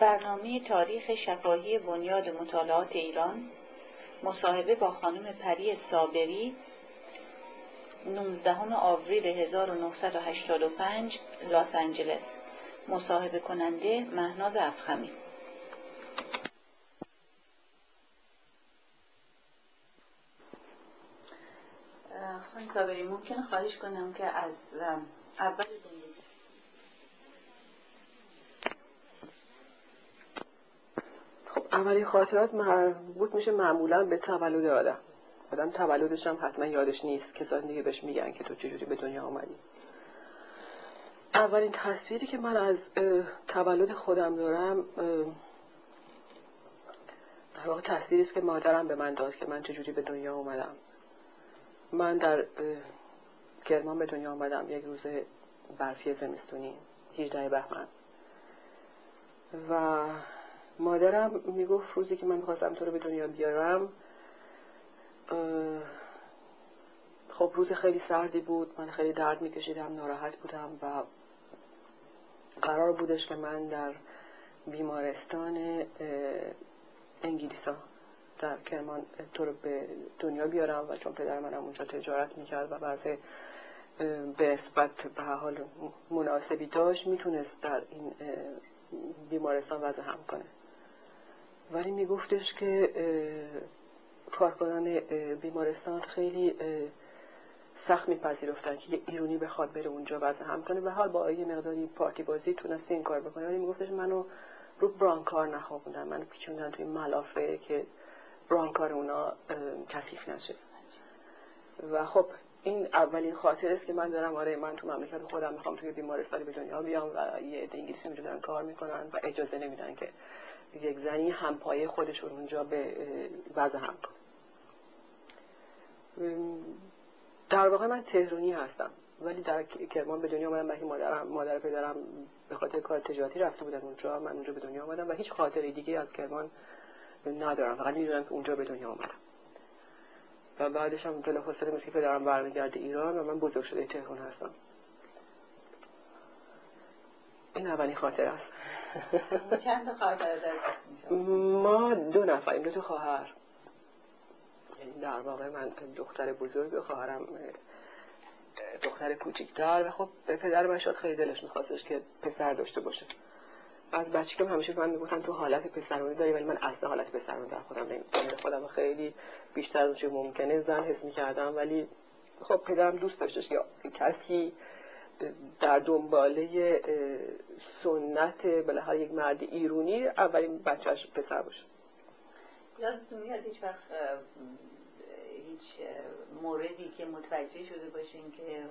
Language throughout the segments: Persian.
برنامه تاریخ شفاهی بنیاد مطالعات ایران مصاحبه با خانم پری صابری 19 آوریل 1985 لاس آنجلس. مصاحبه کننده مهناز افخمی. خانم صابری ممکن خواهش کنم که از اول خب اولین خاطرات مربوط میشه معمولا به تولد آدم. آدم تولدش هم حتما یادش نیست کسان دیگه بهش میگن که تو چجوری به دنیا آمدی. اولین تصویری که من از تولد خودم دارم در واقع تصویری است که مادرم به من داد که من چجوری به دنیا آمدم. من در کرمان به دنیا آمدم. یک روز برفی زمستونی 18 بهمن. و مادرم می‌گفت روزی که من می‌خواستم تو رو به دنیا بیارم خب روز خیلی سردی بود من خیلی درد میکشیدم ناراحت بودم و قرار بودش که من در بیمارستان انگلیسا در کرمان تو رو به دنیا بیارم و چون پدر منم اونجا تجارت می‌کرد و بعضی به نسبت به حال مناسبی داشت می‌تونست در این بیمارستان وضع هم کنه. ولی میگفتش که کارکنان بیمارستان خیلی سخت میپذیرفتن که یه ایرونی بخواد بره اونجا وضع هم کنه. به حال با یه مقداری پارتی بازی تونسته این کار بکنه. ولی میگفتش منو رو برانکار نخوابوندن. منو پیچوندن توی ملافه که برانکار اونا کثیف نشه. و خب این اولین خاطر است که من دارم آره من تو مملکت خودم می‌خوام توی بیمارستانی به دنیا بیام و یه عده انگلیسی اونجا کار می‌کنن و اجازه نمیدن که یک زنی همپایه خودشون اونجا به وضع هم کن در واقع من تهرونی هستم ولی در کرمان به دنیا آمدم برای مادرم مادر پدرم به خاطر کار تجارتی رفته بودن اونجا من اونجا به دنیا آمدم و هیچ خاطره دیگه از کرمان ندارم. فقط می‌دونم که اونجا به دنیا آمدم و بعدش هم بلافاصله مثل پدرم برمیگرده ایران و من بزرگ شده تهران هستم. این اولین خاطر است. چند خواهر ما دو نفریم دو تا خواهر. یعنی در واقع من دختر بزرگ خواهرم دختر کوچیکتر. و خب به پدر من شد خیلی دلش میخواستش که پسر داشته باشه. از که همیشه من می‌گفتن تو حالت پسرونی داری ولی من اصلا حالت پسرونی در خودم نمی‌دونم خودم خیلی بیشتر از ممکنه زن حس می‌کردم. ولی خب پدرم دوست داشتش که کسی در دنباله سنت بالاخره یک مرد ایرونی اولین بچهش پسر باشه. یادتون میاد هیچ وقت هیچ موردی که متوجه شده باشین که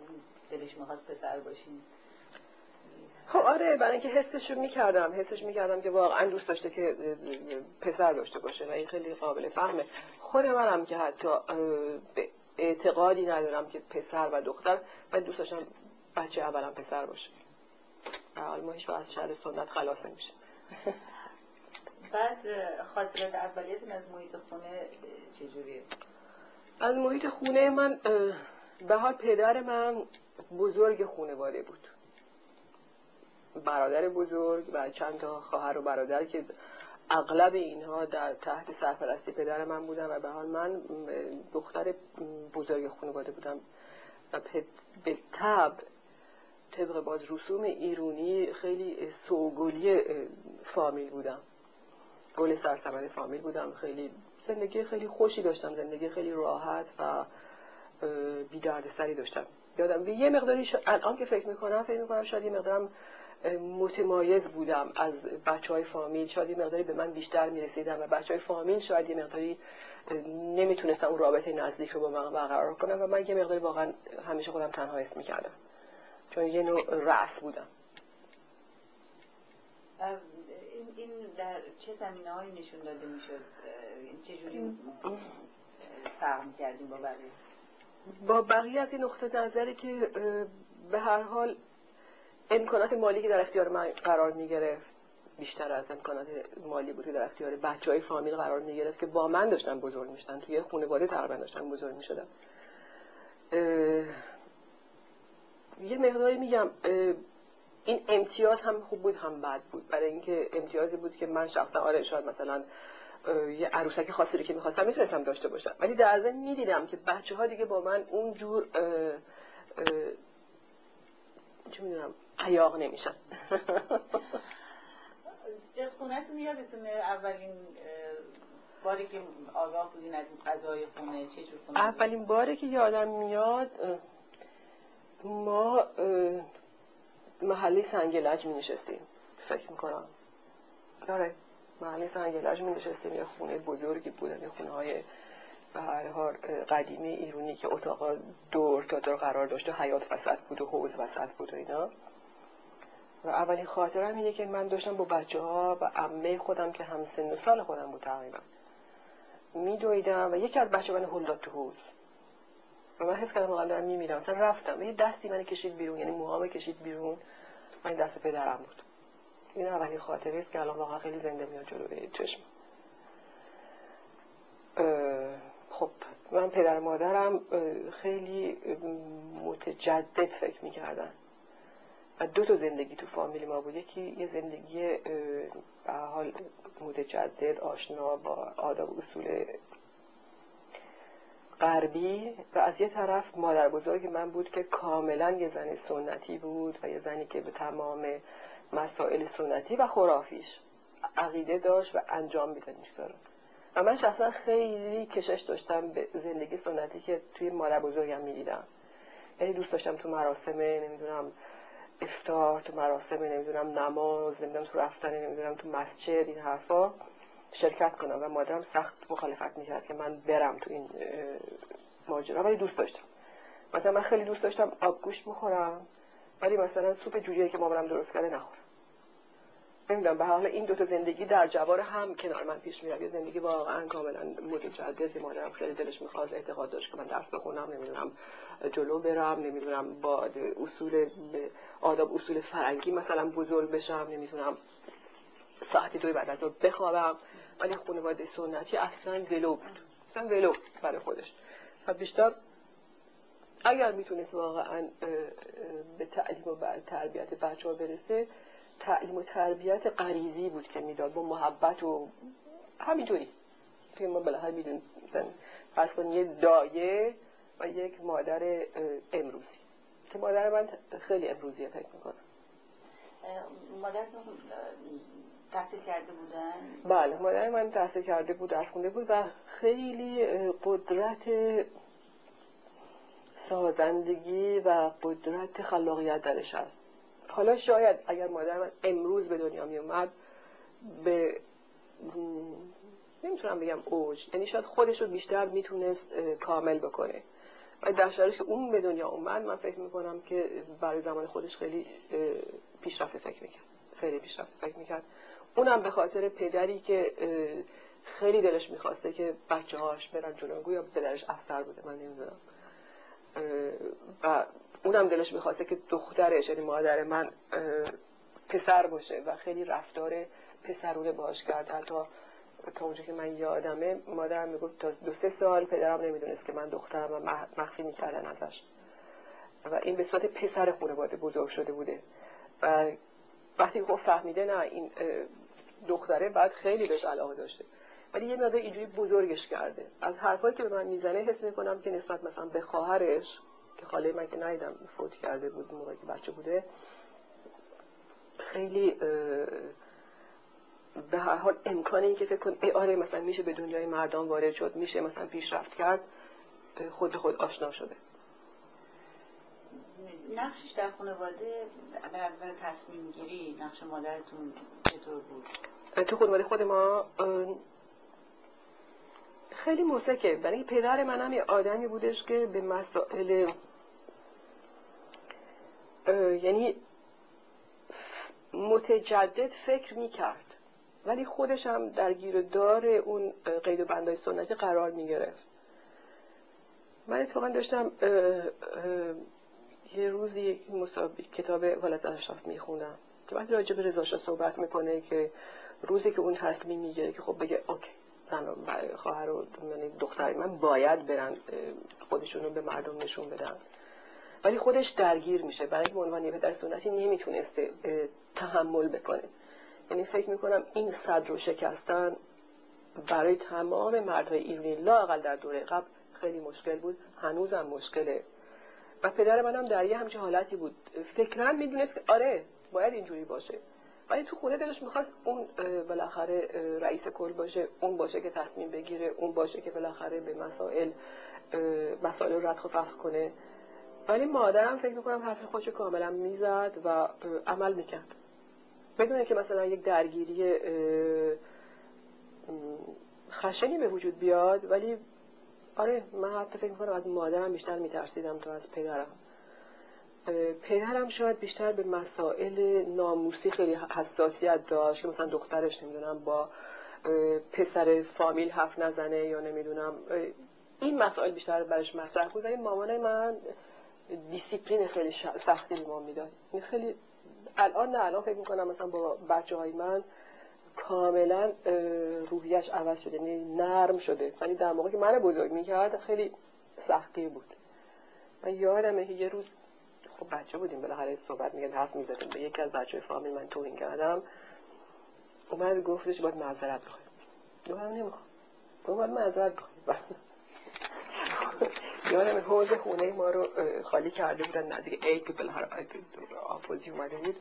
دلش می‌خواست پسر باشین؟ خب آره برای اینکه حسش رو می‌کردم. حسش می‌کردم که واقعا دوست داشته که پسر داشته باشه و این خیلی قابل فهمه. خود منم که حتی اعتقادی ندارم که پسر و دختر من دوست داشتم بچه اولم پسر باشه. حال ما هیچ از شهر سنت خلاص نمیشه. بعد خاطرات اولیتون از محیط خونه چجوریه؟ از محیط خونه من به حال پدر من بزرگ خونواده بود. برادر بزرگ و چند تا خواهر و برادر که اغلب اینها در تحت سرپرستی پدر من بودن و به حال من دختر بزرگ خانواده بودم. و به طب طبق باز رسوم ایرونی خیلی سوگلی فامیل بودم. گل سرسمد فامیل بودم. خیلی زندگی خیلی خوشی داشتم. زندگی خیلی راحت و بی سری داشتم. یادم یه مقداری الان که فکر می‌کنم فکر می‌کنم شاید یه مقدارم متمایز بودم از بچه های فامیل. شاید یه مقداری به من بیشتر می‌رسیدم و بچه های فامیل شاید یه مقداری نمی‌تونستم اون رابطه نزدیک رو با من برقرار کنم و من یه مقداری واقعا همیشه خودم تنها حس می‌کردم. چون یه نوع رأس بودم. این در چه زمینه هایی نشون داده می‌شد؟ چجوری فرق می‌کردیم با بقیه؟ با بقیه از این نقطه نظری که به هر حال امکانات مالی که در اختیار من قرار می گرفت بیشتر از امکانات مالی بود که در اختیار بچه های فامیل قرار می گرفت که با من داشتن بزرگ میشتن توی خانواده تقریبا داشتن بزرگ می شدن یه مقداری میگم این امتیاز هم خوب بود هم بد بود. برای اینکه امتیازی بود که من شخصا آره شاید مثلا یه عروسک خاصی رو که می‌خواستم می‌تونستم داشته باشم. ولی در ضمن می‌دیدم که بچه ها دیگه با من اونجور چه می‌دونم عیاق نمیشن. چه خونتون یادتونه اولین باری که آگاه بودین از این غذای خونه؟ چه جور خونه اولین باری که یادم میاد ما محلی سنگلج می نشستیم فکر می‌کنم. آره. محلی سنگلج می نشستیم یه خونه بزرگی بودن یه خونه های به هر حال قدیمی ایرونی که اتاق دور تا دور قرار داشت و حیات وسط بود و حوز وسط بود و اینا. و اولین خاطرم اینه که من داشتم با بچه ها و عمه خودم که هم سن و سال خودم بود تقریبا میدویدم و یکی از بچه من هل تو حوز و من حس کردم واقعا دارم میمیرم. مثلا رفتم. یه دستی من کشید بیرون یعنی موهام کشید بیرون. من دست پدرم بود. این اولین خاطره است که الان واقعا خیلی زنده میاد جلوی چشم. خب من پدر مادرم خیلی متجدد فکر می‌کردن. و دو تا زندگی تو فامیلی ما بود. یکی یه زندگی به حال متجدد آشنا با آداب اصول غربی و از یه طرف مادر بزرگ من بود که کاملا یه زن سنتی بود و یه زنی که به تمام مسائل سنتی و خرافیش عقیده داشت و انجام می‌داد این و من شخصا خیلی کشش داشتم به زندگی سنتی که توی مادر بزرگم می‌دیدم. یعنی دوست داشتم تو مراسمه نمی‌دونم افتار تو مراسم نمی‌دونم نماز نمی‌دونم تو رفتن نمی‌دونم تو مسجد این حرفا. شرکت کنم و مادرم سخت مخالفت می‌کرد که من برم تو این ماجرا ولی دوست داشتم. مثلا من خیلی دوست داشتم آبگوشت بخورم ولی مثلا سوپ جوجه که مامانم درست کرده نخورم. نمی‌دونم به حال این دوتا زندگی در جوار هم کنار من پیش میرم یه زندگی واقعا کاملا متجدد مادرم خیلی دلش می‌خواست اعتقاد داشت که من درس بخونم نمی‌دونم جلو برم نمی‌دونم با اصول آداب اصول فرنگی مثلا بزرگ بشم نمی‌دونم ساعتی دوی بعد از بخوابم. ولی خانواده سنتی اصلا ولو بود. اصلا ولو برای خودش. و بیشتر اگر می‌تونست واقعا به تعلیم و تربیت بچه ها برسه تعلیم و تربیت غریزی بود که می‌داد با محبت و همینطوری. که ما بالاخره میدون مثلا پس یه دایه و یک مادر امروزی. که مادر من خیلی امروزیه فکر می‌کنم. مادرتون تحصیل کرده بودن؟ بله مادر من تحصیل کرده بود درس خونده بود و خیلی قدرت سازندگی و قدرت خلاقیت درش هست. حالا شاید اگر مادر من امروز به دنیا می اومد به نمی‌تونم بگم اوج یعنی شاید خودش رو بیشتر می‌تونست کامل بکنه. و در شرایطی که اون به دنیا اومد من فکر می‌کنم که برای زمان خودش خیلی پیشرفته فکر می‌کرد خیلی پیشرفته فکر می‌کرد. اونم به خاطر پدری که خیلی دلش می‌خواسته که بچه هاش برن جلو یا پدرش افسر بوده من نمی‌دونم. و اونم دلش می‌خواسته که دخترش یعنی مادر من پسر باشه و خیلی رفتار پسرونه باش کرد. حتی تا اونجا که من یادمه مادرم می‌گفت تا دو سه سال پدرم نمی‌دونست که من دخترم و مخفی می‌کردن ازش. و این به صورت پسر خانواده بزرگ شده بوده. و وقتی خب فهمیده نه این دختره بعد خیلی بهش علاقه داشته. ولی یه مقدار اینجوری بزرگش کرده. از حرفایی که به من می‌زنه حس می‌کنم که نسبت مثلا به خواهرش که خاله من که ندیدم فوت کرده بود موقعی که بچه بوده خیلی به هر حال امکان این که فکر کن ای آره مثلا میشه به دنیای مردان وارد شد میشه مثلا پیشرفت کرد خود خود آشنا شده. نقشش در خانواده به نظر تصمیم گیری نقش مادرتون چطور بود؟ تو خانواده خود ما خیلی موسکه. برای پدر منم یه آدمی بودش که به مسائل یعنی متجدد فکر می‌کرد. ولی خودش هم در گیر دار اون قید و بندای سنتی قرار می گرفت من اتفاقا داشتم یه روزی یک کتاب ولایت اشراف می‌خونم که وقتی راجع به رضا صحبت می‌کنه که روزی که اون تصمیم می‌گیره که خب بگه اوکی زن و خواهر و یعنی دختر من باید برن خودشون رو به مردم نشون بدن. ولی خودش درگیر میشه. برای اینکه عنوان یه پدر سنتی نمی‌تونسته تحمل بکنه. یعنی فکر می‌کنم این صد رو شکستن برای تمام مردهای ایرانی لاقل در دوره قبل خیلی مشکل بود. هنوزم مشکله. و پدر منم در یه همچه حالتی بود. فکرم می‌دونست که آره باید اینجوری باشه. ولی تو خونه دلش می‌خواست اون بالاخره رئیس کل باشه اون باشه که تصمیم بگیره اون باشه که بالاخره به مسائل مسائل رو ردخ و فخ کنه. ولی مادرم فکر می‌کنم حرف خودش کاملا می‌زد و عمل می‌کرد. بدونه که مثلا یک درگیری خشنی به وجود بیاد ولی آره من حتی فکر می‌کنم از مادرم بیشتر میترسیدم تا از پدرم. پدرم شاید بیشتر به مسائل ناموسی خیلی حساسیت داشت که مثلا دخترش نمی‌دونم با پسر فامیل حرف نزنه یا نمی‌دونم. این مسائل بیشتر برش مطرح بود. ولی مامان من دیسیپلین خیلی سختی به ما می‌داد خیلی الان نه الان فکر می‌کنم مثلا با بچه های من کاملا روحیش عوض شده یعنی نرم شده. ولی در موقع که من بزرگ می‌کرد خیلی سختی بود. من یادمه یه روز خب بچه بودیم بالاخره صحبت میگن حرف می‌زدیم. به یکی از بچه فامیل من توهین کردم. اومد گفتش باید معذرت بخوایم گفتم نمی‌خوام. باید معذرت بخوایم یادم حوض خونه ما رو خالی کرده بودن نزدیک عید که بالاخره آفوزی اومده بود.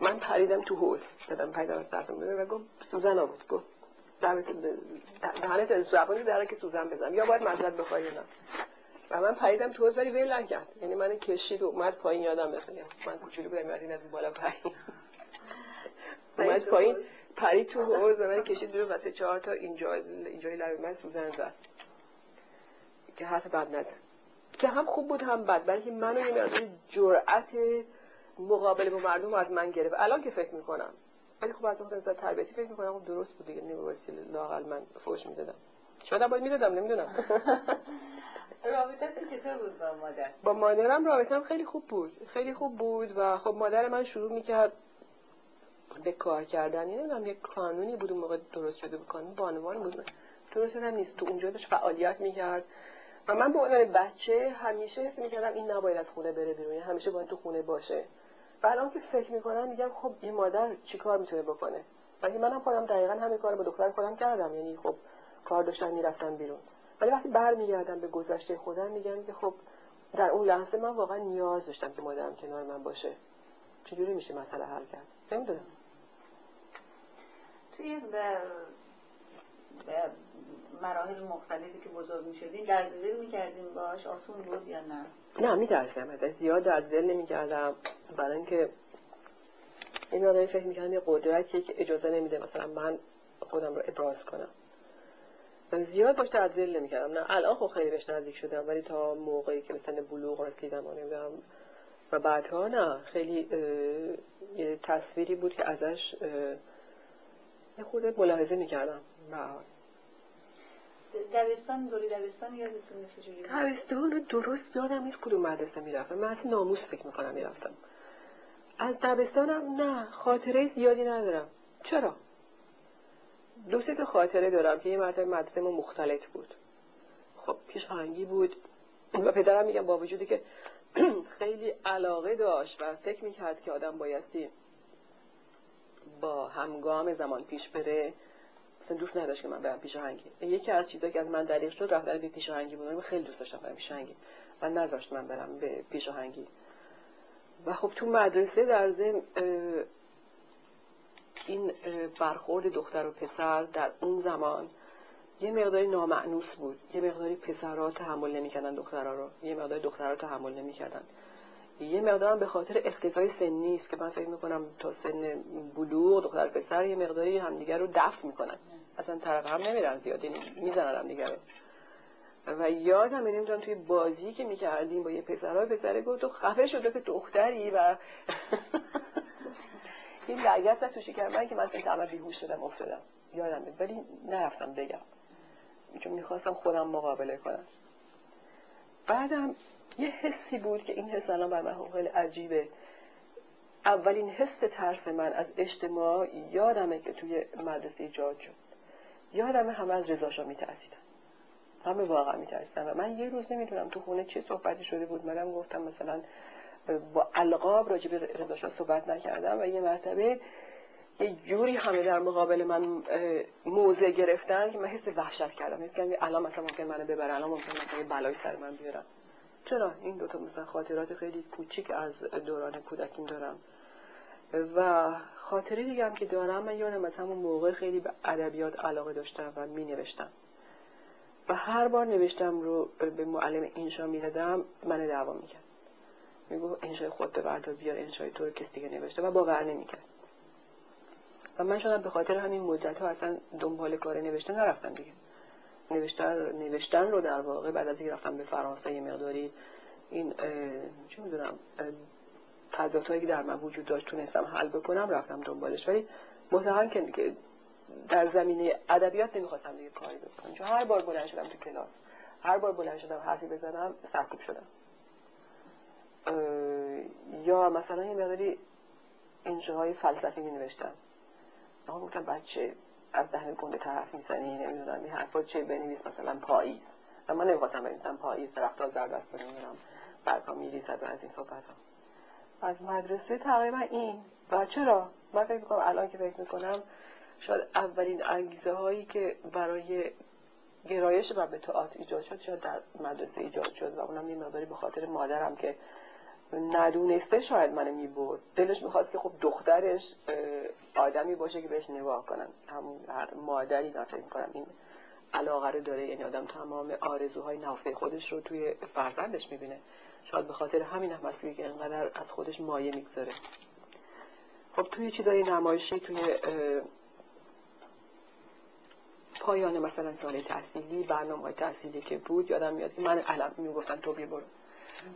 من پریدم تو حوض. دادم پیدا از دستم و گفت سوزن آورد گفت دهنت زبانی داره که سوزن بزنم یا باید معذرت بخوای نه. و من پریدم تو حوض ولی ول نکرد. یعنی من کشید و اومد پایین یادم مثلا من کوچولو بودم یادم از بالا پایین. اومد پایین پرید تو حوض و من کشید بیرون واسه چهار تا اینجا اینجای لبه من سوزن زد. که حرف بد نزد. که هم خوب بود هم بد بلکه منو یه مقدار جرأت مقابله با مردم از من گرفت. الان که فکر می‌کنم. ولی خب از خود نظر تربیتی فکر می‌کنم خب درست بود دیگه. نمی وسیله لاقل من فوش می‌دادم. شاید باید می‌دادم نمی‌دونم. رابطه چطور بود با مادر؟ با مادرم رابطم خیلی خوب بود. خیلی خوب بود و خب مادر من شروع می‌کرد به کار کردن. یعنی نمی‌دونم یک قانونی بود اون موقع درست شده بود. قانون بانوان بود. درست هم نیست. تو اونجا داشت فعالیت می‌کرد. و من به عنوان بچه همیشه حس می‌کردم این نباید از خونه بره بیرون. یعنی همیشه باید تو خونه باشه. و الان که فکر می‌کنم میگم خب این مادر چیکار می‌تونه بکنه؟ ولی منم خودم دقیقا همین کار با دختر خودم کردم یعنی خب کار داشتن می‌رفتم بیرون. ولی وقتی برمیگردم به گذشته خودم میگم که خب در اون لحظه من واقعا نیاز داشتم که مادرم کنار من باشه. چجوری میشه مسئله حل کرد؟ نمی‌دونم. توی مراحل مختلفی که بزرگ می شدین درد دل می کردین باش آسون بود یا نه؟ نه می ازش. زیاد درد دل نمی کردم برای اینکه این آدمی فکر می یه قدرتیه که اجازه نمیده مثلا من خودم رو ابراز کنم. زیاد باش درد دل نمی نه الان خب خیلی بهش نزدیک شدم ولی تا موقعی که مثلا بلوغ رسیدم و نمی‌دونم. و بعدها نه خیلی یه تصویری بود که ازش یه خورده ملاحظه می‌کردم. دبستان دوری دبستان یادتون چجوری دبستان رو درست یادم نیست کدوم مدرسه می‌رفتم. من از ناموس فکر می‌کنم می‌رفتم. از دبستانم نه خاطره زیادی ندارم. چرا؟ دو سه خاطره دارم که یه مرتبه مدرسه ما مختلط بود. خب پیش آهنگی بود. و پدرم میگم با وجودی که خیلی علاقه داشت و فکر می‌کرد که آدم بایستی با همگام زمان پیش بره. اصلا دوست نداشت که من برم پیش آهنگی یکی از چیزایی که از من دریغ شد رفتن به پیش آهنگی بود خیلی دوست داشتم برم پیش آهنگی و نذاشت من برم به پیش آهنگی و خب تو مدرسه در ضمن این برخورد دختر و پسر در اون زمان یه مقداری نامعنوس بود. یه مقداری پسرها تحمل نمی‌کردن دخترها رو. یه مقداری دخترها تحمل نمی‌کردن. یه مقدارم به خاطر اختصاص سنی است که من فکر می‌کنم تا سن بلوغ دختر پسر یه مقداری همدیگر رو دفع می‌کنن. اصلا طرف هم نمیرن زیاد می‌زنن هم دیگه و یادم نمی‌دونم توی بازی که می‌کردیم با یه پسرها پسره گفت تو خفه شده که دختری و این لگت توشی من که من اصلا بیهوش شدم افتادم. یادم ولی نرفتم بگم. چون می‌خواستم خودم مقابله کنم. بعدم یه حسی بود که این حس الان بر من خیلی عجیبه. اولین حس ترس من از اجتماع یادمه که توی مدرسه ایجاد شد. یادمه همه از رضاشا میترسیدن. همه واقعا میترسیدن. و من یه روز نمی‌دونم تو خونه چه صحبتی شده بود. منم گفتم مثلا با القاب راجع به رضا صحبت نکردم و یه مرتبه یه جوری همه در مقابل من موضع گرفتن که من حس وحشت کردم. حس کردم الان مثلا ممکن منو ببرن الان ممکن مثلا یه بلایی سر من بیارن چرا؟ این دوتا مثلا خاطرات خیلی کوچیک از دوران کودکیم دارم. و خاطره دیگه هم که دارم من یادم از همون موقع خیلی به ادبیات علاقه داشتم و می نوشتم و هر بار نوشتم رو به معلم انشا می‌دادم من دعوا می‌کرد. میگو انشای خود بردار بیار انشای تو رو کسی دیگه نوشته و باور نمی‌کرد. و من شدم به خاطر همین مدت ها اصلا دنبال کار نوشته نرفتم دیگه. نوشتن نوشتن رو در واقع بعد از اینکه رفتم به فرانسه یه مقداری این چه می‌دونم تضادهایی که در من وجود داشت تونستم حل بکنم رفتم دنبالش. ولی محتقا که در زمینه ادبیات نمی‌خواستم دیگه کاری بکنم. چون هر بار بلند شدم تو کلاس هر بار بلند شدم حرفی بزنم سرکوب شدم. یا مثلا یه مقداری انشاهای فلسفی می نوشتم آقا گفتم بچه از دهن گنده طرف می‌زنی نمی‌دونم این حرفا چه بنویس مثلا پاییز. و من نمی‌خواستم بنویسم پاییز درختها زرد است نمی‌دونم برگا میریزد و از این صحبت ها از مدرسه تقریبا این و چرا؟ من فکر می‌کنم الان که فکر می‌کنم شاید اولین انگیزه هایی که برای گرایش و به تئاتر ایجاد شد شاید در مدرسه ایجاد شد و اونم یه مقداری به خاطر مادرم که ندونسته شاید منو می‌برد. دلش می‌خواست که خب دخترش آدمی باشه که بهش نگاه کنن. همون مادری من فکر می‌کنم این علاقه رو داره. یعنی آدم تمام آرزوهای نفسه خودش رو توی فرزندش می‌بینه. شاید به خاطر همین هم که اینقدر از خودش مایه می‌گذاره. خب توی چیزای نمایشی توی پایان مثلا سال تحصیلی برنامه تحصیلی که بود یادم میاد من علم می‌گفتن تو بیا برو.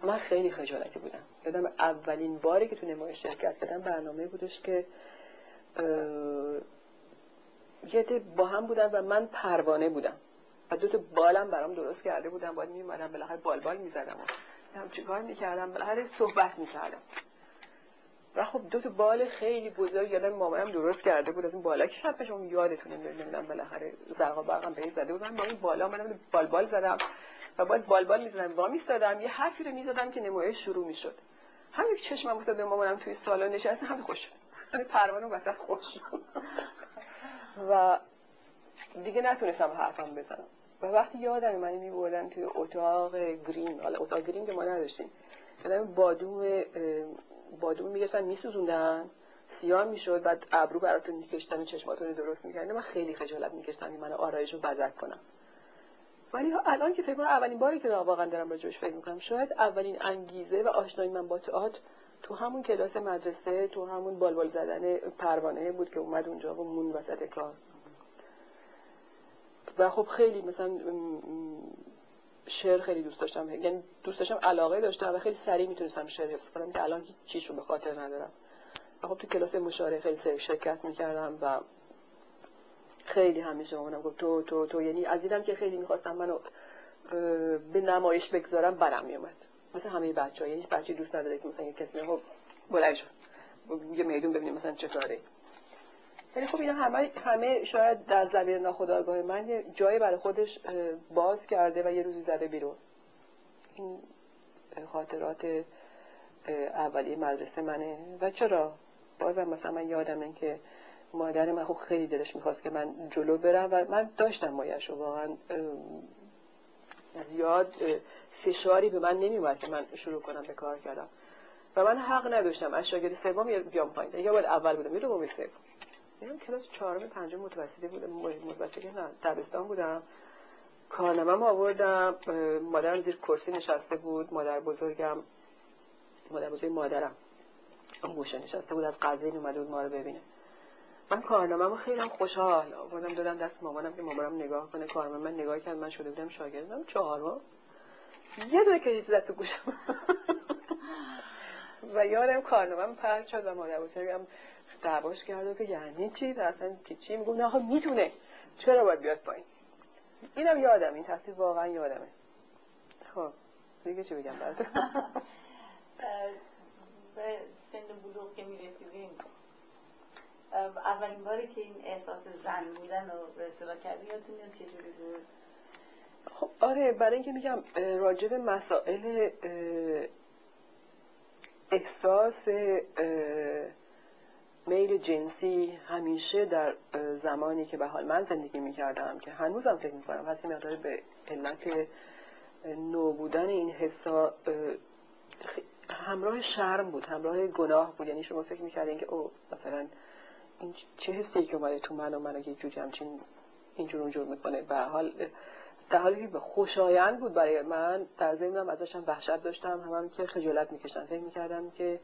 من خیلی خجالتی بودم. یادم اولین باری که تو نمایش شرکت کردم برنامه بودش که یه با هم بودن و من پروانه بودم. و دو تا بالم برام درست کرده بودم باید میمدم بالاخره بال بال می‌زدم. هم چیکار می‌کردم؟ بالاخره صحبت می‌کردم. و خب دو تا بال خیلی بزرگ یادم مامانم درست کرده بود. از این بالا که شاید شما یادتونه نمی‌دونم بالاخره زرقا برقم به زده بودم. با این بالا منم بال بال زدم و باید بال بال می‌زدم وا میستادم یه حرفی رو می‌زدم که نمایش شروع می‌شد. همین چشمم افتاد به مامانم توی سالن نشسته همین خوش شد. همین پروانه وسط خوش و دیگه نتونستم حرفم بزنم. و وقتی یادم من میبردن توی اتاق گرین حالا اتاق گرین که ما نداشتیم یادم بادوم بادوم میگشتن میسوزوندن سیاه می‌شد بعد ابرو براتون میکشتن و چشماتون درست می‌کردن. من خیلی خجالت میکشتم این من آرایش رو بزک کنم. ولی الان که فکر کنم اولین باری که واقعا دارم راجبش فکر می‌کنم شاید اولین انگیزه و آشنایی من با تئاتر تو همون کلاس مدرسه تو همون بالبال زدن پروانه بود که اومد اونجا و مون وسط کار. و خب خیلی مثلا شعر خیلی دوست داشتم. یعنی دوست داشتم علاقه داشتم و خیلی سریع می‌تونستم شعر حفظ کنم که الان هیچ رو به خاطر ندارم. و خب تو کلاس مشاوره خیلی سری شرکت می‌کردم و خیلی همیشه اونم گفت تو تو تو. یعنی از دیدم که خیلی می‌خواستم منو به نمایش بگذارم برم میومد مثل همه بچه ها یعنی بچه دوست نداره که مثلا یه کسی خب بلند یه میدون ببینیم مثلا چه ولی خب اینا همه همه شاید در زمین ناخودآگاه من یه جایی برای خودش باز کرده و یه روزی زده بیرون. این خاطرات اولی مدرسه منه. و چرا؟ بازم مثلا من یادم که مادر من خب خیلی دلش می‌خواست که من جلو برم و من داشتم مایش واقعا زیاد فشاری به من نمیومد که من شروع کنم به کار کردم و من حق نداشتم. از شاگرد سوم یا بیام پایین. یا باید اول بودم یا دوم سوم. من کلاس چهارم پنجم متوسطه بودم متوسطه نه دبستان بودم. کارنامه‌ام آوردم مادرم زیر کرسی نشسته بود مادر بزرگم مادر بزرگ مادرم اون نشسته بود از قزوین اومده بود ما رو ببینه. من کارنامه‌مو خیلی خوشحال آوردم دادم دست مامانم که مامانم نگاه کنه. کارنامه من نگاه کرد من شده بودم شاگردم چهارم؟ یه دونه کشید زد تو گوشم. و یادم کارنامه‌م پرد شد و مادر بزرگم دعواش کرد که یعنی چی؟ اصلا که چی میگم نه آخه می‌تونه چرا باید بیاد پایین؟ اینم یادم این تصویر واقعا یادمه. خب دیگه چی بگم براتون؟ به سن بلوغ که می‌رسیدیم. اولین باری که این احساس زن بودن رو به اطلاع کردی یادتون چه جوری بود؟ خب آره برای اینکه میگم راجب مسائل احساس میل جنسی همیشه در زمانی که به حال من زندگی می‌کردم که هنوزم فکر می‌کنم. هست مقدار به علت نو بودن این حسا همراه شرم بود همراه گناه بود. یعنی شما فکر می‌کردین که او مثلا این چه حسی که اومده تو من و من یه جوری همچین اینجور اونجور می‌کنه. به حال در حالی که خوشایند بود برای من در ضمنم ازشم وحشت داشتم. هم, هم که خجالت می‌کشم فکر می‌کردم که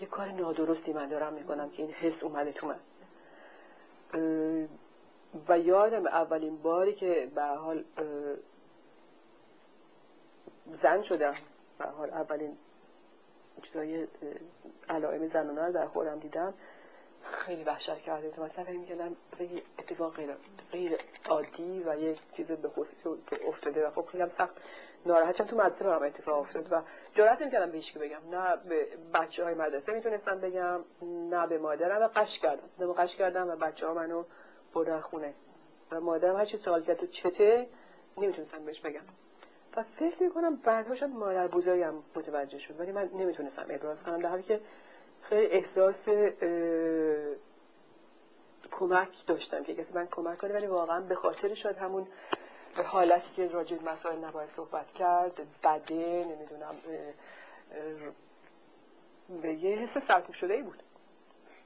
یه کار نادرستی من دارم می‌کنم که این حس اومده تو من. و یادم اولین باری که به حال زن شدم. به حال اولین چیزای علائم زنانه رو در خودم دیدم. خیلی وحشت کرده. تو مثلا فکر می‌کردم اتفاق غیر, عادی و یه چیز به خصوصی که افتاده و خب خیلی سخت. ناراحتم تو مدرسه برام اتفاق افتاد و جرأت نمی‌کردم به هیچ بگم. نه به بچه های مدرسه می‌تونستم بگم نه به مادرم و قش کردم. نه قش کردم و بچه ها منو بردن خونه. و مادرم هر چی سوال کرد تو چته نمی‌تونستم بهش بگم. و فکر می‌کنم بعدها شد مادر بزرگم متوجه شد. ولی من نمی‌تونستم ابراز کنم. در حالی که خیلی احساس کمک داشتم که کسی من کمک کنه. ولی واقعا به خاطر شد همون حالتی که راجع مسائل نباید صحبت کرد بده نمی‌دونم به یه حس سرکوب شده ای بود.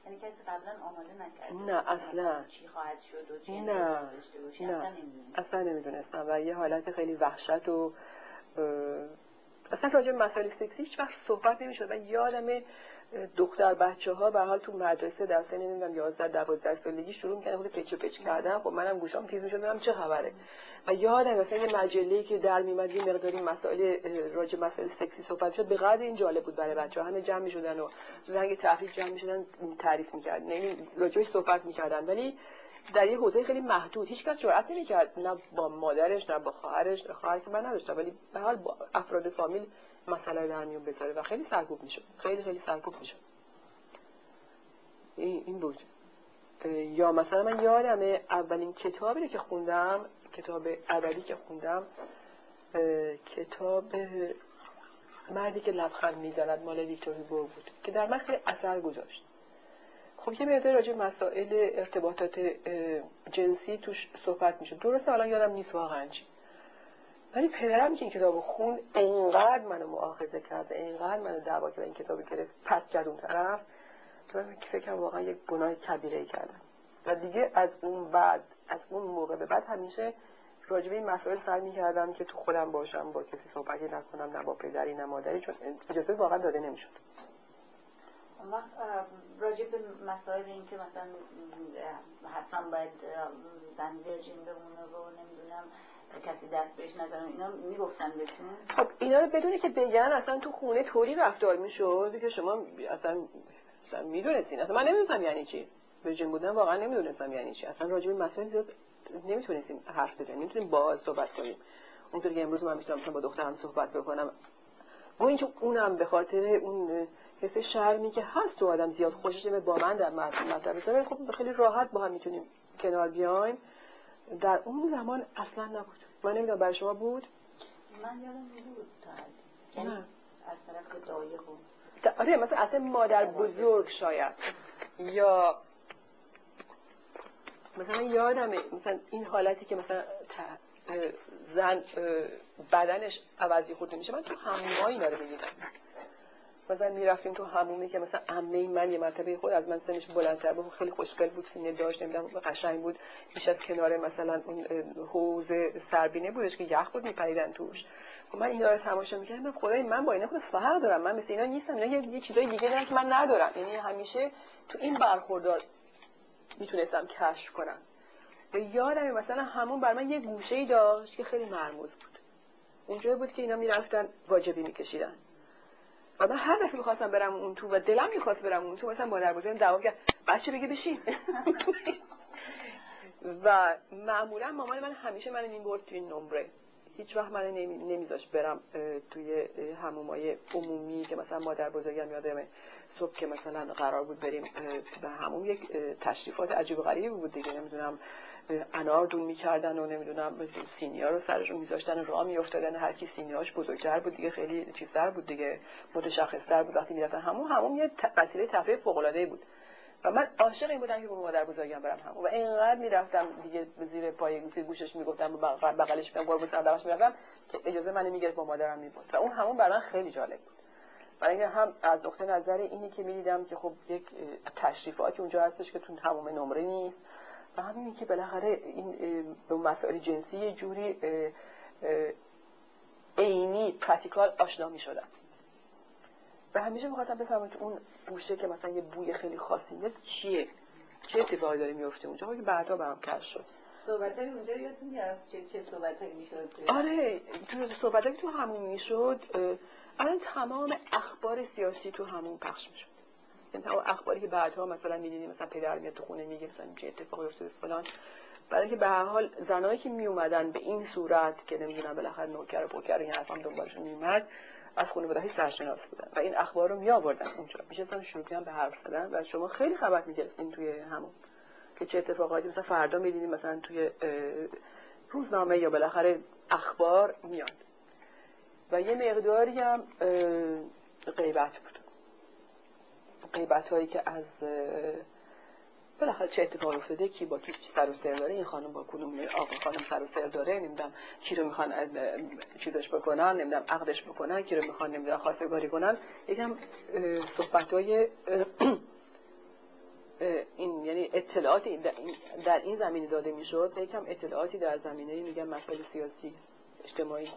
یعنی کسی قبلا آماده نکرد نه اصلا. چی خواهد شد و چی نه نه اصلا نمی‌دونستم. و یه حالت خیلی وحشت و اصلا راجع مسائل سکسی هیچ وقت صحبت نمی‌شد و یادم دختر بچه ها به حال تو مدرسه در سن نمی‌دونم 11 12 سالگی شروع می‌کنن خود پچ پچ کردن. خب منم گوشام تیز می‌شد چه خبره. و یادم مثلا یه مجله که در میمد یه مقداری مسائل راجع مسائل سکسی صحبت شد به قدر این جالب بود برای بچه ها همه جمع می‌شدن و زنگ تفریح جمع می‌شدن تعریف می‌کردن. یعنی راجعش صحبت می‌کردن. ولی در یه حوزه خیلی محدود. هیچ کس جرئت نمی‌کرد. نه با مادرش نه با خواهرش خواهر که من نداشتم. ولی به حال با افراد فامیل مسئله در میون بذاره و خیلی سرکوب می‌شد. خیلی خیلی سرکوب می‌شد. این بود. یا مثلا من یادم اولین کتابی که خوندم کتاب ادبی که خوندم کتاب مردی که لبخند می‌زند مال ویکتور هوگو بود که در من خیلی اثر گذاشت. خب یه مقدار راجع مسائل ارتباطات جنسی توش صحبت میشه درسته حالا یادم نیست واقعا چی. ولی پدرم که این کتاب خون انقدر منو مؤاخذه کرد انقدر منو دعوا کرد این کتاب گرفت پس کرد اون طرف تو فکر واقعا یک گناه کبیره کردم. و دیگه از اون بعد از اون موقع به بعد همیشه راجبه این مسائل سعی می‌کردم که تو خودم باشم با کسی صحبتی نکنم نه با پدری نه مادری چون اجازه واقعا داده نمی‌شد. راجع به مسائل این که مثلا حتما باید زن ورجین بمونه و نمی‌دونم کسی دست بهش نزنه اینا می‌گفتن بهتون؟ خب اینا رو بدونه که بگن اصلا تو خونه طوری رفتار می‌شد که شما اصلا اصلا می‌دونستین. اصلا من نمی‌دونستم یعنی چی. ورجین بودن واقعا نمی‌دونستم یعنی چی. اصلا راجع به مسائل زیاد نمی‌تونستیم حرف بزنیم. نمی‌تونیم باز صحبت کنیم. اونطور که امروز من می‌تونم با دخترم صحبت بکنم. و اینکه اونم به خاطر اون حس شرمی که هست تو آدم زیاد خوشش با من در مطلب بزنه خب خیلی راحت با هم می‌تونیم کنار بیایم. در اون زمان اصلا نبود. من نمی‌دونم برای شما بود؟ من یادم بود تا یعنی از طرف دایه بود. آره مثلا اصلا مادر. بزرگ شاید. یا مثلا یادمه مثلا این حالتی که مثلا زن بدنش عوضی خورده میشه من تو هموما اینا رو می‌دیدم مثلا می‌رفتیم تو همومی که مثلا عمه من یه مرتبه خود از من سنش بلندتر بود خیلی خوشگل بود سینه داشت نمی‌دونم قشنگ بود. پیش از کنار مثلا اون حوض سربینه بودش که یخ بود میپریدن توش. خب من اینا رو تماشا می‌کردم خدای من با اینا خود فرق دارم من مثل اینا نیستم اینا یه چیزای دیگه دارم که من ندارم. یعنی همیشه تو این برخوردار می‌تونستم کشف کنم. و یادم مثلا همون بر من یه گوشه ای داشت که خیلی مرموز بود. اونجا بود که اینا می‌رفتن واجبی میکشیدن. و من هر دفعه می‌خواستم برم اون تو و دلم می‌خواست برم اون تو مثلا مادر بزرگم دعوا کرد بچه بگه بشین. و معمولا مامان من همیشه من می‌برد توی نمره. هیچ وقت من نمیذاش برم توی همومای عمومی که مثلا مادر بزرگم یادمه صبح که مثلا قرار بود بریم به همون یک تشریفات عجیب و غریبی بود دیگه. نمی‌دونم انار دون می‌کردن و نمی‌دونم سینیا رو سرشون میذاشتن راه میافتادن هر کی سینیاش بزرگتر بود دیگه خیلی چیزتر بود دیگه متشخصتر بود وقتی می‌رفتن همون همون یه وسیله تفریح فوق العاده بود. و من عاشق این بودم که با مادر بزرگم برم همون و اینقدر می‌رفتم دیگه زیر پای زیر گوشش می‌گفتم بغلش میگم قربون صدقش می‌رفتم که اجازه منو می‌گرفت با مادرم می‌برد. و اون همون برای من خیلی جالب بود. برای اینکه هم از نقطه نظر اینی که می‌دیدم که خب یک تشریفاتی اونجا هستش که تو همون نمره نیست. و همین که بالاخره این به مسائل جنسی جوری عینی پراتیکال آشنا می شدن و همیشه می‌خواستم بفهمم که اون بوشه که مثلا یه بوی خیلی خاصی میاد چیه؟ چه اتفاقی داره میفته اونجا؟ که بعدا برام کش شد. صحبتایی اونجا یادتون چه چه صحبتایی می‌شد؟ آره تو صحبتایی تو همون می‌شد. الان تمام اخبار سیاسی تو همون پخش می‌شد. یعنی تمام اخباری که بعدها مثلا می‌دیدیم مثلا پدر میاد تو خونه میگه مثلا چه اتفاقی افتاده فلان. برای اینکه به هر حال زنایی که می اومدن به این صورت که نمی‌دونم بالاخره نوکر و پوکر این حرفام دنبالشون میومد از خانواده سرشناس بودن و این اخبار رو می آوردن اونجا. میشستن شروع کردن به حرف زدن و شما خیلی خبر می‌گرفتین توی همون که چه اتفاقاتی مثلا فردا می‌دیدیم مثلا توی روزنامه یا بالاخره اخبار میاد. و یه مقداری هم غیبت بود. غیبت هایی که از بالاخره چه اتفاق افتاده؟ کی با کی سر و سر داره؟ این خانم با کدوم آقا خانم سر و سر داره؟ نمی‌دونم. کی رو می‌خوان چیزش بکنن؟ نمی‌دونم. عقدش بکنن؟ کی رو می‌خوان نمی‌دونم خواستگاری کنن؟ یکم صحبت های این یعنی اطلاعاتی در این زمینه داده می‌شد. یکم اطلاعاتی در زمینه میگم مسائل سیاسی اجتماعی.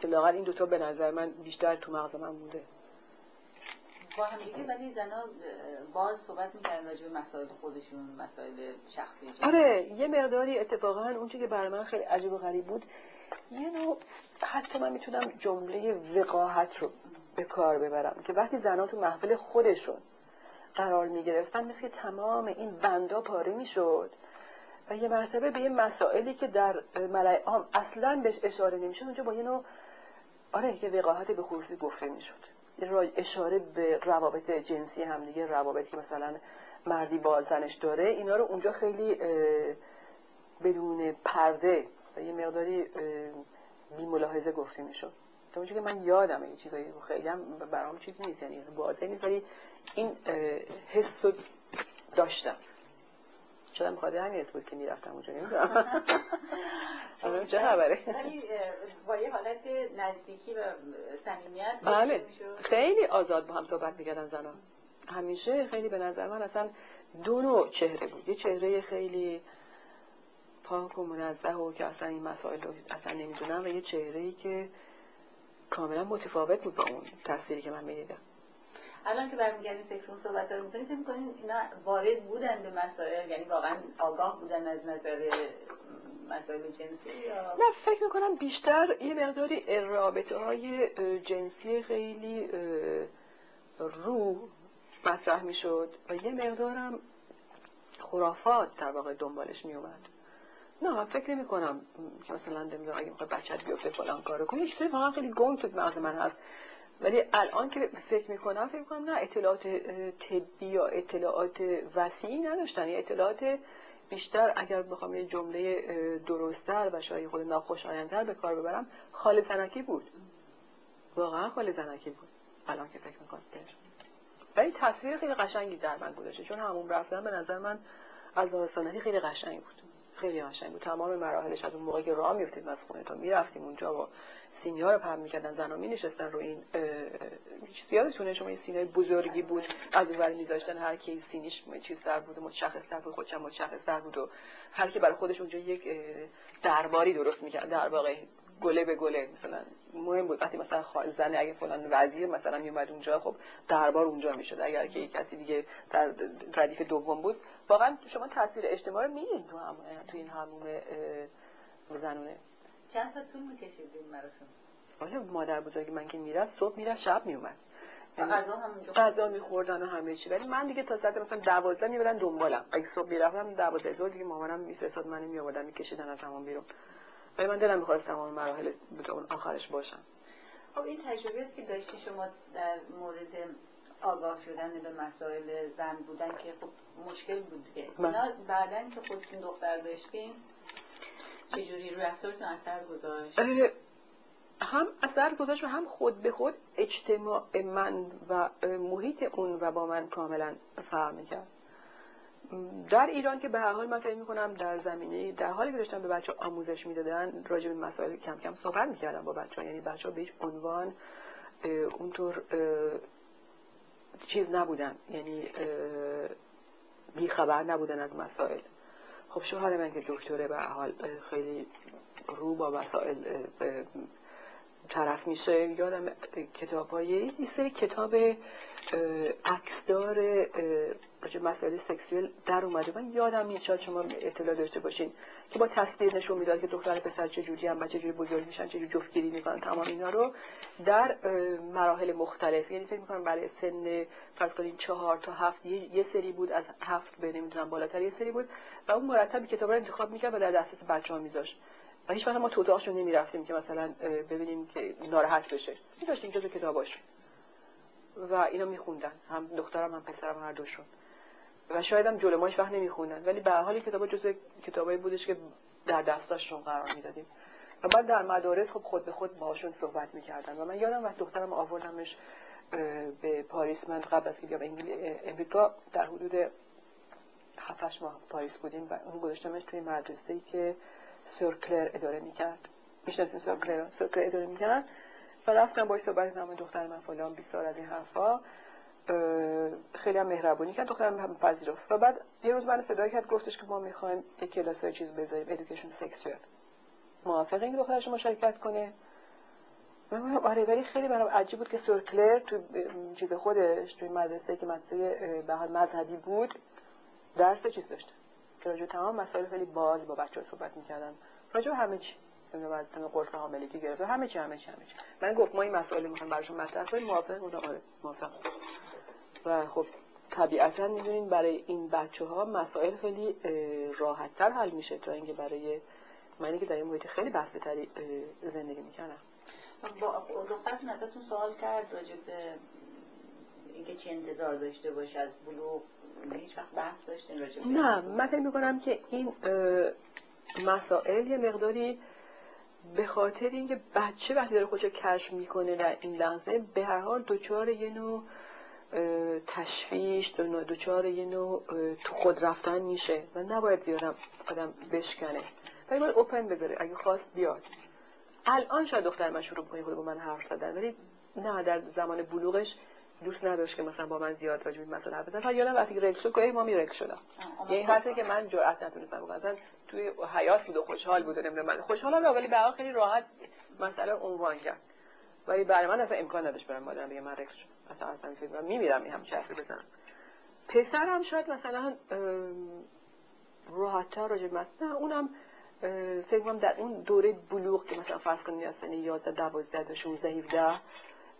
که لاغر این دوتا به نظر من بیشتر تو مغز من بوده. با هم دیگه ولی زنا باز صحبت می‌کردن راجع به مسائل خودشون مسائل شخصی آره یه مقداری اتفاقا اونچه که برای من خیلی عجیب و غریب بود یه نوع حتی من می‌تونم جمله وقاحت رو به کار ببرم که وقتی زنها تو محفل خودشون قرار می‌گرفتن مثل که تمام این بندا پاره می‌شد و یه مرتبه به یه مسائلی که در ملای عام اصلا بهش اشاره نمی‌شد اونجا با یه نوع آره یه وقاحت به خصوصی گفته می‌شد. اشاره به روابط جنسی هم دیگه روابطی که مثلا مردی با زنش داره اینا رو اونجا خیلی بدون پرده و یه مقداری بی ملاحظه گفته می‌شد. تا که من یادم این چیزایی خیلی هم برام چیز نیست یعنی واضح نیست این حس رو داشتم. شدم خواهد همین بود که می‌رفتم اونجا نمی‌دونم. چه خبره؟ با یه حالت نزدیکی و صمیمیت بله. خیلی آزاد با هم صحبت می‌کردن زنان همیشه خیلی به نظر من اصلا دو نوع چهره بود. یه چهره خیلی پاک و منزه و که اصلا این مسائل رو اصلا نمی‌دونم و یه چهره ای که کاملا متفاوت بود با اون تصویری که من می‌دیدم. الان که برمیگردیم فکر اون صحبت رو می‌کنیم فکر می‌کنین اینا وارد بودن به مسائل؟ یعنی واقعا آگاه بودن از نظر مسائل جنسی نه فکر می‌کنم بیشتر یه مقداری رابطه های جنسی خیلی رو مطرح می‌شد و یه مقدارم خرافات در واقع دنبالش میومد نه فکر نمی کنم که مثلا نمی‌دونم اگه می‌خوای بچت بیفته فلان کارو کنی چیزی واقعا خیلی گنگ تو مغز من هست. ولی الان که فکر می‌کنم فکر می‌کنم نه اطلاعات طبی یا اطلاعات وسیعی نداشتن. یا اطلاعات بیشتر اگر بخوام یه جمله درستتر و شاید خود ناخوشایندتر به کار ببرم خال زنکی بود. واقعا خال زنکی بود. الان که فکر می‌کنم ولی تصویر خیلی قشنگی در من گذاشته. چون همون رفتن به نظر من از داستانتی خیلی قشنگ بود. خیلی قشنگ بود. تمام مراحلش از اون موقع که راه میفتیم از خونه تا می‌رفتیم اونجا و سینیا رو پهم می‌کردن زن می نشستن رو این یادتونه؟ شما این سینه بزرگی بود از اون میذاشتن هر کی سینیش چیز در بود متشخص در بود خودش متشخص در بود و هر کی برای خودش اونجا یک درباری درست می‌کرد در واقع گله به گله. مثلا مهم بود وقتی مثلا زن اگه فلان وزیر مثلا میومد اونجا خب دربار اونجا می‌شد. اگر که کسی دیگه در ردیف دوم بود واقعا شما تاثیر اجتماعی رو می‌دید تو هم تو این هموم زنونه. چند ساعت طول می‌کشید این مراسم؟ آره مادر بزرگی من که می‌رفت صبح می‌رفت شب میومد غذا همونجا غذا میخوردن و همه چی. ولی من دیگه تا ساعت مثلا 12 میبردن دنبالم. اگه صبح می‌رفتم 12 ظهر دیگه مامانم میفرستاد منو میآوردن میکشیدن از همون بیرون. ولی من دلم می‌خواست تمام مراحل اون آخرش باشم. خب این تجربیاتی که داشتی شما در مورد آگاه شدن به مسائل زن بودن که خب مشکل بود دیگه اینا بعدا که خودتون دختر داشتین چجوری رفتارتون اثر گذاشت. هم اثر گذاشت و هم خود به خود اجتماع من و محیط اون و با من کاملا فرق می‌کرد. در ایران که به هر حال من فکر می‌کنم در زمینه در حالی که داشتم به بچه آموزش می‌دادن راجع به مسائل کم کم صحبت می‌کردم با بچه ها یعنی بچه ها به هیچ عنوان اونطور چیز نبودن. یعنی بیخبر نبودن از مسائل. خب شوهر من که دکتره به حال خیلی رو با مسائل طرف میشه. یادم کتاب های سری کتاب عکسدار راجع مسائل سکسوال در اومده. من یادم نیست شاید شما اطلاع داشته باشین که با تصویر نشون می‌داد که دختر پسر چجوری هم و چجوری بزرگ میشن چجوری جفتگیری می‌کنن تمام اینا رو در مراحل مختلف. یعنی فکر می‌کنم برای سن فرض کنین چهار تا هفت یه سری بود از هفت به نمی‌دونم بالاتر یه سری بود و اون مرتب کتاب رو انتخاب می‌کرد و در دسترس بچه ها میذاشت. و هیچ وقت ما تو اتاقشون نمی رفتیم که مثلا ببینیم که ناراحت بشه. می داشتیم جزو کتاباش. و اینا میخوندن. هم دخترم هم پسرم هر دوشون. و شاید هم جلو ماش وقت نمیخوندن ولی به حال کتابا جزو کتابایی بودش که در دستاشون قرار می‌دادیم. و بعد در مدارس خب خود به خود باهاشون صحبت می‌کردن. و من یادم وقت دخترم آوردمش به پاریس. من قبل از که بیام امریکا در حدود 7 ماه پاریس بودیم و اون گذاشتمش توی مدرسه ای که سرکلر اداره می‌کرد. می‌شناسین سرکلر سرکلر اداره می‌کرد. و رفتم باش صحبت نام دختر من فلان 20 سال از این حرفا. خیلی هم مهربونی کرد دخترم هم پذیرفت. و بعد یه روز من صدا کرد گفتش که ما می‌خوایم یک کلاس های چیز بذاریم ادویکیشن سکسوال موافقه این دخترش مشارکت کنه؟ من آره ولی خیلی برام عجیب بود که سرکلر تو چیز خودش توی مدرسه که مدرسه به حال مذهبی بود درس چیز داشته که راجع تمام مسائل خیلی باز با بچه صحبت می‌کردن راجع همه چی. از قرص حاملگی گرفته همه چی همه چی همه چی. من گفت ما این مسائل می‌خوایم براشون مطرح کنیم. موافق بودم؟ آره موافق و خب طبیعتا می‌دونین برای این بچه ها مسائل خیلی راحت تر حل میشه تا اینکه برای منی که در این محیط خیلی بسته تری زندگی می‌کنم. با دخترتون ازتون سوال کرد راجع به اینکه چی انتظار داشته باشه از بلوغ. هیچ وقت بحث داشتین راجع نه من فکر می‌کنم که این مسائل یه مقداری به خاطر اینکه بچه وقتی داره خودشو کشف می‌کنه در این لحظه به هر حال دچار یه نوع تشویش دچار یه نوع تو خود رفتن میشه و نباید زیادم آدم بشکنه. ولی باید اوپن بذاره. اگه خواست بیاد. الان شاید دختر من شروع کنه خود با من حرف زدن. ولی نه در زمان بلوغش دوست نداشت که مثلا با من زیاد راجع به مسئله حرف بزنه. یادم وقتی رک شد که ما رک شدم. یعنی حرفی که من جرئت نتونستم بگم مثلا توی حیات بود و خوشحال بود نمی‌دونم. من خوشحالم ولی به خیلی راحت مسئله عنوان کرد. ولی برای من اصلا امکان نداشت برم مادرم بگم من شدم اصلا اصلا فکر میمیرم هم حرفی بزنم پسرم شاید مثلا راحت‌تر راجع به مثلا اونم فکر کنم در اون دوره بلوغ که مثلا فرض کنید از سن 11 12 تا 16 17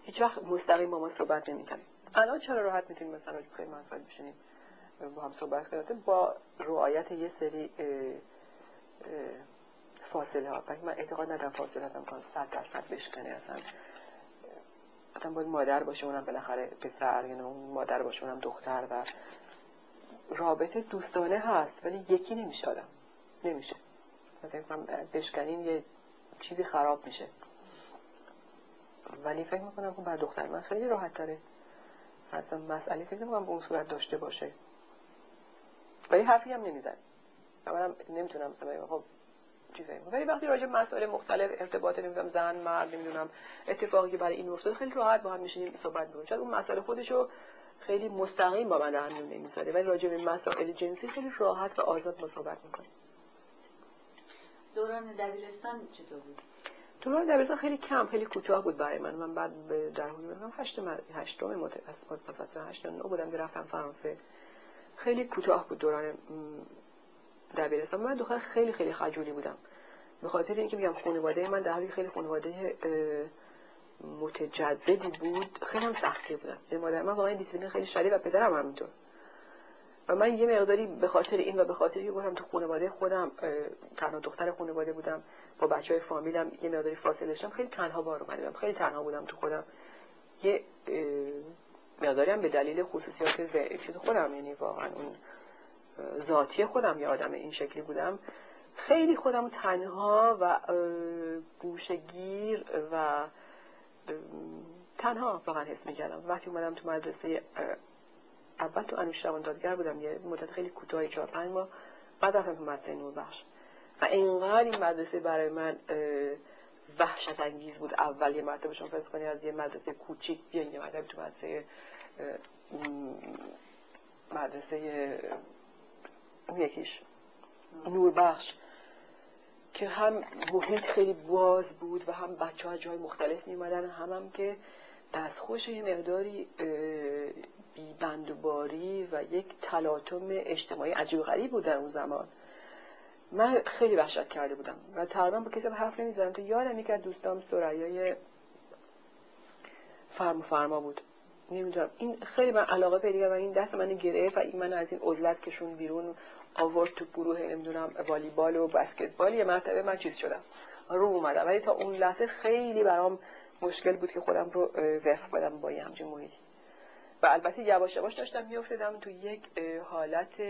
هیچ وقت مستقیم با ما صحبت نمی‌کنیم الان چرا راحت می‌تونیم مثلا رو خیلی مسائل بشینیم؟ با هم صحبت کنیم. با رعایت یه سری فاصله ها. من اعتقاد ندارم فاصله هم کنم. صد درصد بشکنه اصلا. آدم باید مادر باشه اونم بالاخره پسر یعنی اون مادر باشه اونم دختر و رابطه دوستانه هست ولی یکی نمیشه آدم. نمیشه. من بشکنین یه چیزی خراب میشه. ولی فکر می‌کنم که بر دختر من خیلی راحت تره. اصلا مسئله فکر نمی‌کنم به اون صورت داشته باشه. ولی حرفی هم نمیزن منم نمی‌تونم مثلا خب چی فکر ولی وقتی راجع مسائل مختلف ارتباط نمی‌دونم زن مرد نمی‌دونم اتفاقی که برای این افتاد خیلی راحت با هم میشینیم صحبت می‌کنیم. شاید اون مسئله خودشو خیلی مستقیم با من در میون نمی‌ذاره. ولی راجع به مسائل جنسی خیلی راحت و آزاد ما صحبت می‌کنیم. دوران دبیرستان چطور بود؟ دوران دبیرستان خیلی کم خیلی کوتاه بود برای من. من بعد در حدود هشت هشتم متوسط هشت نو بودم که رفتم فرانسه. خیلی کوتاه بود دوران دبیرستان. من دختر خیلی خیلی خجولی بودم. به خاطر اینکه میگم خانواده من در خیلی خانواده متجددی بود خیلی هم سختی بودم یعنی مادر من واقعا دیسیپلین خیلی شدید و پدرم همینطور. و من یه مقداری به خاطر این و به خاطر که گفتم تو خانواده خودم تنها دختر خانواده بودم با بچه های فامیلم یه مقداری فاصله داشتم. خیلی تنها بار اومدم خیلی تنها بودم تو خودم. یه مقداری هم به دلیل خصوصیات چیز خودم یعنی واقعا اون ذاتی خودم یه آدم این شکلی بودم. خیلی خودم تنها و گوشگیر و تنها واقعا حس می‌کردم. وقتی اومدم تو مدرسه اول تو انوشیروان دادگر بودم یه مدت خیلی کوتاهی چهار پنج ماه بعد رفتم تو مدرسه نور بخش. و اینقدر این مدرسه برای من وحشت انگیز بود. اول یه مرتبه شما فرض کنید از یه مدرسه کوچیک بیاین یه مرتبه تو مدرسه مدرسه یکیش. نوربخش که هم محیط خیلی باز بود و هم بچه ها جای مختلف میمدن هم هم که دستخوش یه مقداری بیبندوباری و یک تلاطم اجتماعی عجیب غریب بود در اون زمان. من خیلی وحشت کرده بودم و تقریبا با کسی حرف نمی‌زدم که یادم یک از دوستام سریای فرم فرما بود. نمی‌دونم. این خیلی من علاقه پیدا و این دست من گرفت و این من از این عزلت کشون بیرون آورد تو گروه نمی‌دونم والیبال و بسکتبال یه مرتبه من چیز شدم. رو اومدم. ولی تا اون لحظه خیلی برام مشکل بود که خودم رو وفق بدم با یه همچین محیطی. و البته یواش یواش داشتم میافتادم تو یک حالت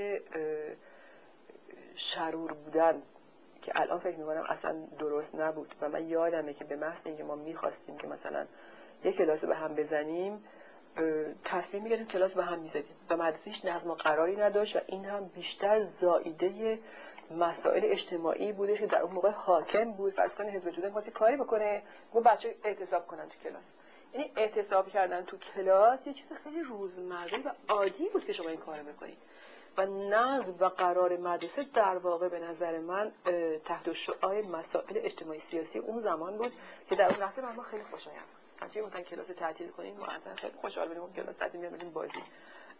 شرور بودن که الان فکر می‌کنم اصلا درست نبود. و من یادمه که به محض اینکه ما می‌خواستیم که مثلا یک کلاس به هم بزنیم تصمیم می‌گرفتیم کلاس به هم می‌زدیم. و مدرسه هیچ نظم و قراری نداشت و این هم بیشتر زائیده مسائل اجتماعی بوده که در اون موقع حاکم بود. فرض کنه حزب توده خواستی کاری بکنه گفت بچه اعتصاب کنن تو کلاس. یعنی اعتصاب کردن تو کلاس یه چیز خیلی روزمره و عادی بود که شما این کارو بکنید. و نظم و قرار مدرسه در واقع به نظر من تحت شعای مسائل اجتماعی سیاسی اون زمان بود که در اون لحظه من خیلی خوشایند. هرچی گفتن کلاس تعطیل کنیم ما اصلا خیلی خوشحال بودیم کلاس تعطیل می‌کنیم بازی.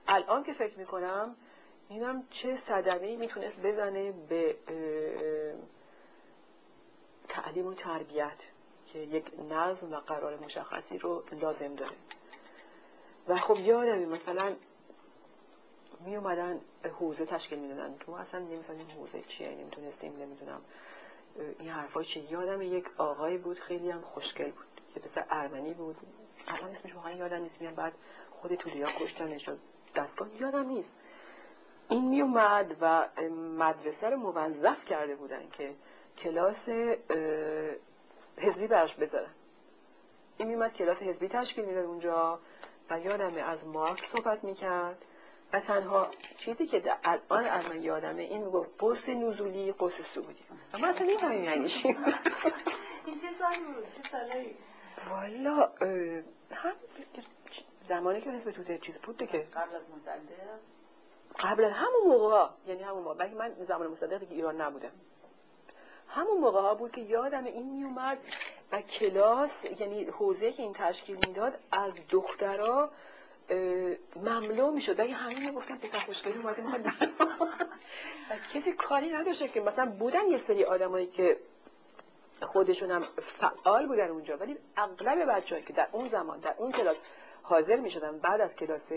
الان که فکر می‌کنم اینم چه صدمه می‌تونست بزنه به تعلیم و تربیت که یک نظم و قرار مشخصی رو لازم داره. و خب یادمی مثلا می اومدن حوزه تشکیل می‌دادن. تو اصلا نمی‌فهمیم حوزه چیه نمی‌تونستیم نمی‌دونم. این حرفای چیه. یادم یک آقای بود خیلی هم خوشگل بود. یه پسر ارمنی بود. الان اسمش واقعا یادم نیست. میگم بعد خود تولیا کشتنش شد دستگاه یادم نیست. این می اومد و مدرسه رو موظف کرده بودن که کلاس حزبی براش بذارن. این میومد کلاس حزبی تشکیل می‌داد اونجا و یادمه از مارکس صحبت می‌کرد. و تنها چیزی که الان از من یادمه این می‌گفت قوس نزولی قوس سعودی. و من اصلا نمی‌فهمیم یعنی چی. این چه سالی بود؟ چه سالایی؟ والا هم زمانی که حزب توده چیز بود که قبل از مصدق؟ قبل از همون موقع یعنی همون موقع. بلکه من زمان مصدق دیگه ایران نبودم. همون موقع ها بود که یادم این میومد و کلاس یعنی حوزه که این تشکیل می‌داد از دخترها مملو می‌شد. ولی همین می‌گفتن پسر خوشگلی اومده و کسی کاری نداشته که مثلا بودن یه سری آدمایی که خودشون هم فعال بودن اونجا. ولی اغلب بچه‌ای که در اون زمان در اون کلاس حاضر می‌شدن بعد از کلاس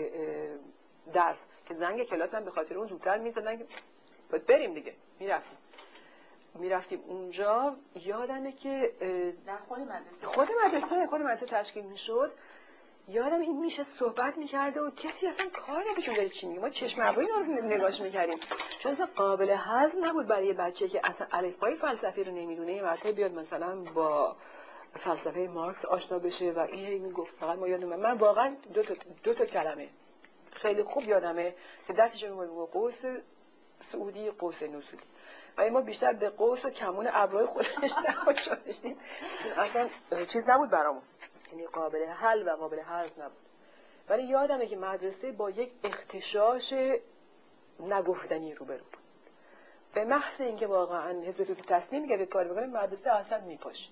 درس که زنگ کلاس هم به خاطر اون زودتر می‌زدن که بریم دیگه. می‌رفتیم. می‌رفتیم اونجا. یادمه که در خود مدرسه. خود مدرسه خود مدرسه تشکیل می‌شد. یادم این میشه صحبت می‌کرده و کسی اصلا کار نمیشون داره چی میگه؟ ما چشم ابروی رو نگاش می‌کردیم. چون اصلا قابل هضم نبود برای بچه که اصلا الفبای فلسفی رو نمی‌دونه. یه مرتبه بیاد مثلا با فلسفه مارکس آشنا بشه و این می‌گفت فقط ما یادم من واقعا دو تا, دو تا کلمه. خیلی خوب یادمه که دستش رو قوس سعودی قوس نسودی و ما بیشتر به قوس و کمون ابروی خودش داشتیم. اصلا چیز نبود برامون. یعنی قابل حل و قابل حل نبود. ولی یادمه که مدرسه با یک اختشاش نگفتنی روبرو بود. به محض اینکه واقعا حزب توتی تصمیم میگه کار بکنه مدرسه اصلا میپاشید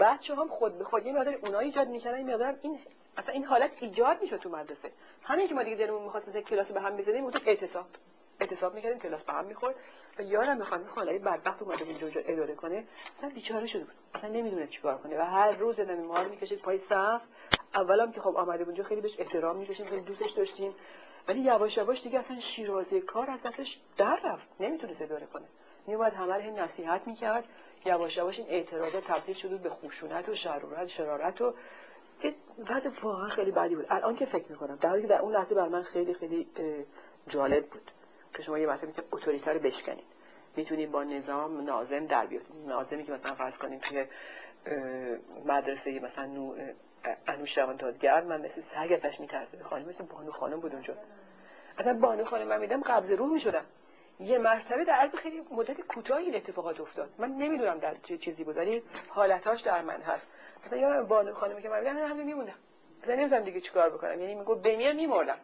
بچه هم خود به خود یه مقدار اونا ایجاد می‌کنن این مقدار این اصلا این حالت ایجاد می‌شد تو مدرسه. همین که ما دیگه دلمون می‌خواست مثلا کلاس به هم بزنیم اون اعتصاب. اعتصاب می‌کردیم کلاس به هم می‌خورد. و یادم می‌خوام خانه بدبخت اومده بود اداره کنه اصلا بیچاره شده بود. اصلا نمی‌دونست چیکار کنه. و هر روز دادم ما رو می‌کشید پای صف. اولام که خب آمده اونجا خیلی بهش احترام میذاشتیم خیلی دوستش داشتیم. ولی یواش یواش دیگه اصلا شیرازه کار از دستش در رفت. نمی‌تونست اداره کنه. میومد همه رو نصیحت می‌کرد. یواش یواش این اعتراضات تبدیل شد به خشونت و شرارت شرارت و وضع واقعا خیلی بدی بود. الان که فکر می‌کنم. در حالی که در اون لحظه بر من خیلی خیلی جالب بود که شما یه مرتبه که اتوریته رو بشکنید می‌تونید با نظام نازم در بیاد نازمی که مثلا فرض کنیم که مدرسه مثلا نو انوشروان دادگر من مثل سگ ازش میترسه. خانم مثل بانو خانم بود اونجا. اصلا بانو خانم من میدم قبض روح می‌شدم. یه مرتبه در عرض خیلی مدت کوتاهی این اتفاقات افتاد. من نمی‌دونم در چه چیزی بود ولی حالتاش در من هست. مثلا یا بانو خانمی که من میدم همین میموندم مثلا نمی‌دونم دیگه چیکار بکنم. یعنی میگو بمیرم میمردم.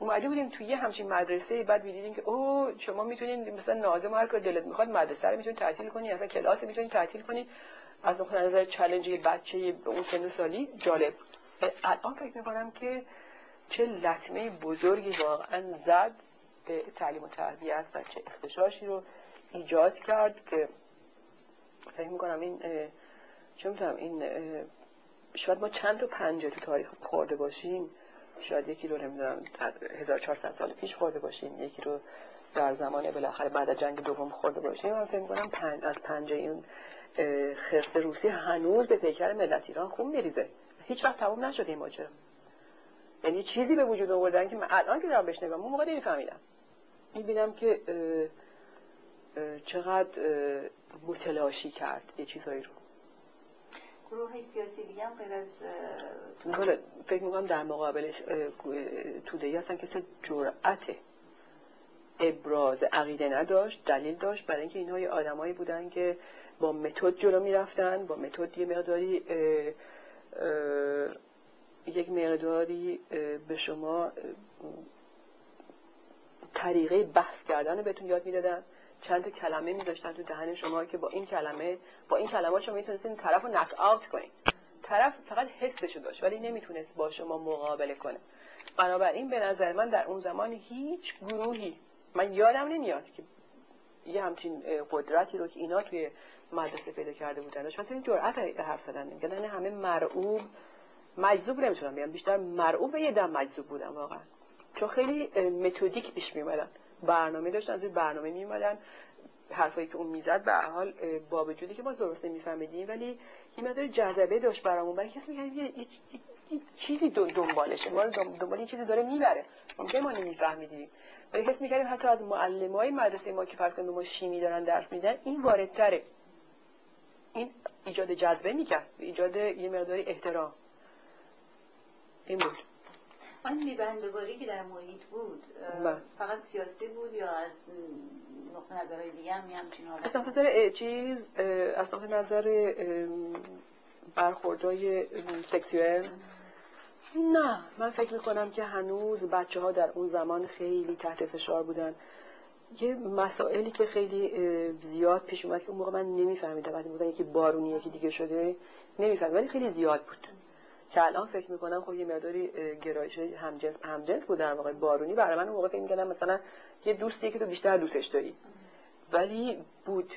اومده بودیم توی یه همچین مدرسه بعد می‌دیدیم که او شما می‌تونید مثلا نازم هر کار دلت می‌خواد مدرسه رو می‌تونید تعطیل کنید اصلا کلاس می‌تونید تعطیل کنید از اون نظر چالش بچه به اون سن سالی جالب. الان فکر می‌کنم که چه لطمه بزرگی واقعا زد به تعلیم و تربیت و چه اختشاشی رو ایجاد کرد که فکر می‌کنم این چه می‌تونم این شاید ما چند تا پنجه تو تاریخ خورده باشیم. شاید یکی رو نمی‌دونم 1400 سال پیش خورده باشیم یکی رو در زمان بالاخره بعد از جنگ دوم خورده باشیم. من فکر می‌کنم پنج از پنجه این خرس روسی هنوز به پیکر ملت ایران خون میریزه. هیچ وقت تموم نشده این ماجرا. یعنی چیزی به وجود آوردن که من الان که دارم بهش نگاه اون موقع نمیفهمیدم. می‌بینم که چقدر متلاشی کرد یه چیزایی رو. گروه سیاسی دیگه هم غیر از بله، فکر می‌کنم در مقابلش توده هستن کسی جرأت ابراز عقیده نداشت دلیل داشت برای اینکه اینها آدمایی بودن که با متد جلو می‌رفتن با متد یه مقداری یک مقداری به شما طریقه بحث کردن بهتون یاد می‌دادن. چند تا کلمه میذاشتن تو دهن شما که با این کلمه با این کلمات شما می‌تونستین طرف رو نک آوت کنین. طرف فقط حسشو داشت ولی نمی‌تونست با شما مقابله کنه. بنابراین به نظر من در اون زمان هیچ گروهی من یادم نمیاد که یه همچین قدرتی رو که اینا توی مدرسه پیدا کرده بودن داشت. مثلا این جرأت حرف زدن نمی‌کردن همه مرعوب مجذوب نمی‌تونم بیان بیشتر مرعوب یه دم مجذوب بودن واقعا. چون خیلی متدیک پیش میمدن برنامه داشتن از برنامه میمدن حرفایی که اون می‌زد به حال با وجودی که ما درست نمیفهمیدیم ولی یه مقدار جذبه داشت برامون. برای کسی میگه یه, چیزی دنبالشه. ما دنبال یه چیزی داره می‌بره. ممکن ما نمیفهمیدیم. ولی حس می‌کردیم حتی از معلمای مدرسه ما که فرض کنیم ما شیمی دارن درس میدن این واردتره. این ایجاد جذبه می‌کرد. ایجاد یه مقداری احترام. این بود. آن میبندگاری که در محیط بود بله. فقط سیاسی بود یا از نقطه نظرهای دیگه هم همچین حالت از نظر چیز از نقطه نظر برخوردهای سکسیوال نه. من فکر می‌کنم که هنوز بچه ها در اون زمان خیلی تحت فشار بودن. یه مسائلی که خیلی زیاد پیش اومد که اون موقع من نمیفهمیدم وقتی بودن یکی بارونی یکی دیگه شده نمیفهمیدم ولی خیلی زیاد بود. که الان فکر می‌کنم خب یه مقداری گرایش همجنس همجنس بود در واقع بارونی. برای من موقع فکر می‌کردم مثلا یه دوستی که تو بیشتر دوستش داری. ولی بود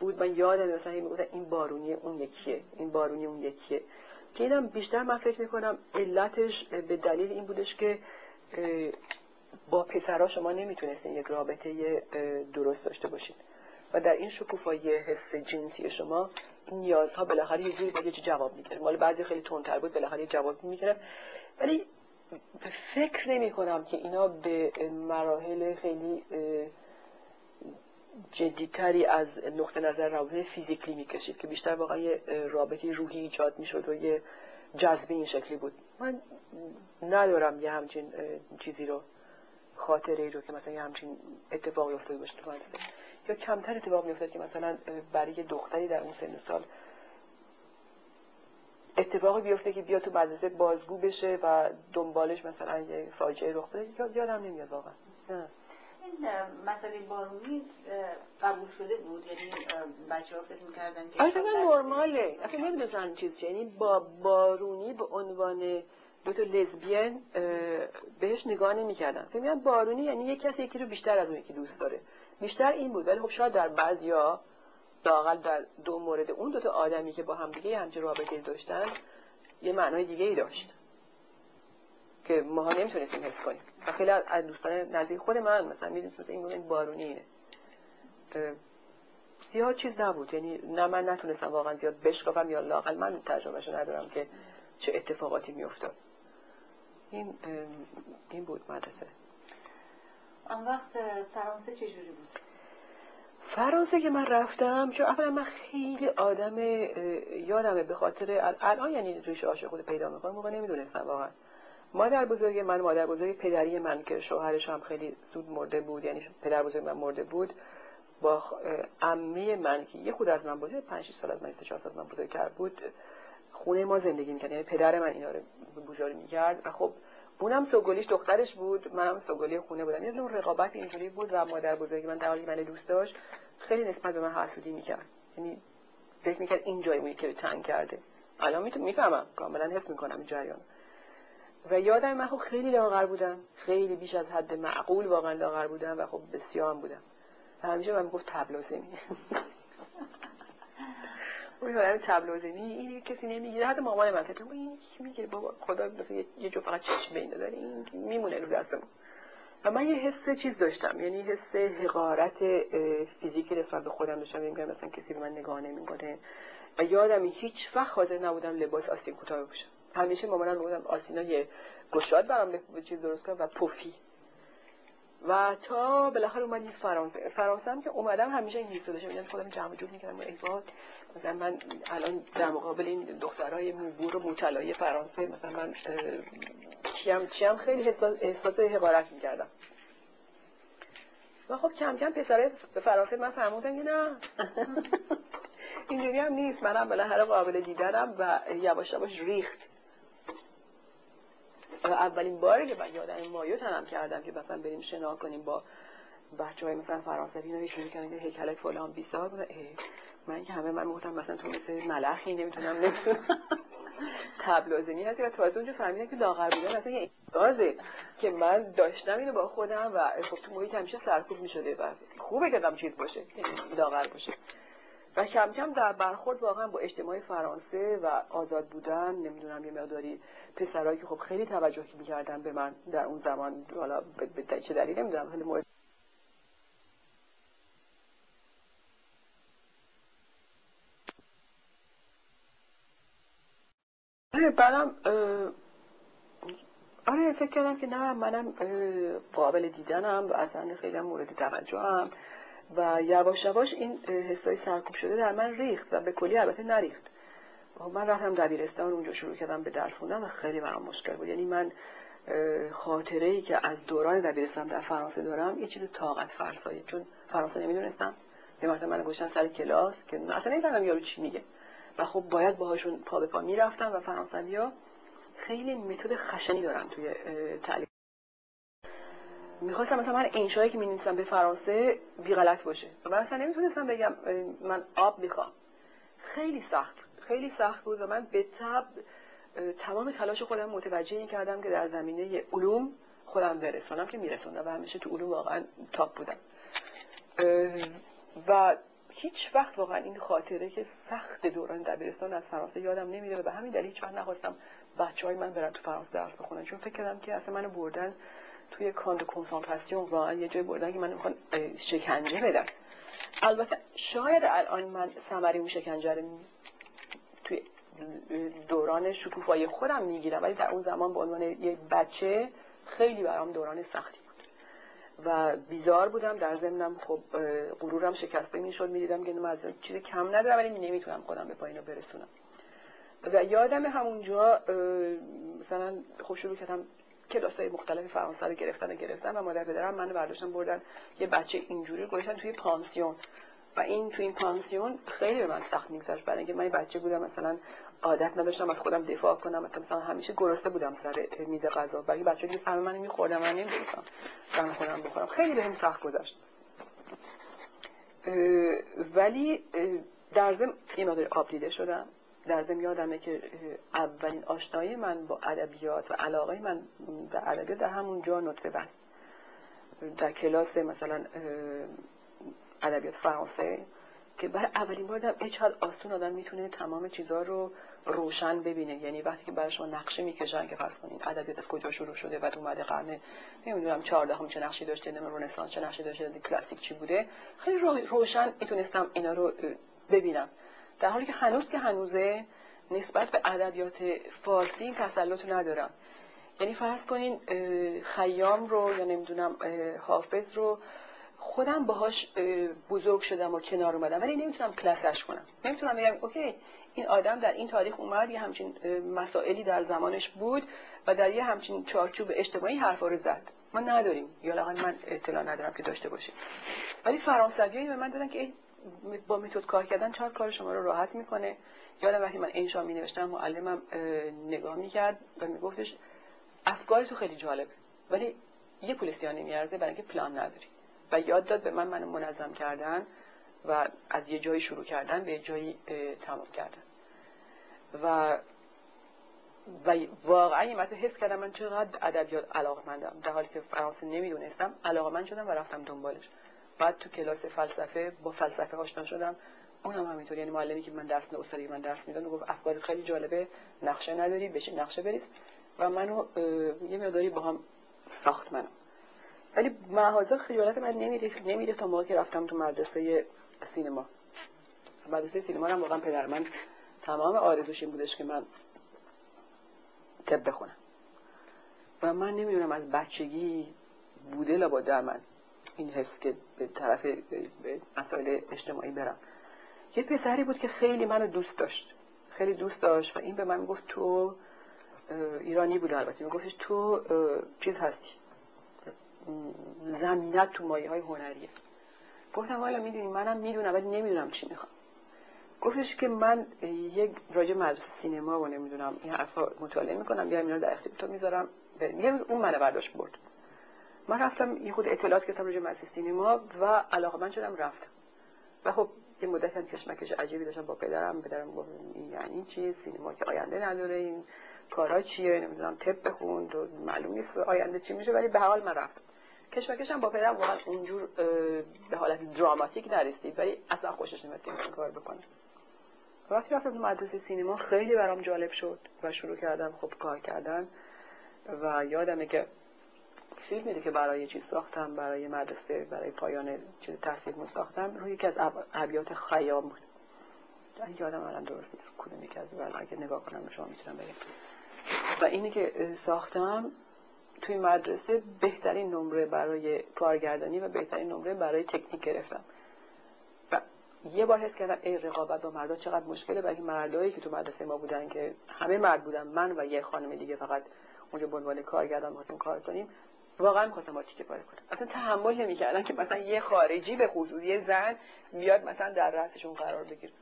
بود. من یادم مثلا می‌گفتن این بارونی اون یکیه این بارونی اون یکیه. که بیشتر من فکر می‌کنم علتش به دلیل این بودش که با پسرها شما نمی‌تونستین یک رابطه درست داشته باشین. و در این شکوفایی حس جنسی شما این نیازها بالاخره یه جوری باید جواب می‌گیره. مال بعضی خیلی تندتر بود بالاخره یه جواب می‌گیره. ولی فکر نمی کنم که اینا به مراحل خیلی جدیتری از نقطه نظر رابطه فیزیکلی می‌کشید که بیشتر واقعا یه رابطه روحی ایجاد می‌شد و یه جذبه این شکلی بود. من ندارم یه همچین چیزی رو خاطره ای رو که مثلا یه همچین اتفاقی افتاده باشه تو یا کمتر اتفاق میافتاد که مثلا برای دختری در اون سن سال اتفاقی بیفته که بیا تو مدرسه بازگو بشه و دنبالش مثلا یه فاجعه رخ بده یادم نمیاد واقعا. این مسئله بارونی قبول شده بود؟ یعنی بچه ها فکر می‌کردن که اصلا نرماله. اصلا نمی‌دونستن چیز یعنی با بارونی به عنوان دو تا لزبین بهش نگاه نمی‌کردن فکر بارونی یعنی یه کسی یکی رو بیشتر از اون یکی دوست داره. بیشتر این بود. ولی خب شاید در بعضیا لاقل در دو مورد اون دو تا آدمی که با هم دیگه همچین رابطه داشتن یه معنای دیگه ای داشت. که ما نمی‌تونستیم حس کنیم. و خیلی از دوستان نزدیک خود من مثلا می‌دونست مثلا این این بارونیه. زیاد چیز نبود. یعنی نه من نتونستم واقعا زیاد بشکافم یا لاقل من تجربهشو ندارم که چه اتفاقاتی میافتاد. این این بود مدرسه. آن وقت فرانسه چجوری بود؟ فرانسه که من رفتم چون اولا من خیلی آدم یادمه به خاطر الان یعنی ریشه عاشق خود پیدا می‌کنم موقع نمی‌دونستم واقعا. مادر بزرگ من مادر بزرگ پدری من که شوهرش هم خیلی زود مرده بود یعنی پدر بزرگ من مرده بود با عمه من که یه خود از من بوده 5 سال از من 4 سال من بزرگتر بود خونه ما زندگی می‌کرد. یعنی پدر من اینا رو بزرگ می‌کرد. و خب اونم سوگلیش دخترش بود. منم سوگلی خونه بودم. یه رقابت اینجوری بود و مادر بزرگی من در حالی من دوست داشت خیلی نسبت به من حسودی می‌کرد. یعنی فکر می‌کرد این جایی که تنگ کرده. الان می‌فهمم. کاملا حس می‌کنم جریان. و یادم من خب خیلی لاغر بودم. خیلی بیش از حد معقول واقعا لاغر بودم و خب بسیار بودم. و همیشه من می‌گفت تبلوزمی اون آدم تبلوزمی این کسی نمی‌گیره حتی مامان من فکر این می‌گیره بابا خدا مثلا یه جو فقط چشم بین داره این میمونه رو دستمون. و من یه حس چیز داشتم یعنی حس حقارت فیزیکی نسبت به خودم داشتم. میگم مثلا کسی به من نگاه نمی‌کنه و یادم هیچ وقت حاضر نبودم لباس آستین کوتاه بپوشم. همیشه مامانم می‌گفتم آستینا یه گشاد برام چیز درست کنم و پفی. و تا بالاخره اومدیم فرانسه. فرانسه هم که اومدم همیشه انگلیسی داشتم. میگم خودم جمع جور می‌کردم. ای مثلا من الان در مقابل این دخترای موبور و موچلای فرانسه مثلا من چیم چیم خیلی احساس, حقارت می‌کردم. و خب کم کم پسرای به فرانسه من فرمودن که نه اینجوری هم نیست. منم بالاخره قابل دیدنم و یواش یواش ریخت. اولین باری که من یادم مایو تنم کردم که مثلا بریم شنا کنیم با بچه های مثلا فرانسوی اینا شروع کردن که هیکلت فلان بیسار من که همه من گفتم مثلا تو مثل ملخی نمی‌تونم نمی‌تونم. تبلازمی هستی و تازه اونجا فهمیدم که لاغر بودن مثلا یه اندازه که من داشتم اینو با خودم و خب تو محیط همیشه سرکوب می‌شده و خوبه که آدم چیز باشه لاغر باشه. و کم کم در برخورد واقعا با اجتماع فرانسه و آزاد بودن نمی‌دونم یه مقداری پسرایی که خب خیلی توجه می‌کردن به من در اون زمان حالا به چه دلیل نمی‌دونم خیلی مورد آره بعدم آره فکر کردم که نه منم قابل دیدنم و اصلا خیلی مورد توجه هم و یواش یواش این حسای سرکوب شده در من ریخت و به کلی البته نریخت. من رفتم دبیرستان اونجا شروع کردم به درس خوندن و خیلی برام مشکل بود. یعنی من خاطره ای که از دوران دبیرستان در فرانسه دارم یه چیز طاقت فرسایی. چون فرانسه نمی‌دونستم. یه مرتبه من گوشتن سر کلاس که اصلا نمی‌دونم یارو چی میگه. و خب باید باهاشون پا به پا می‌رفتم و فرانسوی ها خیلی متد خشنی دارن توی تعلیم. می‌خواستم مثلا من انشایی که می‌نویسم به فرانسه بی غلط باشه. و من اصلا نمی‌تونستم بگم من آب می‌خوام. خیلی سخت خیلی سخت بود و من به تب تمام تلاش خودم متوجه این کردم که در زمینه علوم خودم برسونم که میرسوندم و همیشه تو علوم واقعا تاپ بودم. و هیچ وقت واقعا این خاطره که سخت دوران دبیرستان از فرانسه یادم نمیره و به همین دلیل هیچ وقت نخواستم بچه های من برن تو فرانسه درس بخونن. چون فکر کردم که اصلا منو بردن توی کاند کنسانتراسیون واقعا یه جای بردن که من می‌خوان شکنجه بدن. البته شاید الان من ثمره اون شکنجه رو توی دوران شکوفایی خودم می‌گیرم ولی در اون زمان به عنوان یه بچه خیلی برام دوران سختی و بیزار بودم در ضمنم. خب غرورم شکسته می‌شد می‌دیدم که از چیز کم ندارم ولی نمی‌تونم خودم به پایین برسونم. و یادم همونجا مثلا خب شروع کردم های مختلف فرانسه رو گرفتن و گرفتن و مادر پدرم منو برداشتن بردن یه بچه اینجوری گذاشتن توی پانسیون. و این توی این پانسیون خیلی به من سخت میگذشت. برای اینکه من بچه بودم مثلا عادت نداشتم از خودم دفاع کنم. مثلا همیشه گرسنه بودم سر میز غذا. برای بچه که سهم من میخوردم من نمی‌دونستم سهم خودم بخورم. خیلی بهم سخت گذشت. ولی در ضمن یه مقدار آب دیده شدم. در ضمن یادمه که اولین آشنایی من با ادبیات و علاقه من به ادبیات در همون جا نطفه بست. در کلاس مثلا ادبیات فرانسه که برای اولین بار دیدم چقدر آسون آدم می‌تونه تمام چیزها رو روشن ببینه. یعنی وقتی که برای شما نقشه می‌کشن که فرض کنید ادبیات از کجا شروع شده و اومده قرن نمی‌دونم 14 هم چه نقشی داشته نمی‌دونم رنسانس چه نقشی داشته کلاسیک چی بوده. خیلی روشن می‌تونستم اینا رو ببینم. در حالی که هنوز که هنوزه نسبت به ادبیات فارسی این تسلط ندارم. یعنی فرض کنین خیام رو یا نمی‌دونم حافظ رو خودم باهاش بزرگ شدم و کنار اومدم. ولی نمی‌تونم کلاسش کنم. نمی‌تونم بگم اوکی این آدم در این تاریخ اومد یه همچین مسائلی در زمانش بود و در یه همچین چارچوب اجتماعی حرفا رو زد. ما نداریم. یا من اطلاع ندارم که داشته باشیم. ولی فرانسوی به من دادن که با متد کار کردن چهار کار شما رو راحت می‌کنه. یادم وقتی من انشا می نوشتم معلمم نگاه می‌کرد و میگفتش افکار تو خیلی جالبه ولی یه پول نمیارزه برای اینکه پلان نداری. و یاد داد به من منو منظم کردن و از یه جایی شروع کردن به یه جایی تمام کردن. و و واقعا این حس کردم من چقدر ادبیات علاقمندم در حالی که فرانسه نمی‌دونستم علاقمند شدم و رفتم دنبالش. بعد تو کلاس فلسفه با فلسفه آشنا شدم. اونم همینطور یعنی معلمی که من درس استادی من درس می‌داد گفت افکار خیلی جالبه نقشه نداری بشین نقشه بریز. و منو یه مقداری با هم ساخت منو. ولی محاضر خجالت من نمیریخت نمیریخت تا موقعی که رفتم تو مدرسه سینما. مدرسه سینما هم واقعا پدر من تمام آرزوش این بودش که من طب بخونم. و من نمی‌دونم از بچگی بوده لابا در من این حس که به طرف مسائل اجتماعی برم. یه پسری بود که خیلی منو دوست داشت. خیلی دوست داشت و این به من گفت تو ایرانی بود البته. میگفتش تو چیز هستی. زمینت تو مایه های هنریه. گفتم حالا می‌دونی منم می‌دونم ولی نمی‌دونم چی می‌خوام. گفتش که من یک راجع مدرسه سینما و نمی‌دونم این حرفا مطالعه می‌کنم بیارم اینا در اختیار تو می‌ذارم یه روز اون منو برداشت برد. من رفتم یه خود اطلاعات کتاب راجع مدرسه سینما و علاقه من شدم رفتم. و خب یه مدت هم کشمکش عجیبی داشتم با پدرم. پدرم گفت یعنی چی؟ سینما که آینده نداره این کارا چیه؟ نمی‌دونم تپ بخون و معلوم نیست آینده چی میشه. ولی به حال من رفتم. کشمکشم با پدرم واقعا اونجور به حالت دراماتیک نرسید ولی اصلا خوشش نمیاد که این کار بکنه. وقتی رفتم مدرسه سینما خیلی برام جالب شد و شروع کردم خب کار کردن و یادمه که فیلمی که برای چیز ساختم برای مدرسه برای پایان چیز تحصیل ساختم روی یکی از ابیات خیام بود. یادم الان درست نیست کدوم یکی از ولی اگه نگاه کنم شما می‌تونم بگم. و اینی که ساختم توی مدرسه بهترین نمره برای کارگردانی و بهترین نمره برای تکنیک گرفتم و یه بار حس کردم ای رقابت با مردا چقدر مشکله برای مردایی که تو مدرسه ما بودن که همه مرد بودن من و یه خانم دیگه فقط اونجا به عنوان کارگردان واسه کار کنیم واقعا می‌خواستم تیکه پاره کنم. اصلا تحمل نمی‌کردم که مثلا یه خارجی به خصوص یه زن بیاد مثلا در رأسشون قرار بگیره.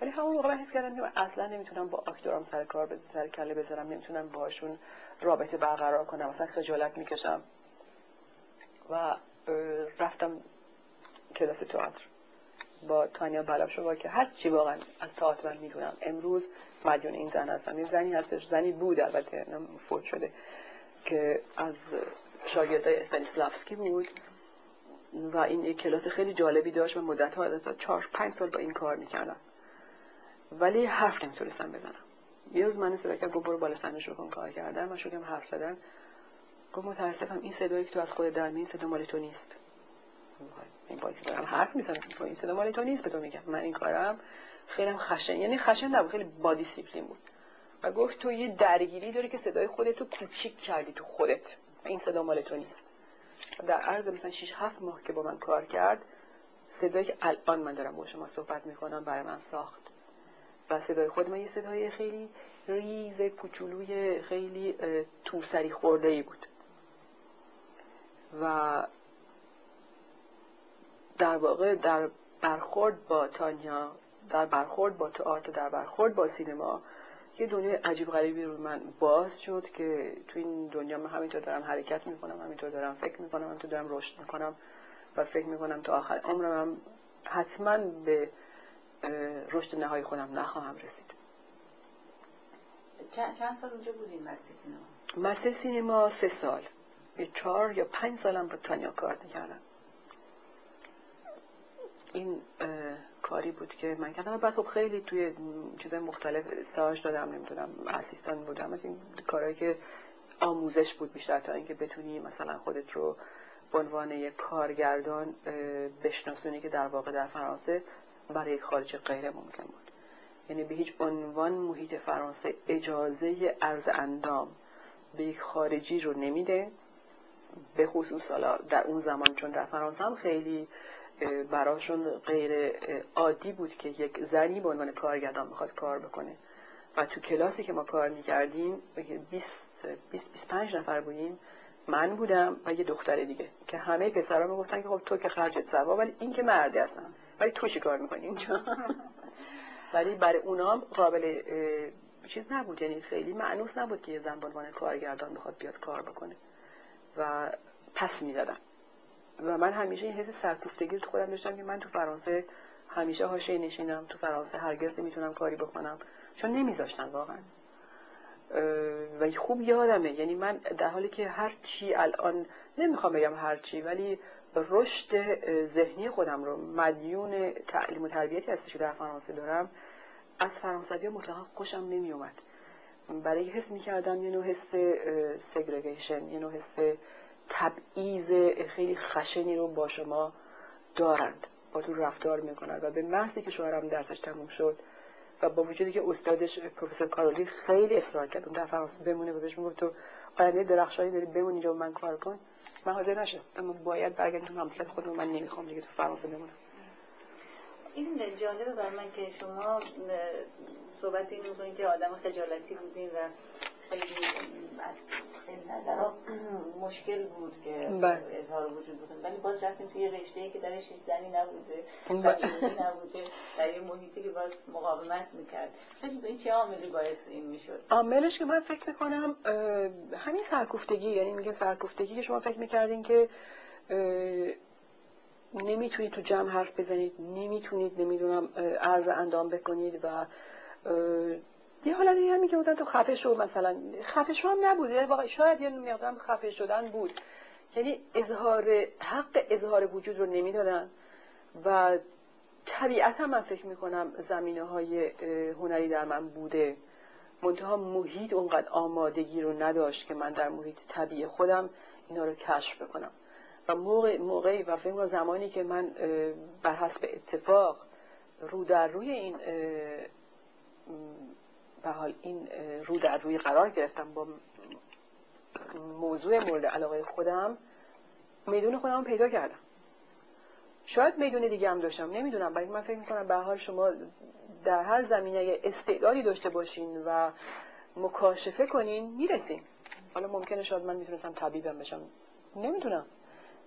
ولی همون موقع من حس کردم که من اصلا نمی‌تونم با آکتورام سر کار بزنم سر کله بذارم نمی‌تونم باشون رابطه برقرار کنم مثلا خجالت می‌کشم. و رفتم کلاس تئاتر. با تانیا بلاشوا که هر چی واقعا از تئاتر من می‌دونم. امروز مدیون این زن هستم. این زنی هستش زنی بود البته فوت شده. که از شاگردای استانیسلافسکی بود. و این یک کلاس خیلی جالبی داشت و مدت ها چهار پنج سال با این کار می‌کردم. ولی حرف نمی‌تونستم بزنم. یه روز من صدا کرد گفت برو بالا سن شروع کار کردن. من شدم حرف زدن. گفت متاسفم این صدایی که تو از خود در این صدا مال تو نیست. این بایستی دارم حرف می‌زنم. این صدا مال تو نیست به تو میگم. من این کارم خیلی خشن یعنی خشن نبود خیلی با دیسیپلین بود. و گفت تو یه درگیری داری که صدای خودت رو کوچیک کردی تو خودت. این صدا مال تو نیست. در عرض مثلا 6 7 ماه که با من کار کرد صدایی که الان من دارم با شما صحبت می‌کنم برای من ساخت. و صدای خود من یه صدای خیلی ریز کوچولوی خیلی توسری خورده ای بود. و در واقع در برخورد با تانیا در برخورد با تئاتر در برخورد با سینما یه دنیای عجیب غریبی رو من باز شد که تو این دنیا من همینطور دارم حرکت می‌کنم همینطور دارم فکر می‌کنم همینطور دارم رشد می‌کنم و فکر می‌کنم تا آخر عمرم حتما به رشد نهایی خودم نخواهم رسید. چند سال اونجا بودیم مدرسه سینما؟ مدرسه سینما سه سال. یه چهار یا پنج سالم با تانیا کار می‌کردم. این کاری بود که من کردم. بعد خب خیلی توی چیز مختلف ساج دادم نمی‌دونم اسیستان بودم. از این کارهایی که آموزش بود بیشتر تا اینکه بتونی مثلا خودت رو به عنوان یک کارگردان بشناسونی که در واقع در فرانسه برای یک غیر ممکن بود. یعنی به هیچ عنوان محیط فرانسه اجازه ارز اندام به یک خارجی رو نمیده به خصوص حالا در اون زمان چون در فرانسه هم خیلی براشون غیر عادی بود که یک زنی به عنوان کارگردان بخواد کار بکنه. و تو کلاسی که ما کار می‌کردیم 20 25 نفر بودیم من بودم و یه دختر دیگه که همه پسرا می‌گفتن که خب تو که خرجت سوا ولی این که مردی هستن. ولی تو چی کار می‌کنی اینجا؟ ولی برای اونام قابل چیز نبود. یعنی خیلی معنوس نبود که یه زن به کارگردان بخواد بیاد کار بکنه. و پس می‌زدم و من همیشه این حس سرکوفتگی تو خودم داشتم که من تو فرانسه همیشه حاشیه نشینم تو فرانسه هرگز نمی‌تونم کاری بکنم. چون نمیذاشتن واقعا. و خوب یادمه. یعنی من در حالی که هر چی الان نمی‌خوام بگم هر چی ولی رشد ذهنی خودم رو مدیون تعلیم و تربیتی هستش که در فرانسه دارم از فرانسوی مطلقا خوشم نمی اومد برای حس می کردم یه نوع حس سگرگیشن یه نوع حس تبعیض خیلی خشنی رو با شما دارند با تو رفتار می‌کنند و به محضی که شوهرم درسش تموم شد و با وجودی که استادش پروفسور کارولی خیلی اصرار کرد اون در فرانسه بمونه و بهش می‌گفت تو آینده درخشانی داری بمون اینجا من کار کن. من حاضر نشدم اما باید برگردم مملکت خودم من نمی‌خوام دیگه تو فرانسه بمونم. این جالبه بر من که شما صحبت این که آدم خجالتی بودین و خیلی از خیلی نظرها مشکل بود که بله. اظهار وجود بودن ولی باز رفتیم توی رشته ای که درش هیچ زنی نبوده بله. زنی نبوده در یه محیطی که باز مقاومت می‌کرد این چه عاملی باعث این می‌شد عاملش که من فکر می‌کنم همین سرکوفتگی یعنی میگه سرکوفتگی که شما فکر می‌کردین که نمی‌تونید تو جمع حرف بزنید نمی‌تونید نمی‌دونم عرض اندام بکنید و یه حالتی همین که بودن تو خفه شو مثلا. خفه شو هم نبود واقعا شاید یه مقدار خفه شدن بود. یعنی اظهار حق اظهار وجود رو نمی‌دادن. و طبیعتا من فکر می‌کنم زمینه های هنری در من بوده. منتها محیط اونقدر آمادگی رو نداشت که من در محیط طبیعی خودم اینا رو کشف بکنم. و موقع موقعی و فکر زمانی که من بر حسب اتفاق رو در روی این به حال این رو در روی قرار گرفتم با موضوع مورد علاقه خودم میدون خودم پیدا کردم. شاید میدون دیگه هم داشتم نمی‌دونم برای من فکر می‌کنم به حال شما در هر زمینه استعدادی داشته باشین و مکاشفه کنین می‌رسین. حالا ممکنه شاید من می‌تونستم طبیبم بشم. نمی‌دونم.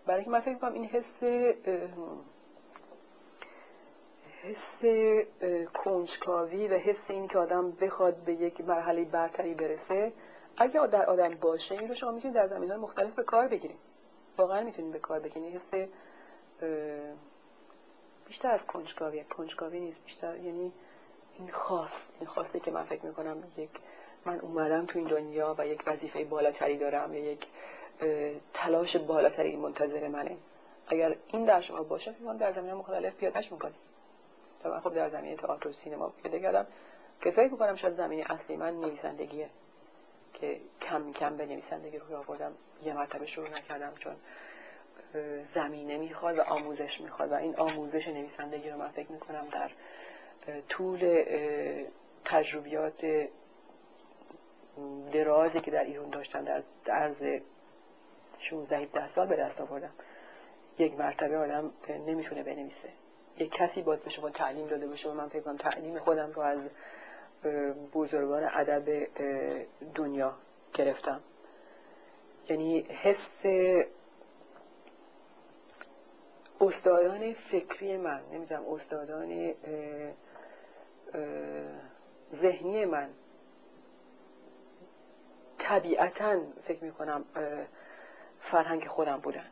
برای من فکر می‌کنم این حس حس کنجکاوی و حس این که آدم بخواد به یک مرحله برتری برسه اگه در آدم باشه این رو شما می‌تونید در زمین های مختلف به کار بگیرید. واقعا می‌تونید به کار بگیرید. حس بیشتر از کنجکاوی. کنجکاوی نیست بیشتر یعنی این خواست. این خواسته که من فکر می‌کنم یک من اومدم تو این دنیا و یک وظیفه بالاتری دارم یا یک تلاش بالاتری منتظر منه. اگر این در شما باشه من در زمین مختلف پیادهش می‌کنیم و من خب در زمینه تئاتر و سینما پیاده کردم که فکر می‌کنم شاید زمینه اصلی من نویسندگیه که کم کم به نویسندگی روی آوردم یه مرتبه شروع نکردم چون زمینه می‌خواد و آموزش می‌خواد و این آموزش نویسندگی رو من فکر می‌کنم در طول تجربیات درازی که در ایران داشتم در عرض 16 17 سال به دست آوردم. یک مرتبه آدم نمی‌تونه بنویسه. یک کسی باید به شما تعلیم داده باشه و من فکر کنم تعلیم خودم رو از بزرگان ادب دنیا گرفتم. یعنی حس استادان فکری من نمی‌دونم استادان ذهنی من طبیعتا فکر می‌کنم فرهنگ خودم بودن.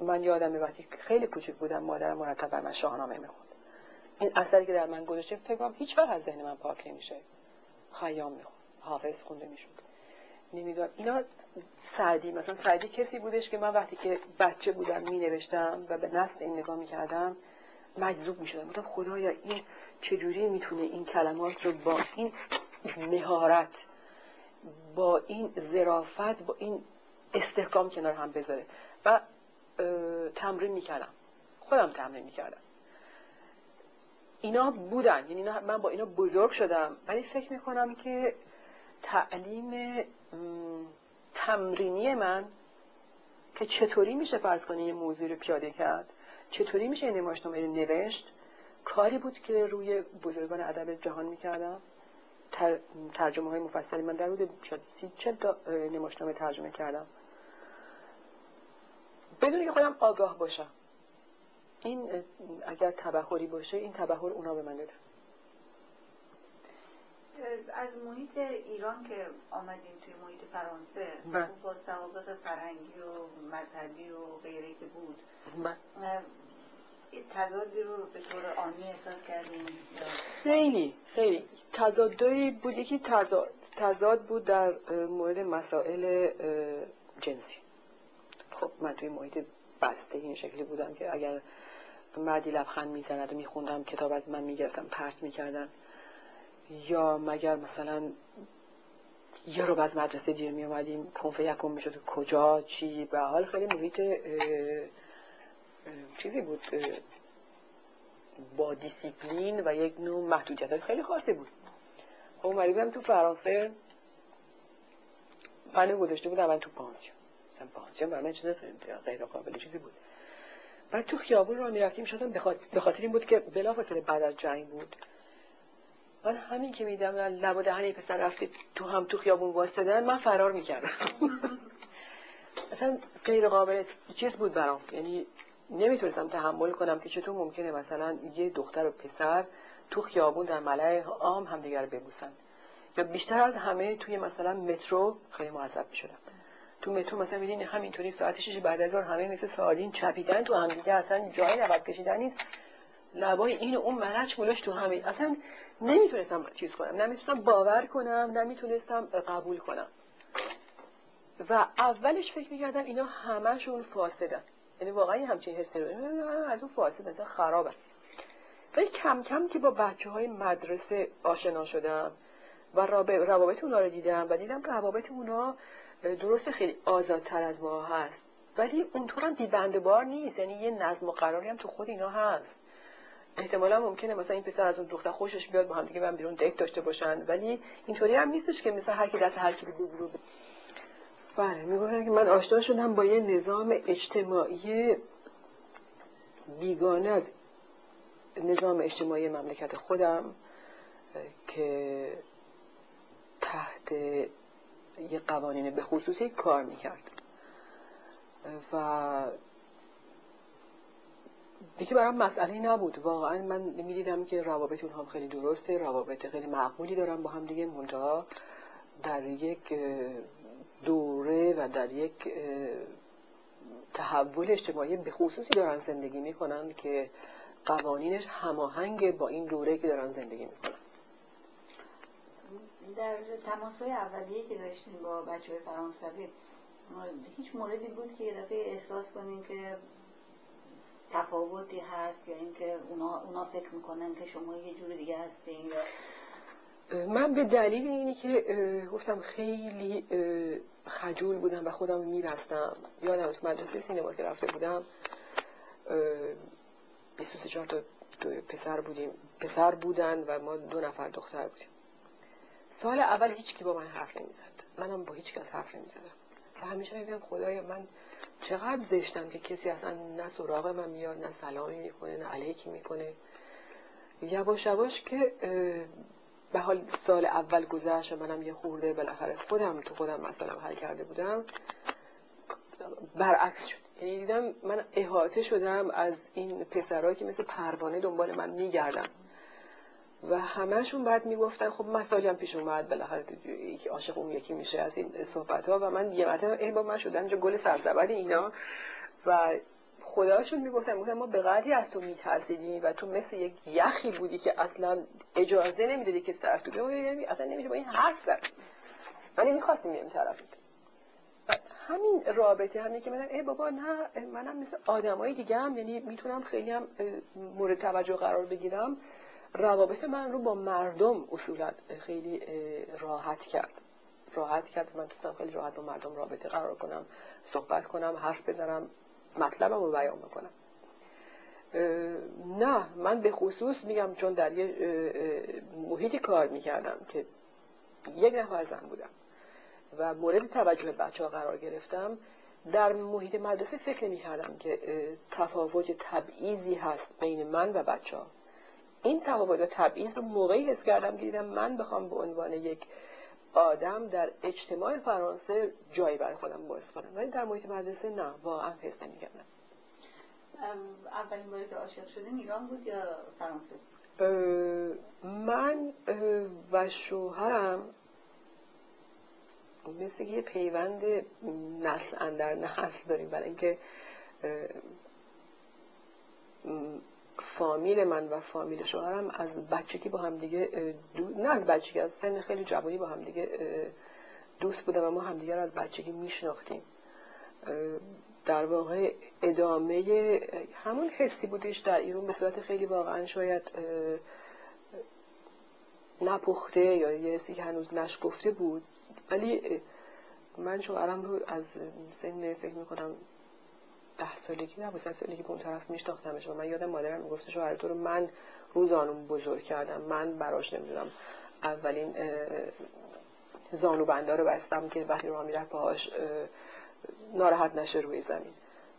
من یادم وقتی خیلی کوچک بودم مادرم مرتب بر من شاهنامه می‌خوند. این اثری که در من گذاشته فکر هیچ وقت از ذهن من پاک نمیشه. خیام می‌خوند. حافظ خونده می‌شد. نمی‌دونم. اینا سعدی مثلا سعدی کسی بودش که من وقتی که بچه بودم می نوشتم و به نصر این نگاه می کردم مجذوب می شدم خدایا این چجوری می‌تونه این کلمات رو با این مهارت با این ظرافت با این استحکام کنار هم بذاره؟ و تمرین می‌کردم. خودم تمرین می‌کردم. اینا بودن. یعنی من با اینا بزرگ شدم. ولی فکر می‌کنم که تعلیم تمرینی من که چطوری میشه فرض کنی یه موضوع رو پیاده کرد چطوری میشه این نمایشنامه رو نوشت کاری بود که روی بزرگان ادب جهان می‌کردم. ترجمه های مفصلی من در حدود سی چل تا نمایشنامه ترجمه کردم. بدون که خودم آگاه باشم. این اگر تبخوری باشه این تبخور اونا به من دادن از محیط ایران که آمدیم توی محیط فرانسه بله. با سوابق فرهنگی و مذهبی و غیره که بود بله. تضادی رو به طور آنی احساس کردیم خیلی خیلی. تضادی بود یکی تضاد, تضاد بود در مورد مسائل جنسی. خب من توی محیط بسته این شکلی بودم که اگر مردی لبخند می‌زند و میخوندم کتاب از من می‌گرفتم پرت می‌کردن یا مگر مثلا یه رو از مدرسه دیر می اومدیم کنفه یکم می‌شد کجا چی؟ به حال خیلی محیط چیزی بود با دیسیپلین و یک نوع محدودیت خیلی خاصی بود. خب اومدیم تو فرانسه من گذاشته بودم من تو پانسیون مثلا پانسیون برای من چیز غیر قابل چیزی بود. بعد تو خیابون رو می‌رفتیم شدم به خاطر این بود که بلافاصله بعد از جنگ بود. من همین که میدم لب و پسر رفته تو هم تو خیابون واسدن من فرار می‌کردم. اصلا غیر قابل چیز بود برام. یعنی نمی‌تونستم تحمل کنم که چطور ممکنه مثلا یه دختر و پسر تو خیابون در ملع عام همدیگر رو ببوسن. یا بیشتر از همه توی مثلا مترو خیلی معذب می‌شدم. تو مترو مثلا میدین همینطوری ساعت 6 بعد از ظهر همه مثل سالین چپیدن تو هم دیگه اصلا جایی عوض کشیدن نیست. لبای این و اون ملچ ملوش تو همین. اصلا نمی‌تونستم چیز کنم. نمی‌تونستم باور کنم نمی‌تونستم قبول کنم. و اولش فکر می‌کردم اینا همشون فاسدن یعنی واقعا همچین حسی رو از اون فاسد مثلا خرابه. ولی کم کم که با بچه های مدرسه آشنا شدم و روابط اونا رو دیدم و دیدم روابط اونا درست خیلی آزادتر از ما هست. ولی اونطور هم بیبنده بار نیست. یعنی یه نظم و قراری هم تو خود اینا هست. احتمالا ممکنه مثلا این پسر از اون دختر خوشش بیاد با هم دیگه بیرون دیت داشته باشن. ولی اینطوری هم نیستش که مثلا هر کی دست هر کی رو بله می‌گفتن که من آشنا شدم با یه نظام اجتماعی بیگانه از نظام اجتماعی مملکت خودم که تحت یه قوانین به خصوصی کار می‌کرد. و دیگه برام مسئله نبود. واقعا من می‌دیدم که روابط اونها خیلی درسته روابط خیلی معقولی دارم با هم دیگه. منتها در یک دوره و در یک تحول اجتماعی به خصوصی دارن زندگی می‌کنن که قوانینش هماهنگ با این دوره که دارن زندگی می‌کنن. در تماس های اولیه که داشتیم با بچه های فرانسوی هیچ موردی بود که یه دفعه احساس کنیم که تفاوتی هست یا اینکه اونا, اونا فکر می‌کنن که شما یه جور دیگه هستین من به دلیل اینی که گفتم خیلی خجول بودم و خودم میبستم. یادم تو مدرسه سینما که رفته بودم 23 تا پسر بودیم پسر بودن و ما دو نفر دختر بودیم. سال اول هیچ کی با من حرف نمی‌زد. منم با هیچ کس حرف نمی‌زدم. و همیشه میگم خدایا من چقدر زشتم که کسی اصلا نه سراغ من میاد نه سلامی می‌کنه نه علیکی می‌کنه. یواش یواش که به حال سال اول گذشت منم یه خورده بالاخره خودم تو خودم مثلا حل کرده بودم. برعکس شد. یعنی دیدم من احاطه شدم از این پسرهایی که مثل پروانه دنبال من میگردم و همهشون بعد می‌گفتن خب مسائلی هم پیش اومد بالاخره یکی عاشق اون یکی میشه از این صحبت ها و من یه مرتبه ای با من جو گل سرسبد اینا. و خداشون می‌گفتن گفتن ما به قدری از تو میترسیدیم و تو مثل یک یخی بودی که اصلا اجازه نمی‌دادی که طرف تو یعنی اصلا نمیشه با این حرف زد. من نمی‌خواستیم این طرف همین رابطه همین که من ای بابا نه منم مثل آدمای دیگه هم یعنی می‌تونم خیلی هم مورد توجه قرار بگیرم. روابط من رو با مردم اصولا خیلی راحت کرد. راحت کرد. من دوستم خیلی راحت با مردم رابطه قرار کنم صحبت کنم حرف بزنم مطلبم رو بیان بکنم. نه من به خصوص میگم چون در یه محیطی کار می‌کردم که یک نفر زن بودم و مورد توجه بچه ها قرار گرفتم. در محیط مدرسه فکر نمی کردم که تفاوت تبعیضی هست بین من و بچه ها این تفاوت تبعیض رو موقعی حس کردم که دیدم من بخوام به عنوان یک آدم در اجتماع فرانسه جایی برای خودم باز کنم. ولی در محیط مدرسه نه واقعا حس نمی کردم اولین باری که عاشق شدین ایران بود یا فرانسه من و شوهرم مثل یه پیوند نسل اندر نسل داریم. برای اینکه فامیل من و فامیل شوهرم از بچگی با هم دیگه نه از بچگی از سن خیلی جوانی با هم دیگه دوست بودن و ما همدیگه رو از بچگی میشناختیم. در واقع ادامه همون حسی بودش در ایران به صورت خیلی واقعا شاید نپخته یا یه حسی که هنوز نشگفته بود. ولی من شوهرم رو از سن فکر می‌کنم ده سالگی سه سالگی به اون طرف میشناختمش و من یادم مادرم می‌گفت شوهر تو رو من روزانم بزرگ کردم من براش نمی‌دونم اولین زانو بنده رو بستم که وقتی راه می‌رفت باهاش ناراحت نشه روی زمین.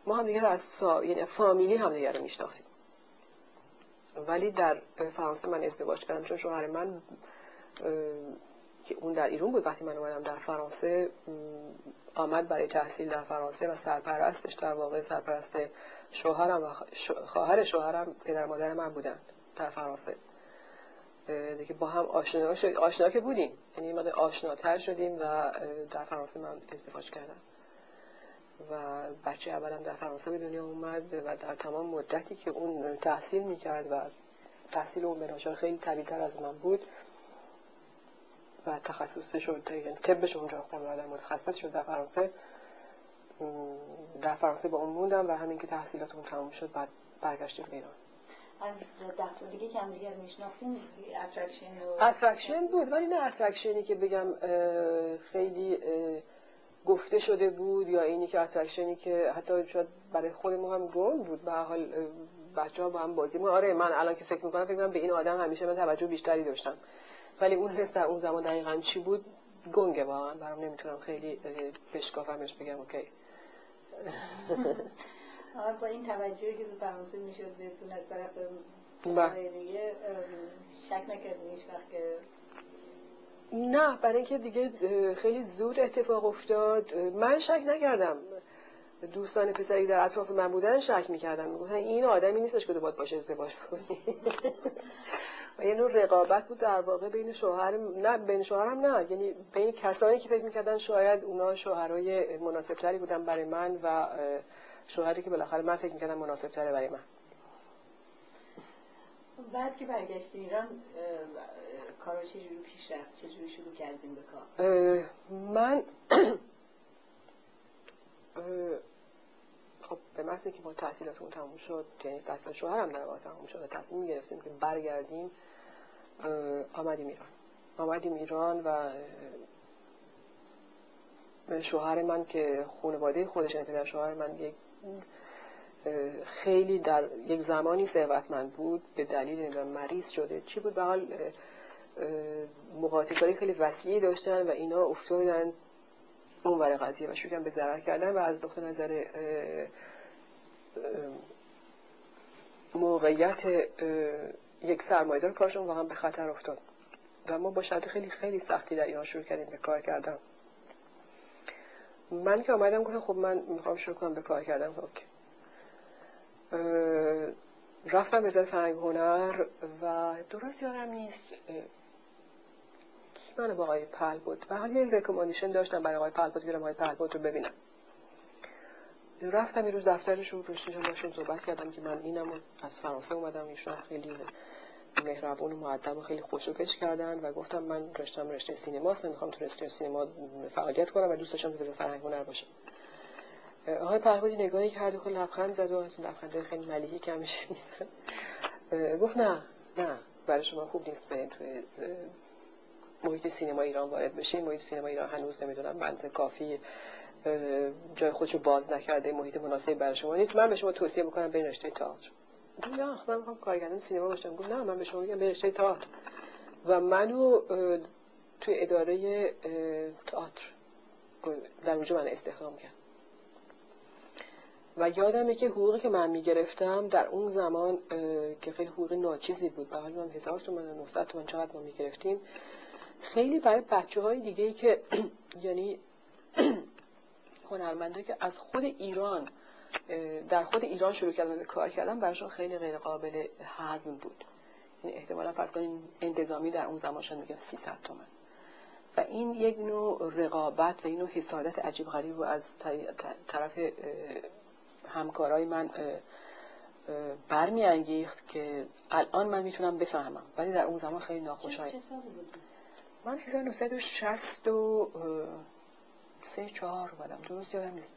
ما هم دیگه از فا... یعنی فامیلی هم دیگه رو میشناختیم. ولی در فرانسه من ازدواج کردم چون شوهر من که اون در ایران بود. وقتی من اومدم در فرانسه آمد برای تحصیل در فرانسه و سرپرستش در واقع سرپرست شوهرم و خواهر شوهرم پدر مادر من بودن در فرانسه. دیگه با هم آشنا آشنا که بودیم. یعنی ما آشناتر شدیم و در فرانسه من ازدواج کردم. و بچه اولم در فرانسه به دنیا اومد و در تمام مدتی که اون تحصیل می‌کرد و تحصیل اون به خیلی طبیعتر از من بود و تخصصش شد یعنی طبش اونجا خوند و متخصص شد در فرانسه. در فرانسه با اون موندم و همین که تحصیلات اون تموم شد بعد برگشتیم ایران. از ده دیگه که هم دیگر میشناختیم attraction و... attraction بود ولی نه attraction ی که بگم خیلی گفته شده بود یا اینی که attraction ی که حتی شاید برای خودمون هم گم بود. به حال بچه ها با هم بازی ما آره من الان که فکر می‌کنم فکر می‌کنم به این آدم همیشه من توجه بیشتری داشتم. ولی اون حس در اون زمان دقیقا چی بود؟ گنگه واقعا. برام نمی‌تونم خیلی بشکافمش بگم اوکی. با این توجهی که فرانسه می‌شد بهتون از طرف بله. دیگه شک نکردین هیچ وقت که؟ نه برای اینکه دیگه خیلی زود اتفاق افتاد. من شک نکردم. دوستان پسری در اطراف من بودن شک می‌کردم می‌گفتن این آدمی نیستش که باید باشه ازدواج کنی. و یه نوع رقابت بود در واقع بین شوهر نه بین شوهرم نه یعنی بین کسانی که فکر می‌کردن شاید اونا شوهرای مناسبتری بودن برای من و شوهری که بالاخره من فکر می‌کردم مناسب تره برای من. بعد که برگشتی ایران کارا چجوری پیش رفت؟ چجوری شروع کردیم به کار؟ من خب به محض که ما تحصیلاتمون تموم شد یعنی تحصیل شوهرم در واقع تموم شد تصمیم گرفتیم که برگردیم آمدیم ایران. آمدیم ایران و شوهر من که خانواده خودش یعنی پدر شوهر من خیلی در یک زمانی ثروتمند بود به دلیل مریض شده. چی بود؟ به حال مقاطعه خیلی وسیعی داشتن و اینا افتادن اون ور قضیه و شروع به ضرر کردن و از نقطه نظر موقعیت یک سرمایدار کارشون واقعا به خطر افتاد. و ما با شرط خیلی خیلی سختی در ایران شروع کردیم به کار کردن. من که آمدم گفتم خب من می‌خوام شروع کنم به کار کردن. اوکی. رفتم به فرنگ هنر و درست یادم نیست. من با آقای پل بود و حالی این رکوماندیشن داشتم برای آقای پل بود که آقای پل بود رو ببینم. رفتم یه روز دفترشون پشتشون باشون صحبت کردم که من اینم از فرانسه اومدم ایشون خیلی مهربون و معدب و خیلی خوشوکش کردن و گفتم من رشتم رشته سینماست می‌خوام تو رشته سینما فعالیت کنم و دوست داشتم تو فرهنگ هنر باشم. آقای پهبادی نگاهی کرد و لبخند زد و از لبخنده خیلی ملیحی که همیشه میزن گفت نه نه برای شما خوب نیست به توی محیط سینما ایران وارد بشین محیط سینما ایران هنوز نمی‌دونم منزه کافی جای خودشو باز نکرده محیط مناسبی برای شما نیست. من به شما توصیه بکنم به رشته تئاتر. نه من می‌خوام کارگردان سینما باشم. گفت نه من به شما میگم به رشته تئاتر. و منو توی اداره تئاتر در اونجا من استخدام کرد و یادمه که حقوقی که من می‌گرفتم در اون زمان که خیلی حقوق ناچیزی بود به حال من هزار تومن 900 تومن چقدر ما می‌گرفتیم خیلی برای بچه های دیگه ای که یعنی هنرمنده که از خود ایران در خود ایران شروع کردن به کار کردن براشون خیلی غیر قابل هضم بود. این یعنی احتمالا فرض کنین انتظامی در اون زمان شد میگم 300 تومن. و این یک نوع رقابت و این نوع حسادت عجیب غریب از طرف همکارای من برمیانگیخت که الان من می‌تونم بفهمم. ولی در اون زمان خیلی ناخوشایند. من 1960 و سه چهار بودم درست یادم نیست.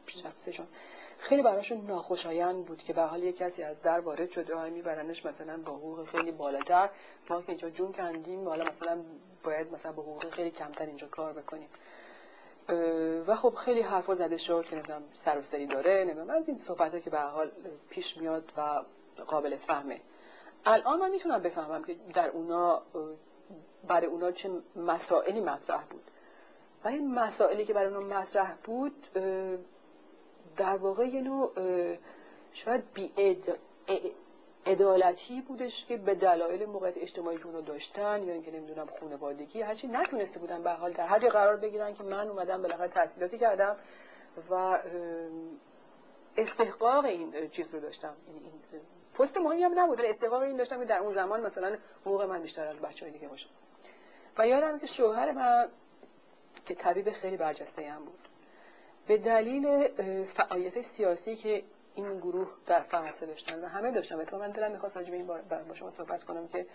خیلی براشون ناخوشایند بود که به حال یک کسی از در وارد شده و میبرنش مثلا با حقوق خیلی بالاتر. ما که اینجا جون کندیم حالا مثلا باید مثلا با حقوق خیلی کمتر اینجا کار بکنیم. و خب خیلی حرفا زده شد که نمی‌دونم سر و سری داره نمی‌دونم. از این صحبت که به حال پیش میاد و قابل فهمه. الان من می‌تونم بفهمم که در اونا برای اونا چه مسائلی مطرح بود. و این مسائلی که برای اونا مطرح بود در واقع یه نوع شاید بی عدالتی بودش که به دلایل موقعیت اجتماعی که اونا داشتن یا اینکه نمی‌دونم خانوادگی هرچی نتونسته بودن به حال در حدی قرار بگیرن که من اومدم بالاخره تحصیلاتی کردم و استحقاق این چیز رو داشتم. این پست مهمی هم نبود استحقاق این داشتم که در اون زمان مثلا حقوق من بیشتر از بچه های دیگه باشه. و یادم که شوهر من که طبیب خیلی برجسته هم بود. به دلیل فعالیت سیاسی که این گروه در فرانسه داشتن و همه داشتن. و من دلم می‌خواست راجع این با شما صحبت کنم که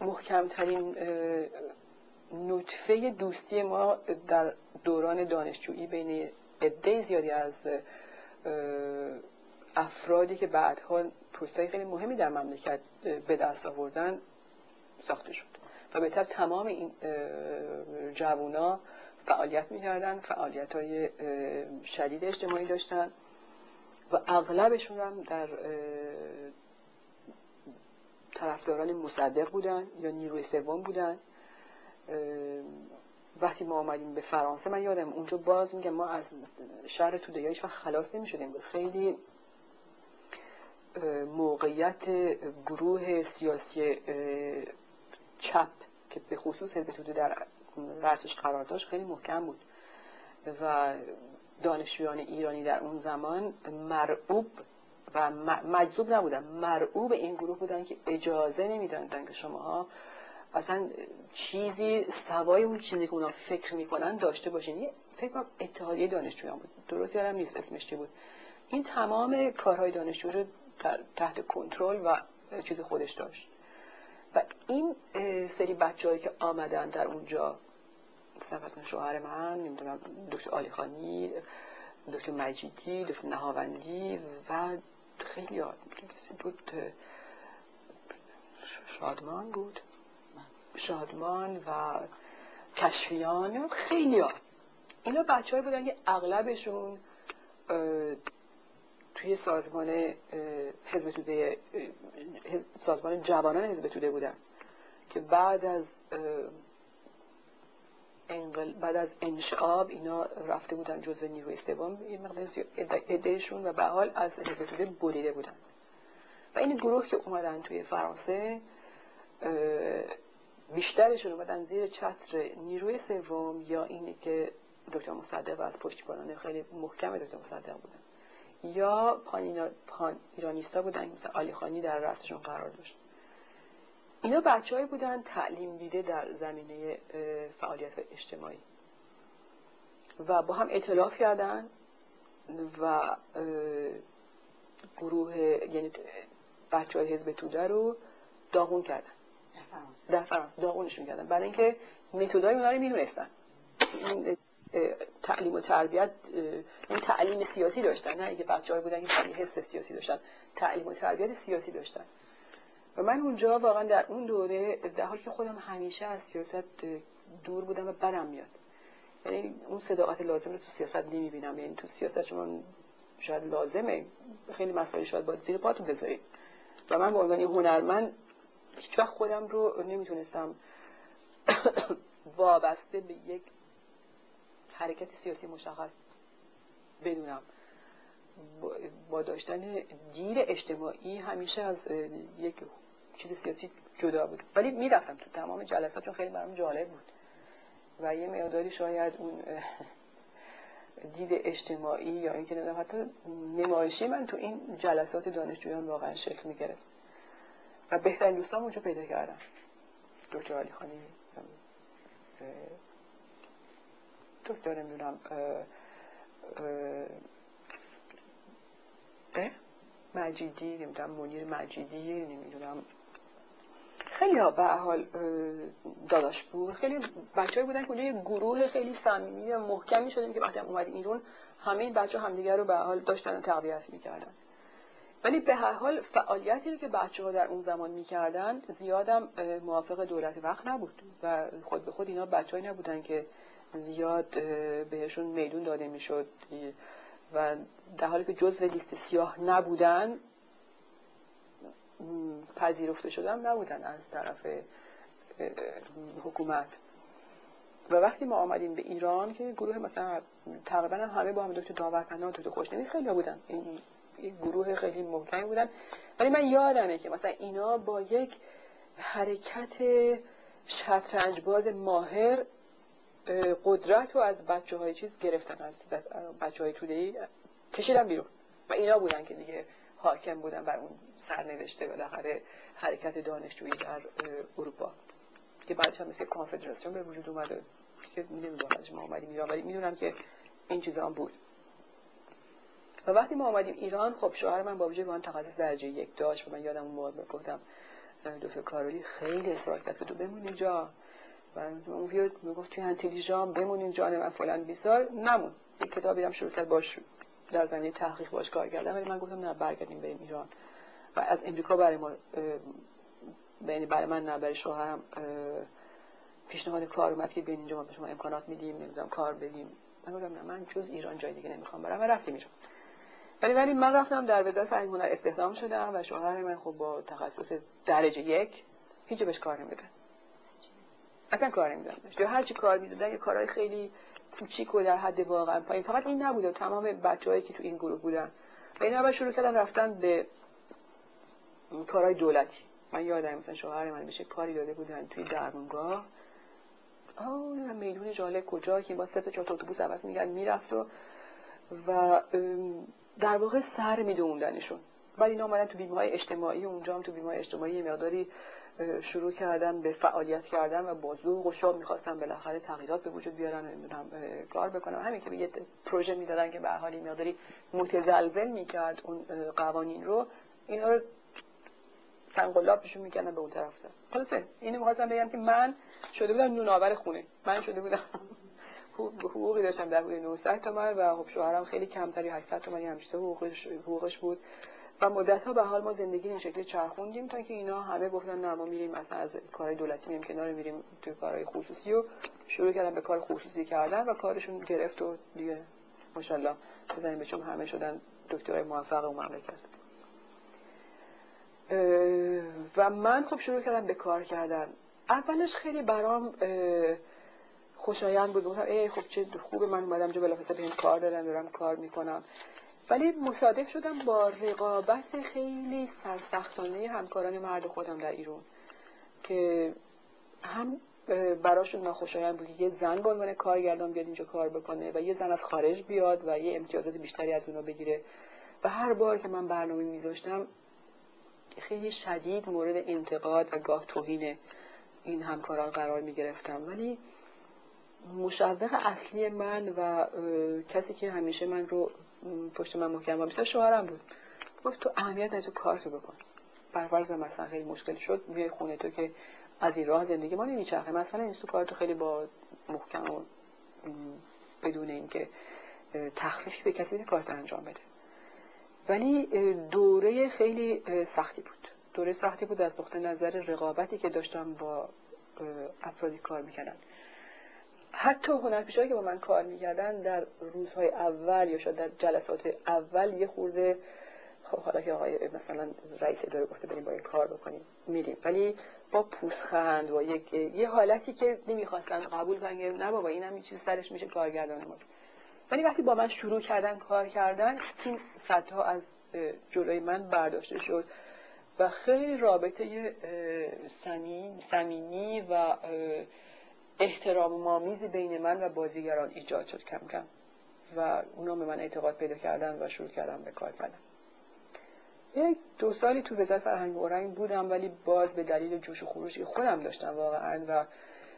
محکمترین نطفه دوستی ما در دوران دانشجویی بین عده زیادی از افرادی که بعدها پستای خیلی مهمی در مملکت به دست آوردن ساخته شد. و به تمام این جوونا فعالیت می‌کردن فعالیت های شدید اجتماعی داشتن و اغلبشون هم در طرفداران مصدق بودن یا نیروی سوم بودن. وقتی ما آمدیم به فرانسه من یادم اونجا باز میگم ما از شهر توده هیچ خلاص نمی‌شدیم. خیلی موقعیت گروه سیاسی چپ که به خصوص حزب در رأسش قرار داشت خیلی محکم بود. و دانشجویان ایرانی در اون زمان مرعوب و مجذوب نبودن مرعوب این گروه بودن که اجازه نمی‌دادن که شماها اصلا چیزی سوای اون چیزی که اونا فکر می‌کنن داشته باشین. فکر کنم اتحادیه دانشجویان بود. درست یادم نیست اسمش چی بود. این تمام کارهای دانشجو رو تحت کنترل و چیز خودش داشت. و این سری بچههایی که آمدن در اونجا مثلا شوهر من نمی‌دونم دکتر آلی خانی دکتر مجیدی دکتر نهاوندی و خیلی کسی بود شادمان بود. شادمان و کشفیان خیلی ها. اینا بچه های بودن که اغلبشون توی سازمان حزب توده سازمان جوانان حزب توده بودن. که بعد از بعد از انشعاب اینا رفته بودن جزو نیروی سوم یه مقدار ادهشون و به حال از حزب توده بریده بودن. و این گروه که اومدن توی فرانسه بیشترشون اومدن زیر چتر نیروی سوم یا اینی که دکتر مصدق از پشتیبانان خیلی محکم دکتر مصدق بودن. یا پان, پان ایرانیستا بودن مثل آلی خانی در رأسشون قرار داشت. اینا بچههایی بودن تعلیم دیده در زمینه فعالیت اجتماعی. و با هم اطلاف کردن و گروه یعنی بچه های حزب توده رو داغون کردن. در فرانسه. داغونشون کردن. برای اینکه متدای اونا رو می‌دونستن. تعلیم و تربیت این تعلیم سیاسی داشتن. نه اینکه بچه‌ها بودن که حس سیاسی داشتن. تعلیم و تربیت سیاسی داشتن. و من اونجا واقعا در اون دوره در حالی که خودم همیشه از سیاست دور بودم و بدم میاد. یعنی اون صداقت لازم رو تو سیاست نمی‌بینم. یعنی تو سیاست شما شاید لازمه. خیلی مسائل شاید باید زیر پاتون بذارید. و من به عنوان هنرمند هیچ وقت خودم رو نمی‌تونستم وابسته به یک حرکت سیاسی مشخص بدونم. با داشتن گیر اجتماعی همیشه از یک چیز سیاسی جدا بود. ولی می‌رفتم تو تمام جلسات چون خیلی برام جالب بود. و یه مقداری شاید اون دید اجتماعی یا اینکه نمی‌دونم حتی نمایشی من تو این جلسات دانشجویان واقعا شکل می‌گرفت. و بهترین دوستان اونجا پیدا کردم. دکتر علی خانی دکتر نمی‌دونم مجیدی نمی‌دونم منیر مجیدی نمی‌دونم. خیلی ها به حال داداشپور خیلی بچه بودن که یه گروه خیلی صمیمی و محکمی شدیم که وقتی اومدیم ایران همه این بچه همدیگر رو به حال داشتن و تقویت می‌کردن. ولی به هر حال فعالیتی که بچه ها در اون زمان می‌کردن زیادم موافق دولت وقت نبود و خود به خود اینا بچه نبودن که زیاد بهشون میدون داده می‌شد. و در حالی که جزء لیست سیاه نبودن پذیرفته شدن نبودن از طرف حکومت. و وقتی ما آمدیم به ایران که گروه مثلا تقریبا همه با هم دکتر داورپناه دکتر خوشنویس خیلی بودن. این گروه خیلی محکمی بودن. ولی من یادمه که مثلا اینا با یک حرکت شطرنج باز ماهر قدرت رو از بچه های چیز گرفتن از بچه های توده ای کشیدن بیرون. و اینا بودن که دیگه حاکم بودن بر اون سرنوشته بالاخره حرکت دانشجویی در اروپا که بعدش هم مثل کانفدراسیون به وجود اومده که نمی‌دونم ما آمدیم ایران ولی می‌دونم که این چیزا هم بود. و وقتی ما آمدیم ایران خب شوهر من با وجود من تخصص درجه یک داشت و من یادم اون موقع گفتم دکتر کارولی خیلی اصرار کرد تو بمون اینجا. و اون ویو می‌گفت توی انتلیژان بمون اینجا. من فلان بیزار نمون یک کتابی هم شروع کرد باش در زمینه تحقیق باش کار کردم. ولی من گفتم نه برگردیم بریم ایران. و از امریکا برای ما یعنی برای من نه برای شوهرم پیشنهاد کار اومد که بین اینجا ما به شما امکانات میدیم نمی‌دونم کار بدیم. من گفتم نه من جز ایران جای دیگه نمی‌خوام برم. و رفتیم ایران. ولی ولی من رفتم در وزارت فرهنگ هنر استخدام شدم و شوهر من خب با تخصص درجه یک هیچ بهش کار نمی‌دادن اصلا کار نمی‌دادن یا هر چی کار می‌دادن یه کارهای خیلی کوچیک و در حد واقعا پایین. فقط این نبوده تمام بچه‌هایی که تو این گروه بودن. و اینا شروع کردن رفتن به کارهای دولتی. من یادم مثلا شوهر من بشه کاری داده بودن توی درمونگاه آه میدون جاله کجا که با سه تا چهار اتوبوس عوض میگن می‌رفت و و در واقع سر میدوندنشون. بعد اینا اومدن تو بیمه های اجتماعی اونجا هم تو بیمه های اجتماعی مقداری شروع کردن به فعالیت کردن و با ذوق و شوق می‌خواستن بالاخره تغییرات به وجود بیارن و نمی‌دونم کار بکنم همین که یه پروژه می‌دادن که به حالی مقداری متزلزل می‌کرد اون قوانین رو. اینا رو سنگلاب پیشون می‌کنن به اون طرف سر خلاصه اینو می‌خواستم بگم که من شده بودم نوناور خونه. من شده بودم حقوقی داشتم در حدود 900 تومن و خب شوهرم خیلی کمتری 800 تومانی همیشه حقوقش حقوقش بود. و مدت ها به حال ما زندگی این شکلی چرخوندیم تا که اینا همه گفتن نه ما میریم اصلا از کارهای دولتی میریم کنار میریم تو کارهای خصوصی و شروع کردن به کار خصوصی کردن و کارشون گرفت و دیگه ماشاءالله بزنیم بهشون همه شدن دکترای موفق و مملکت. و من خب شروع کردم به کار کردن. اولش خیلی برام خوشایند بود. گفتم ای خب چه خوبه من اومدم جو بلافاصله بهم کار دادن دارم کار می‌کنم. ولی مصادف شدم با رقابت خیلی سرسختانه همکاران مرد خودم در ایران که هم براشون ناخوشایند بود یه زن به عنوان کارگردان بیاد اینجا کار بکنه و یه زن از خارج بیاد و یه امتیازات بیشتری از اونا بگیره. و هر بار که من برنامه میذاشتم خیلی شدید مورد انتقاد و گاه توهین این همکاران قرار می گرفتم. ولی مشوق اصلی من و کسی که همیشه من رو پشت من محکم بیشتر شوهرم بود. گفت تو اهمیت نداری کارتو بکن. فرض مثلا خیلی مشکل شد میای خونه تو که از این راه زندگی ما نمیچرخه. مثلا این تو کارتو خیلی با محکم و بدون اینکه تخفیفی به کسی کارت انجام بده. ولی دوره خیلی سختی بود. دوره سختی بود از نقطه نظر رقابتی که داشتم با افرادی کار می‌کنن حتی هنرپیشهایی که با من کار می‌کردن در روزهای اول یا شاید در جلسات اول یه خورده خب حالا که آقای مثلا رئیس اداره گفته بریم با این کار بکنیم میریم. ولی با پوسخند و یک یه حالتی که نمی‌خواستن قبول کنن نه بابا اینم یه چیز سرش میشه کارگردان ما. ولی وقتی با من شروع کردن کار کردن این صدها از جلوی من برداشته شد و خیلی رابطه صمیمی و احترام مامیزی بین من و بازیگران ایجاد شد کم کم و اونا به من اعتقاد پیدا کردن و شروع کردم به کار کردن. یک دو سالی تو وزارت فرهنگ و بودم ولی باز به دلیل جوش و خروشی خودم داشتم واقعا و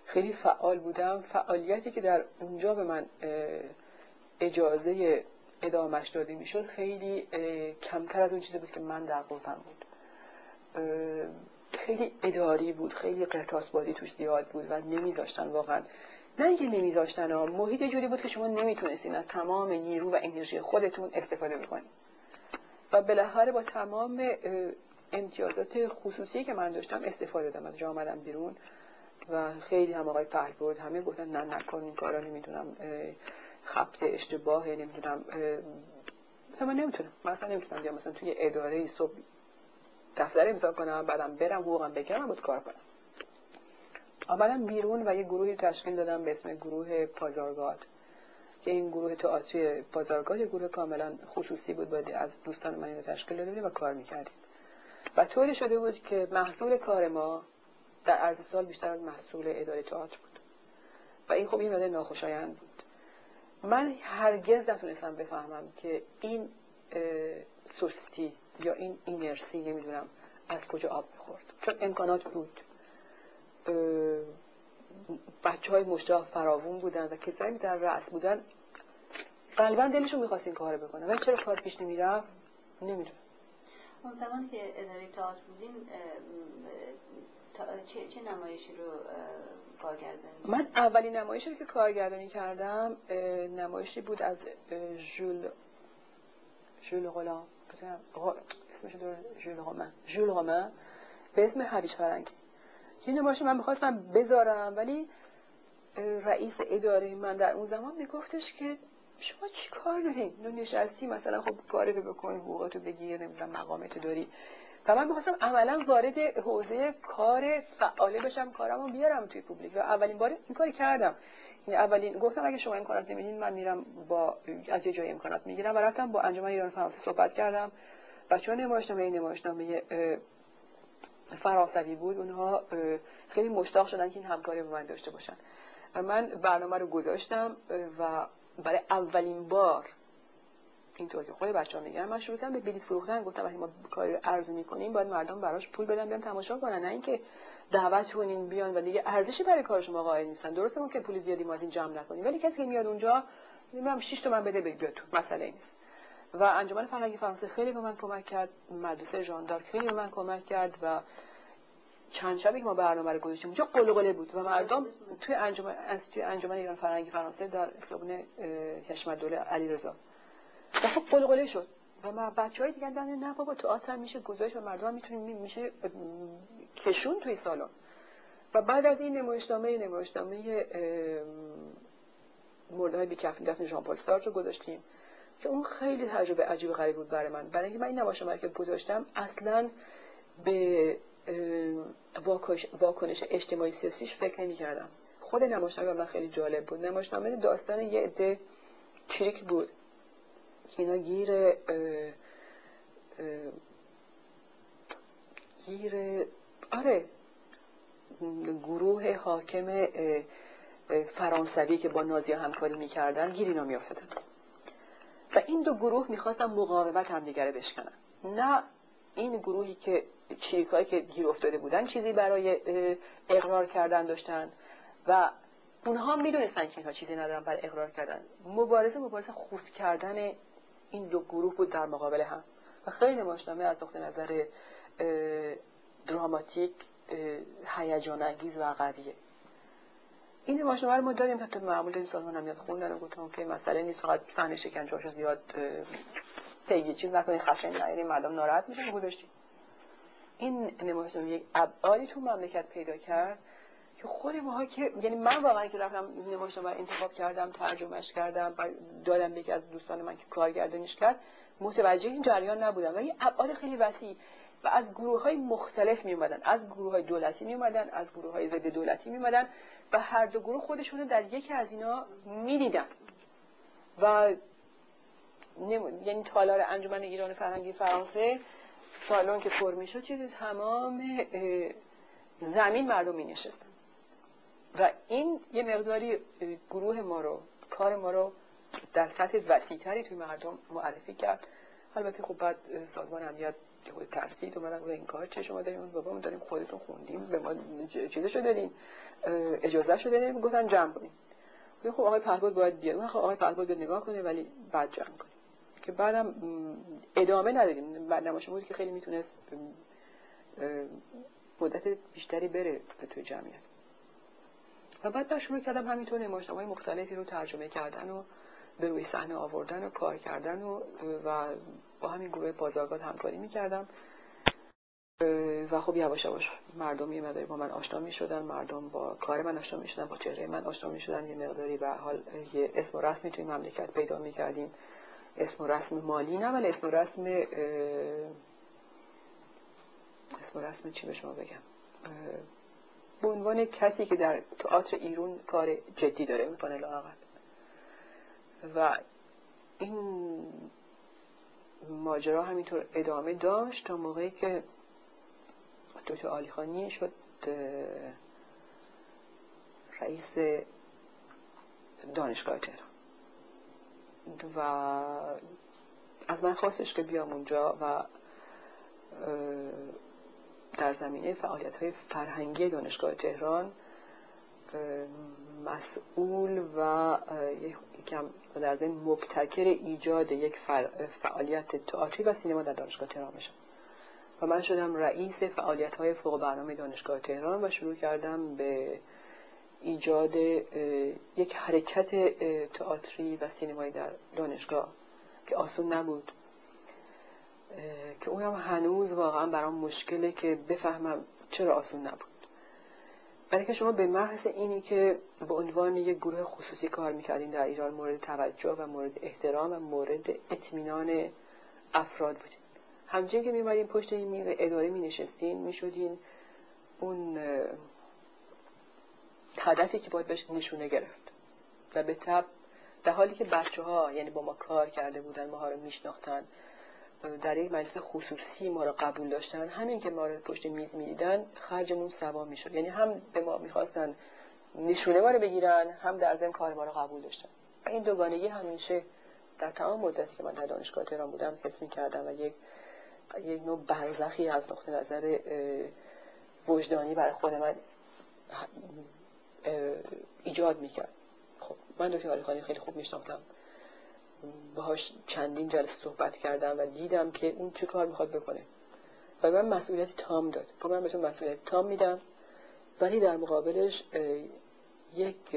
خیلی فعال بودم. فعالیتی که در اونجا به من اجازه ادامهش داده می‌شد خیلی کمتر از اون چیزی بود که من در قوتم بود. خیلی اداری بود خیلی قرطاس بازی توش زیاد بود و نمیذاشتن واقعا. نه اینکه نمیذاشتن محیط جوری بود که شما نمی‌تونستین از تمام نیرو و انرژی خودتون استفاده بکنید و بالاخره با تمام امتیازات خصوصی که من داشتم استفاده دادم. از جا بیرون و خیلی هم آقای پهل بود همه گفتن نه نکن این کارا نمی‌دونم خبت اشتباهه نمی‌دونم مثلا من نمی‌تونم مثلا نمی‌تونم بیام مثلا توی اداره صبح دفتر امضا کنم بعدم برم حقوقم بگیرم بود کار کنم. آمدم بیرون و یه گروهی تشکیل دادم به اسم گروه پازارگاد. که این گروه تئاتری پازارگاه یه گروه کاملا خصوصی بود باید از دوستان من اینو تشکیل داده و کار می‌کردیم. و طوری شده بود که محصول کار ما در عرض سال بیشتر محصول اداره تئاتر بود. و این خب این مدل ناخوشایند بود. من هرگز نتونستم بفهمم که این سستی یا این اینرسی نمی‌دونم از کجا آب بخورد چون امکانات بود. بچه های مشتاق فراوون بودن و کسایی در رأس بودن قلبا دلشون می‌خواست این کار بکنن ولی چرا کار پیش نمی‌رفت؟ نمی‌دونم. اون زمان که اداره تئاتر بودین چه, چه نمایشی رو کارگردانی من اولین نمایشی رو که کارگردانی کردم نمایشی بود از ژول ژول غلام. اسمش دور ژول غلام. ژول غلام. به اسم هویج فرنگی. که نمایش من می‌خواستم بذارم ولی رئیس اداره من در اون زمان میگفتش که شما چی کار دارین نو نشستی مثلا خب کارتو بکن حقوقتو بگیر نمی‌دونم مقامتو داری. و من می‌خواستم عملا وارد حوزه کار فعاله بشم کارمو بیارم توی پوبلیک. و اولین بار این کاری کردم. این اولین گفتم اگه شما امکانات نمیدین من میرم با از یه جای امکانات می‌گیرم. و رفتم با انجمن ایران فرانسه صحبت کردم. چون نمایشنامه این نمایشنامه فرانسوی بود. اونها خیلی مشتاق شدن که این همکاری با من داشته باشن. من برنامه رو گذاشتم و برای اولین بار اینطور که خود بچه ها میگن من شروع کردم به بلیط فروختن. گفتم وقتی ما کاری رو عرض می‌کنیم باید مردم براش پول بدن بیان تماشا کنن. نه اینکه دعوت کنین بیان و دیگه ارزشی برای کار شما قائل نیستن. درسته که پول زیادی ما از این جمع نکنیم ولی کسی که میاد اونجا نمی‌دونم 6 تومن بده بگید تو مسئله نیست. و انجمن فرهنگی فرانسه خیلی به من کمک کرد مدرسه ژاندارک خیلی به من کمک کرد و چند شبی که ما برنامه رو گذاشتیم. اونجا قلقله بود و مردم توی انجمن از توی انجمن ایران فرهنگی فرانسه در خیابون حشمت دوله علیرضا. و خب قلقله شد. و ما بچهای دیگه دیدن نه بابا تو آتر میشه گذاشت و مردم می‌تونیم میشه کشون توی سالن. و بعد از این نمایشنامه نمایشنامه مردهای بیکفن دفن ژان سارت رو گذاشتیم که اون خیلی تجربه عجیب غریب بود برای من. برای اینکه من این نمایشنامه که گذاشتم اصلا به واکنش اجتماعی سیاسیش فکر نمی کردم خود نمایشنامه من خیلی جالب بود. نمایشنامه داستان یه عده چریک بود. که اینا گیر گیر آره گروه حاکم فرانسوی که با نازی همکاری می‌کردن گیر اینا میافتدن و این دو گروه می‌خواستن مقاومت همدیگه بشکنن. نه این گروهی که چریکایی که گیر افتاده بودن چیزی برای اقرار کردن داشتن. و اونها می‌دونستن که اینها چیزی ندارن برای اقرار کردن. مبارزه مبارزه خورد کردن این دو گروه بود در مقابل هم. و خیلی نمایشنامه از نقطه نظر دراماتیک هیجان انگیز و قویه. این نمایشنامه رو ما داریم. حتی معمول این سازمان هم یاد خوندن. و گفتم که مسئله نیست. فقط صحنه شکنجه‌هاشو زیاد پیگی چیز نکنید خشن نیاریم مردم ناراحت میشن. گذاشتیم. این نمایشنامه یک ابعادی تو مملکت پیدا کرد که خود ماها که یعنی من واقعا که رفتم نمایشنامه انتخاب کردم ترجمهش کردم و دادم به یکی از دوستان من که کارگردانیش کرد متوجه این جریان نبودم. ولی ابعاد خیلی وسیع و از گروه های مختلف می اومدن از گروه های دولتی می اومدن از گروه های ضد دولتی می اومدن و هر دو گروه خودشون در یکی از اینا می دیدن و یعنی تالار انجمن ایران فرهنگی فرانسه سالن که پر می‌شد چیزی تمام زمین مردم می نشستن و این یه مقداری گروه ما رو کار ما رو در سطح وسیعتری توی مردم معرفی کرد. البته خب بعد سازمان امنیت که خود ترسید اومدن این کار چه؟ شما داریم بابا ما داریم خودتون خوندیم به ما چیزشو دادین اجازه شو دادین گفتن جمع کنیم خب آقای پهباد باید بیاد. خب آقای پهباد نگاه کنه ولی بعد جمع کنیم. که بعدم ادامه ندادیم برنامه بود که خیلی می‌تونست مدت بیشتری بره توی جمعیت. و بعد من شروع کردم همینطور های مختلفی رو ترجمه کردن و به روی صحنه آوردن و کار کردن و, و با همین گروه بازارگاه همکاری می‌کردم. و خب یواش یواش مردم یه مقداری با من آشنا می شدن مردم با کار من آشنا می شدن با چهره من آشنا می شدن یه مقداری به حال یه اسم و رسمی توی مملکت پیدا می کردیم اسم و رسم مالی نه ولی اسم و رسم اسم و رسم چی به شما بگم؟ به عنوان کسی که در تئاتر ایرون کار جدی داره می‌کنه لاقل و این ماجرا همینطور ادامه داشت تا موقعی که دکتر آلیخانی شد رئیس دانشگاه تهران. و از من خواستش که بیام اونجا و در زمینه فعالیت های فرهنگی دانشگاه تهران مسئول و یکم در ضمن مبتکر ایجاد یک فعالیت تئاتری و سینما در دانشگاه تهران بشم. و من شدم رئیس فعالیت های فوق برنامه دانشگاه تهران و شروع کردم به ایجاد یک حرکت تئاتری و سینمایی در دانشگاه که آسون نبود. که اونم هنوز واقعا برام مشکله که بفهمم چرا آسون نبود. برای که شما به محض اینی که به عنوان یک گروه خصوصی کار می‌کردین در ایران مورد توجه و مورد احترام و مورد اطمینان افراد بودین. همچنین که میمارین پشت این میز اداره می نشستین می شدین اون هدفی که باید بهش نشونه گرفت. و به تب در حالی که بچه ها یعنی با ما کار کرده بودن ما رو میشناختن در یک مجلس خصوصی ما رو قبول داشتن همین که ما رو پشت میز می‌دیدن خرجمون سوا می‌شد. یعنی هم به ما می‌خواستن نشونه ما رو بگیرن هم در ضمن کار ما رو قبول داشتن. این دوگانگی همیشه در تمام مدتی که من در دانشگاه تهران بودم حس می‌کردم و یک یک نوع برزخی از نقطه نظر وجدانی برای خود من ایجاد می‌کرد. خب من دکتر خانی خیلی خوب میشناختم. باهاش چندین جلسه صحبت کردم و دیدم که اون چه کار می‌خواد بکنه. و من مسئولیت تام داد. خب من بهتون مسئولیت تام میدم. ولی در مقابلش یک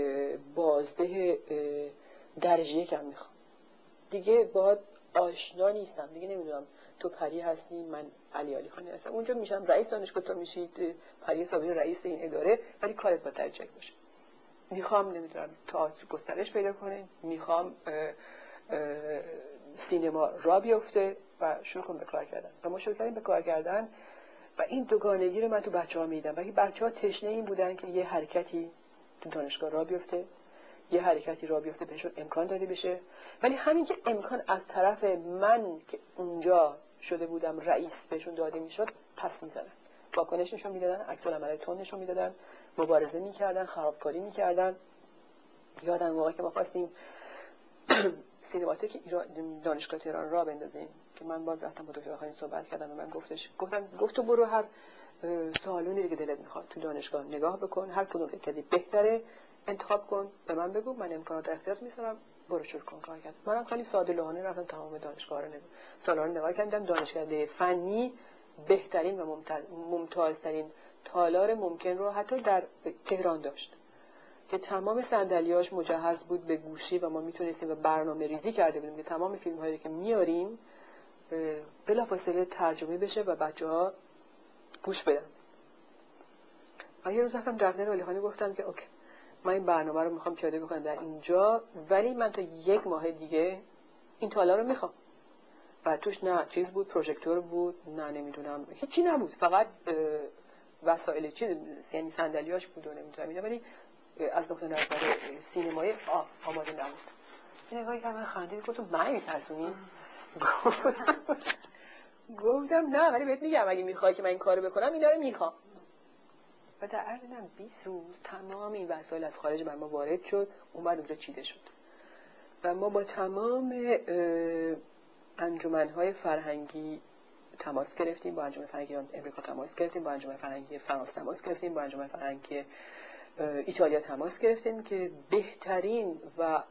بازده درجه یکم می‌خوام. دیگه باید آشنا نیستم. دیگه نمی‌دونم. تو پری هستی من علی علی خانی هستم. اونجا میشم رئیس دانشگاه تو میشید پری صابری رئیس این اداره ولی کارت با درجه باشه. می‌خوام نمی‌دونم تا گسترش پیدا کنه. می‌خوام سینما را بیفته و شروع کنم به کار کردن. و ما شروع کردیم به کار کردن و این دوگانگی رو من تو بچه ها میدم و بچه ها تشنه این بودن که یه حرکتی تو دانشگاه را بیفته یه حرکتی را بیفته بهشون امکان داده بشه. ولی همین که امکان از طرف من که اونجا شده بودم رئیس بهشون داده می‌شد پس می‌زنن واکنش نشون می‌دادن عکس العمل تون نشون می‌دادن مبارزه می‌کردن خرابکاری می‌کردن. یادم موقعی که ما خواستیم سینماتیک ایران دانشگاه تهران را بندازیم. که من باز رفتم با دکتر خانی صحبت کردم و من گفتش گفتم گفت برو هر سالونی که دلت می‌خواد تو دانشگاه نگاه بکن. هر کدوم کردی بهتره. انتخاب کن به من بگو من امکانات اختیار می‌ذارم برو شروع کن کار کرد منم خیلی ساده لوحانه رفتم تمام دانشگاه رو نگاه سالن نگاه کردم. دانشگاه فنی بهترین و ممتازترین تالار ممکن رو حتی در تهران داشت. که تمام صندلیاش مجهز بود به گوشی و ما می‌تونستیم و برنامه ریزی کرده بودیم. که تمام فیلم هایی که میاریم بلافاصله ترجمه بشه و بچه ها گوش بدن. من یه روز رفتم دفتر ولی گفتم که اوکی. من این برنامه رو می‌خوام پیاده بکنم در اینجا ولی من تا یک ماه دیگه این تالا رو می‌خوام. و توش نه چیز بود پروژکتور بود نه نمی‌دونم هیچی نبود. فقط وسایل چیز یعنی صندلیاش بود و نمی‌دونم ولی از نقطه نظر سینمایی آماده نبود. این نگاهی که من خندید گفتم من میترسونی؟ گفتم نه ولی بهت میگم اگه می‌خوای که من این کارو بکنم اینا رو می‌خوام. و در عرض 20 روز تمام این وسایل از خارج بر ما وارد شد اون بعد اونجا چیده شد. و ما با تمام انجمنهای فرهنگی تماس گرفتیم با انجمن فرهنگی امریکا تماس گرفتیم با انجمن فرهنگی فرانسه تماس گرفتیم با انجمن فرهنگی ایتالیا تماس گرفتیم که بهترین و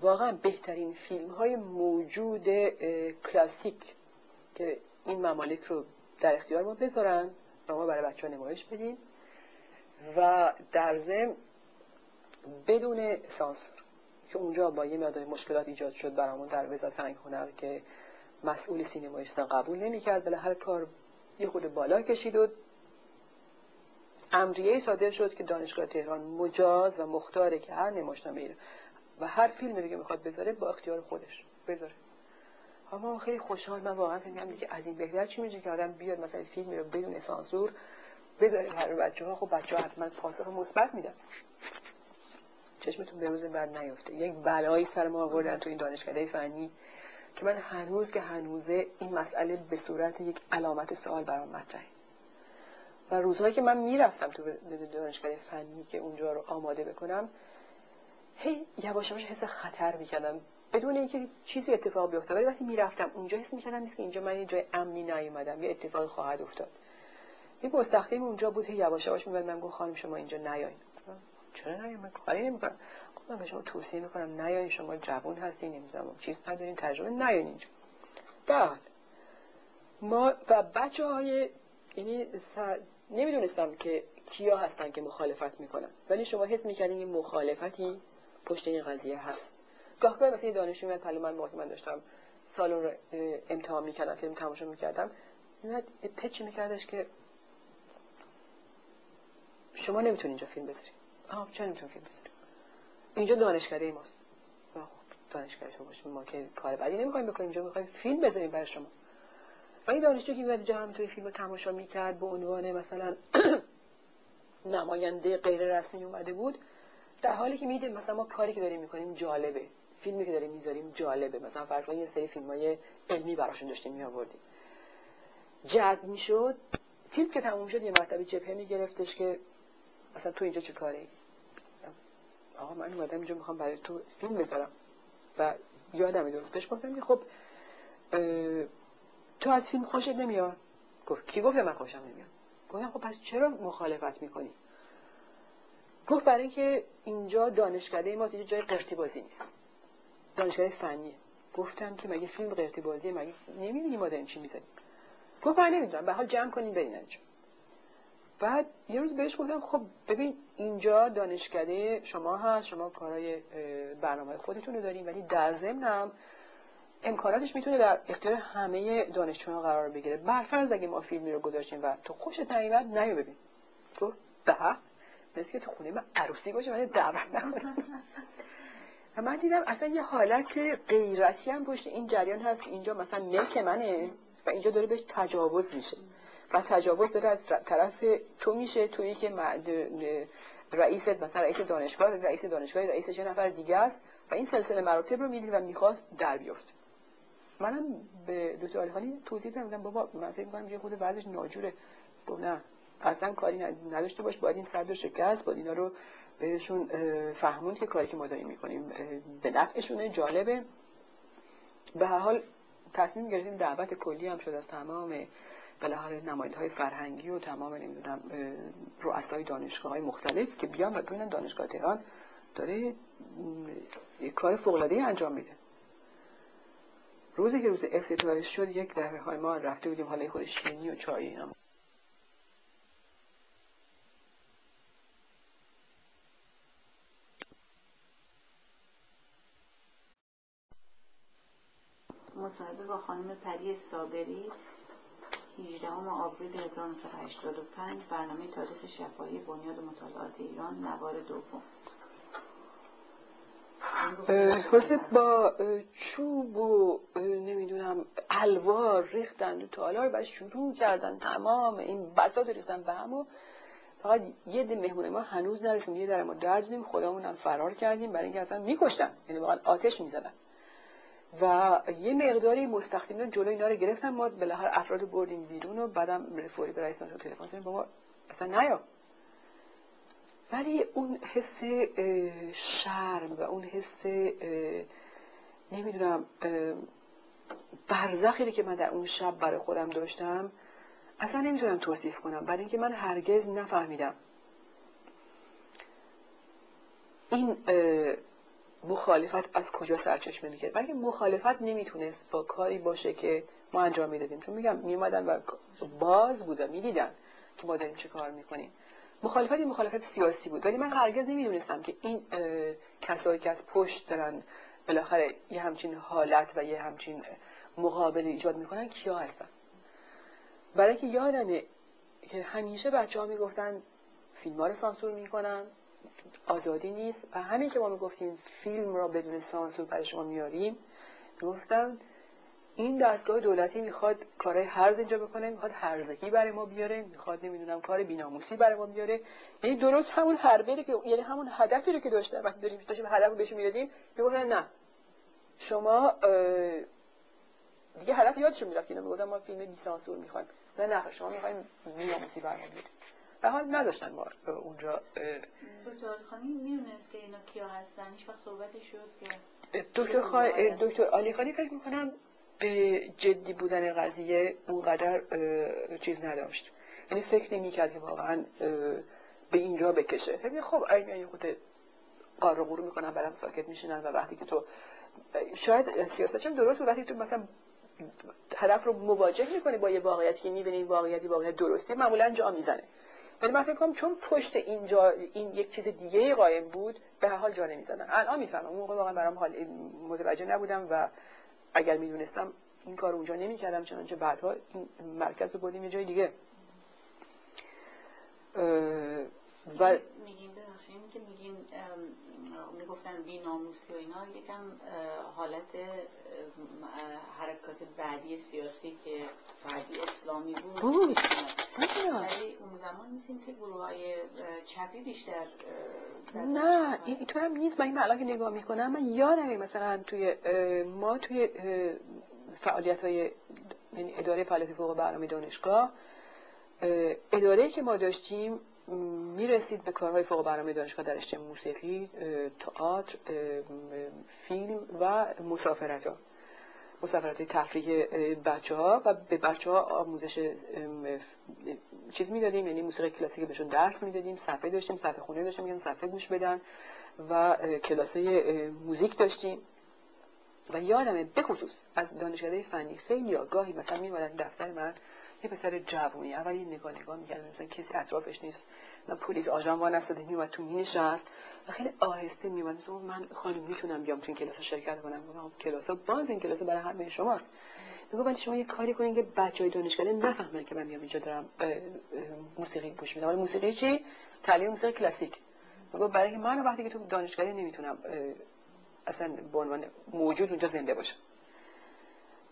واقعا بهترین فیلم های موجود کلاسیک که این ممالک رو در اختیار ما بذارن و ما برای بچه ها نمایش بدیم و در ضمن بدون سانسور که اونجا با یه مقدار مشکلات ایجاد شد برامون در وزارت فرهنگ هنر که مسئول سینمایی قبول نمی‌کرد بله هر کار یه خود بالا کشید و امریه صادر شد که دانشگاه تهران مجاز و مختاره که هر نمایشنامه و هر فیلمی که می‌خواد بذاره با اختیار خودش بذاره. اما خیلی خوشحال من واقعا فکر که از این بهتر چی میشه که آدم بیاد مثلا فیلمی رو بدون سانسور بذاره برای بچه ها خب بچه ها حتما پاسخ مثبت میدن. چشمتون به روز بعد نیفته یک بلایی سر ما آوردن تو این دانشکده فنی که من هنوز که هنوزه این مسئله به صورت یک علامت سوال برام مطرحه. و روزهایی که من می‌رفتم تو دانشگاه فنی که اونجا رو آماده بکنم هی یواش یواش حس خطر می‌کردم. بدون اینکه چیزی اتفاق بیفته ولی وقتی می‌رفتم اونجا حس می‌کردم که اینجا من یه جای امنی نیومدم یه اتفاق خواهد افتاد. یه مستخدم اونجا بود هی یواش می‌گفت من گفت خانم شما اینجا نیاین. چرا نیاین؟ من کاری نمی‌کنم. من به شما توصیه می‌کنم نیاین شما جوان هستین نمی‌دونم چیز ندارین تجربه نیاین اینجا. بله. ما و بچه های یعنی نمی‌دونستم که کیا هستن که مخالفت می‌کنن. ولی شما حس می‌کردین این مخالفتی پشت این قضیه هست. گاه گاه مثلا دانشجو میاد پلو من موقعی من داشتم سالن رو امتحان می‌کردم فیلم تماشا می‌کردم. میاد پچ میکردش که شما نمی‌تونید اینجا فیلم بذارید آه چرا نمی‌تونید فیلم بذارید اینجا دانشکده ماست. خب دانشکده شما باشیم ما که کار بعدی نمی‌خوایم بکنیم اینجا می‌خوایم فیلم بذاریم برای شما. و این دانشجو که میاد اینجا همینطوری فیلم رو تماشا می‌کرد به عنوان مثلا نماینده غیر رسمی اومده بود در حالی که میده مثلا ما کاری که داریم می‌کنیم جالبه. فیلمی که داریم می‌ذاریم جالبه. مثلا فرض کنید یه سری فیلم های علمی براشون داشتیم میآوردیم. جذب می‌شد. فیلم که تموم شد یه مرتبه جبهه میگرفتش که مثلا تو اینجا چه کاری؟ آقا من اومدم اینجا می‌خوام برای تو فیلم بذارم. و یادم درست بهش گفتم خب تو از فیلم خوشت نمیاد؟ گفت کی گفته من خوشم نمیاد؟ گفتم خب پس چرا مخالفت می‌کنی؟ گفت برای اینکه اینجا دانشکده ما اینجا جای قرتی بازی نیست. دانشگاه فنیه گفتم که مگه فیلم قرتی بازیه مگه نمی‌بینی ما داریم چی می‌زنیم؟ گفت من نمی‌دونم. به حال جمع کنیم برین اینجا بعد یه روز بهش گفتم خب ببین اینجا دانشکده شما هست شما کارهای برنامه خودتون رو داریم ولی در ضمن امکاناتش می‌تونه در اختیار همه دانشجویان قرار بگیره. برفرض اگه ما فیلمی رو گذاشتیم و تو خوشت نیومد نیو ببین. تو به مثل که تو خونه من عروسی باشه من دعوت نکنم و من دیدم اصلا یه حالت غیرتی هم پشت این جریان هست. اینجا مثلا ملک منه و اینجا داره بهش تجاوز میشه. و تجاوز داره از طرف تو میشه. تویی که رئیس مثلا رئیس دانشگاه رئیس دانشگاه رئیس چه نفر دیگه است و این سلسله مراتب رو می‌دید و می‌خواست در بیفته منم به دکتر آلیخانی توضیح دادم. بابا من فکر می‌کنم یه خود وضعش ناجوره. نه. اصلا کاری نداشته باش. باید این صدر شکست. باید اینا رو بهشون فهموند که کاری که ما داریم می‌کنیم به نفعشونه جالبه. به هر حال تصمیم گرفتیم دعوت کلی هم شد از تمام بالاخره نماینده های فرهنگی و تمام نمی‌دونم رؤسای دانشگاه های مختلف که بیان و ببینن دانشگاه تهران داره یک کار فوق انجام میده. روزی که روز افتتاحش شد یک حال ما رفته بودیم حالا خود شیرینی و چای اینا. مصاحبه با خانم پری صابری 18 آوریل 1985 برنامه تاریخ شفاهی بنیاد مطالعات ایران نوار دوم. خلاصه با چوب و نمی‌دونم الوار ریختن دو تالار و شروع کردن تمام این بساط ریختن به هم فقط یه ده مهمون ما هنوز نرسیم یه در ما درد خودمون هم فرار کردیم برای اینکه اصلا میکشتن یعنی واقعا آتش می‌زدن. و یه مقداری مستخدمین جلو اینا رو گرفتن. ما بالاخره افراد بردیم بیرون و بعدم فوری به رئیس تلفن زدیم بابا اصلا نیا. ولی اون حس شرم و اون حس نمی‌دونم برزخی که من در اون شب برای خودم داشتم اصلا نمی‌تونم توصیف کنم. برای اینکه من هرگز نفهمیدم. این مخالفت از کجا سرچشمه می‌گیره؟ بلکه مخالفت نمی‌تونست با کاری باشه که ما انجام می‌دادیم. چون میگم میمدن و باز بودن می‌دیدن که ما داریم چه کار می‌کنیم. مخالفت مخالفت سیاسی بود. ولی من هرگز نمی‌دونستم که این کسایی که از پشت دارن بالاخره یه همچین حالت و یه همچین مقابل ایجاد می‌کنن کیا هستن؟ برای اینکه یادمه که همیشه بچه ها می‌گفتن فیلم ها رو سانسور می‌کنن آزادی نیست. و همین که ما می‌گفتیم فیلم را بدون سانسور برای شما میاریم می‌گفتن این دستگاه دولتی می‌خواد کارهای هرز اینجا بکنه می‌خواد هرزگی برای ما بیاره می‌خواد نمی‌دونم کار بیناموسی برای ما بیاره. یعنی درست همون حربه که یعنی همون هدفی رو که داشته وقتی داریم داشتیم هدف رو بهشون می‌دادیم می‌گفتن نه. شما دیگه هدف یادشون می‌رفت اینا می‌گفتن ما فیلم بی سانسور می‌خوایم. نه نه شما می‌خوایم بیناموسی برای ما بیاره به حال نداشتن ما اونجا دکتر خانی می‌دونست که اینا کیا هستن؟ هیچ وقت صحبتی شد که دکتر خا... دکتر علی خانی فکر می‌کنم به جدی بودن قضیه اونقدر چیز نداشت. یعنی فکر نمی کرد که واقعا به اینجا بکشه. یعنی خب این خود قار غرو می‌کنن بعدم ساکت میشینن و وقتی که تو شاید سیاستش هم درست بود. وقتی تو مثلا هدف رو مواجه می‌کنه با یه واقعیتی که می‌بینی واقعیتی واقعیت درستی معمولا جا می‌زنه. ولی من فکر چون پشت اینجا این یک چیز دیگه قایم بود به هر حال جا نمی‌زدن. الان می‌فهمم. اون موقع واقعا برام حال متوجه نبودم و اگر می‌دونستم این کار اونجا نمی‌کردم چنانچه بعدها این مرکز رو یه جای دیگه. و میگیم ببخشید که میگیم می‌گفتن بی ناموسی و اینا یکم حالت حرکات بعدی سیاسی که بعدی اسلامی بود. بود ولی اون زمان نیستیم که گروه های چپی بیشتر نه اینطور هم نیست. من این الان که نگاه می‌کنم. من یادم مثلا توی ما توی فعالیت های یعنی اداره فعالیت فوق برنامه دانشگاه اداره که ما داشتیم می‌رسید به کارهای فوق برنامه دانشگاه در رشته موسیقی، تئاتر، فیلم و مسافرت ها مسافرت تفریح بچه ها و به بچه ها آموزش چیز می‌دادیم یعنی موسیقی کلاسیک بهشون درس می‌دادیم صفحه داشتیم صفحه خونه داشتیم میگن صفحه گوش بدن و کلاس موزیک داشتیم. و یادمه به خصوص از دانشگاه فنی خیلی آگاهی مثلا میمدن دفتر من یه پسر جوونی اول یه نگاه نگاه می‌کرد مثلا کسی اطرافش نیست نه پلیس آژان وان نستاده میومد تو مینشست و خیلی آهسته میومد مثلا من خانم می‌تونم بیام تو این کلاس شرکت کنم گفتم کلاس باز این کلاس برای همه شماست. میگه ولی شما یه کاری کنین که بچهای دانشگاه نفهمن که من میام اینجا دارم موسیقی گوش میدم. ولی موسیقی چی؟ تعلیم موسیقی کلاسیک. میگه برای اینکه من وقتی که تو دانشگاه نمی‌تونم اصلا به عنوان موجود اونجا زنده باشم.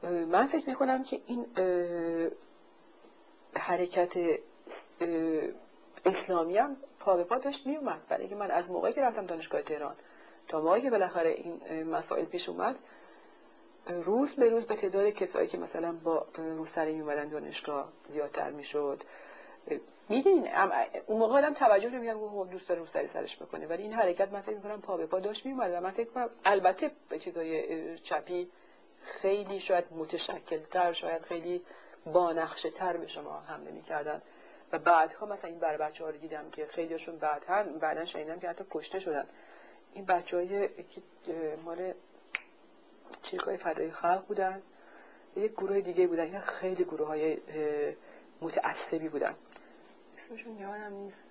من فکر می‌کنم که این حرکت اسلامی هم پا به پا داشت می اومد برای اینکه من از موقعی که رفتم دانشگاه تهران تا موقعی که بالاخره این مسائل پیش اومد روز به روز به تعداد کسایی که مثلا با روسری می اومدن دانشگاه زیادتر می‌شد. میدین اون موقع آدم توجه نمیگم خب دوست داره روسری سرش بکنه. ولی این حرکت من فکر می‌کنم پا به پا داشت میومد و من فکر کنم البته به چیزای چپی خیلی شاید متشکلتر شاید خیلی بانقشه تر به شما حمله می‌کردن. و بعدها مثلا این بر بچه ها رو دیدم که خیلیشون بعدها بعدا شنیدم که حتی کشته شدن. این بچه های که مال چیرکای فدای خلق بودن؟ یک گروه دیگه بودن. این خیلی گروه های متعصبی بودن. اسمشون یادم نیست.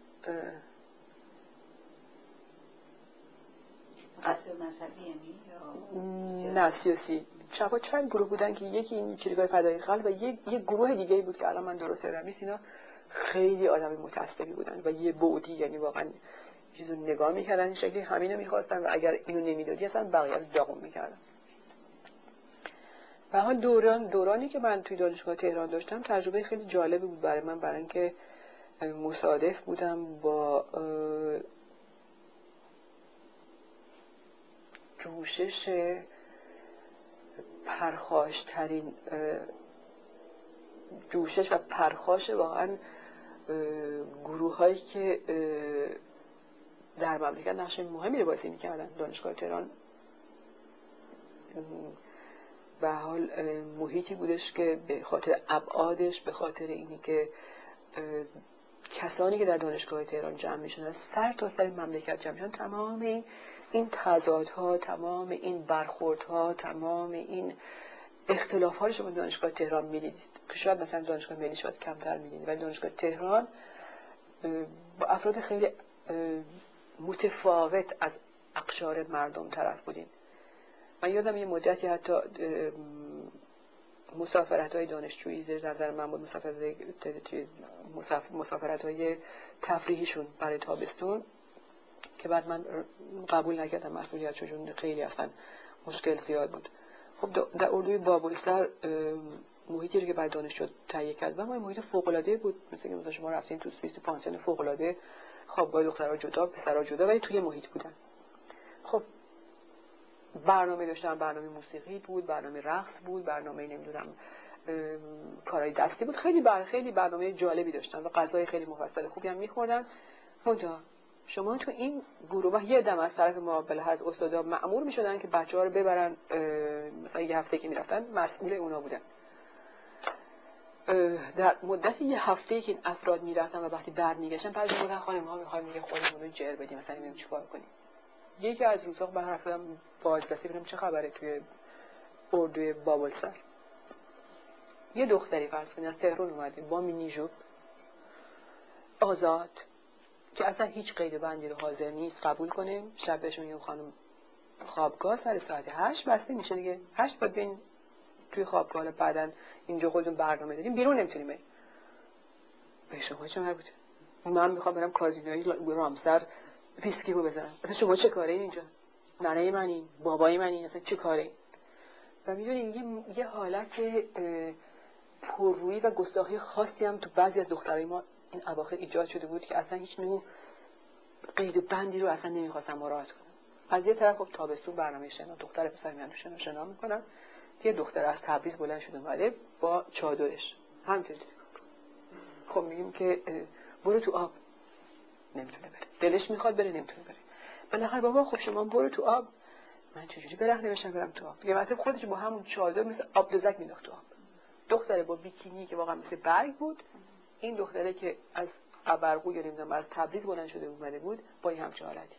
مذهبی یعنی؟ نه سیاسی. چپا چند گروه بودن که یکی این چریکای فدای خلق و یک یک گروه دیگه بود که الان من درست یادم نیست اینا خیلی آدم متعصبی بودن و یه بعدی یعنی واقعا چیزو نگاه می‌کردن شکلی همینو می‌خواستن و اگر اینو نمی‌دادی اصلا بقیه رو داغون می‌کردن. و حال دوران دورانی که من توی دانشگاه تهران داشتم تجربه خیلی جالبی بود برای من برای اینکه مصادف بودم با جوشش پرخاشترین جوشش و پرخاش واقعا گروه هایی که در مملکت نقش مهمی رو بازی می‌کردن دانشگاه تهران. به حال محیطی بودش که به خاطر ابعادش به خاطر اینی که کسانی که در دانشگاه تهران جمع میشن سر تا سر مملکت جمع میشن تمام این این تضادها تمام این برخوردها تمام این اختلاف ها رو شما دانشگاه تهران می‌دیدید که شاید مثلا دانشگاه ملی شاید کمتر می‌دیدید ولی دانشگاه تهران با افراد خیلی متفاوت از اقشار مردم طرف بودین. من یادم یه مدتی حتی مسافرت های دانشجویی زیر نظر من بود مسافرت های تفریحیشون برای تابستون. که بعد من قبول نکردم مسئولیت چون خیلی اصلا مشکل زیاد بود. خب در اردوی بابل سر محیطی رو که بعد دانشجو تهیه کرد و محیط فوق العاده بود. مثل که مثلا شما رفتین تو سوئیس پانسیون فوق العاده خوابگاه دخترها جدا پسرها جدا ولی توی محیط بودن. خب برنامه داشتن برنامه موسیقی بود برنامه رقص بود برنامه نمی‌دونم کارهای دستی بود. خیلی بر خیلی برنامه جالبی داشتن و غذای خیلی مفصل خوبی هم میخوردن. منتها شما تو این گروه یه دم از طرف ما بلحظ استادا معمور می‌شدن که بچه ها رو ببرن مثلا یه هفته که می‌رفتن مسئول اونا بودن. در مدت یه هفته که این افراد می‌رفتن و وقتی برمیگشتن بعضی بودن خانم ها می‌خوایم دیگه خودمون رو جر بدیم مثلا ببینیم چیکار کنیم. یکی از روزها من حرف زدم با ازلسی ببینم چه خبره توی اردوی بابل سر یه دختری فرض کنید از تهران اومده با مینی آزاد. که اصلا هیچ قید بندی رو حاضر نیست قبول کنیم شب بهش میگیم خانم خوابگاه سر ساعت هشت بسته میشه دیگه. هشت باید بین توی خوابگاه. بعدا اینجا خودتون برنامه داریم بیرون نمی‌تونیم بریم به شما چه مربوطه؟ من می‌خوام برم کازینوی رامسر ویسکی رو بزنم. اصلا شما چه کاره این اینجا؟ ننه منی بابای منی اصلا چه کاره و می‌دونین یه, یه حالت پررویی و گستاخی خاصی هم تو بعضی از دخترای ما این اواخر ایجاد شده بود که اصلا هیچ نوع قید بندی رو اصلا نمی‌خواستم مراعات کنم از یه طرف خب تابستون برنامه شنا دختر پسر میان شنا شنا می‌کنن. یه دختر از تبریز بلند شده اومده با چادرش. همینطوری. خب میگیم که برو تو آب. نمی‌تونه بره. دلش می‌خواد بره نمی‌تونه بره. بالاخره بابا خب شما برو تو آب. من چجوری برهنه بشم برم تو آب؟ یه مرتبه خودش با همون چادر مثل آب دزک مینداخت تو آب. دختره با بیکینی که واقعا مثل برگ بود این دختره که از ابرقو یا نمی‌دونم از تبریز بلند شده اومده بود با این همچه حالتی.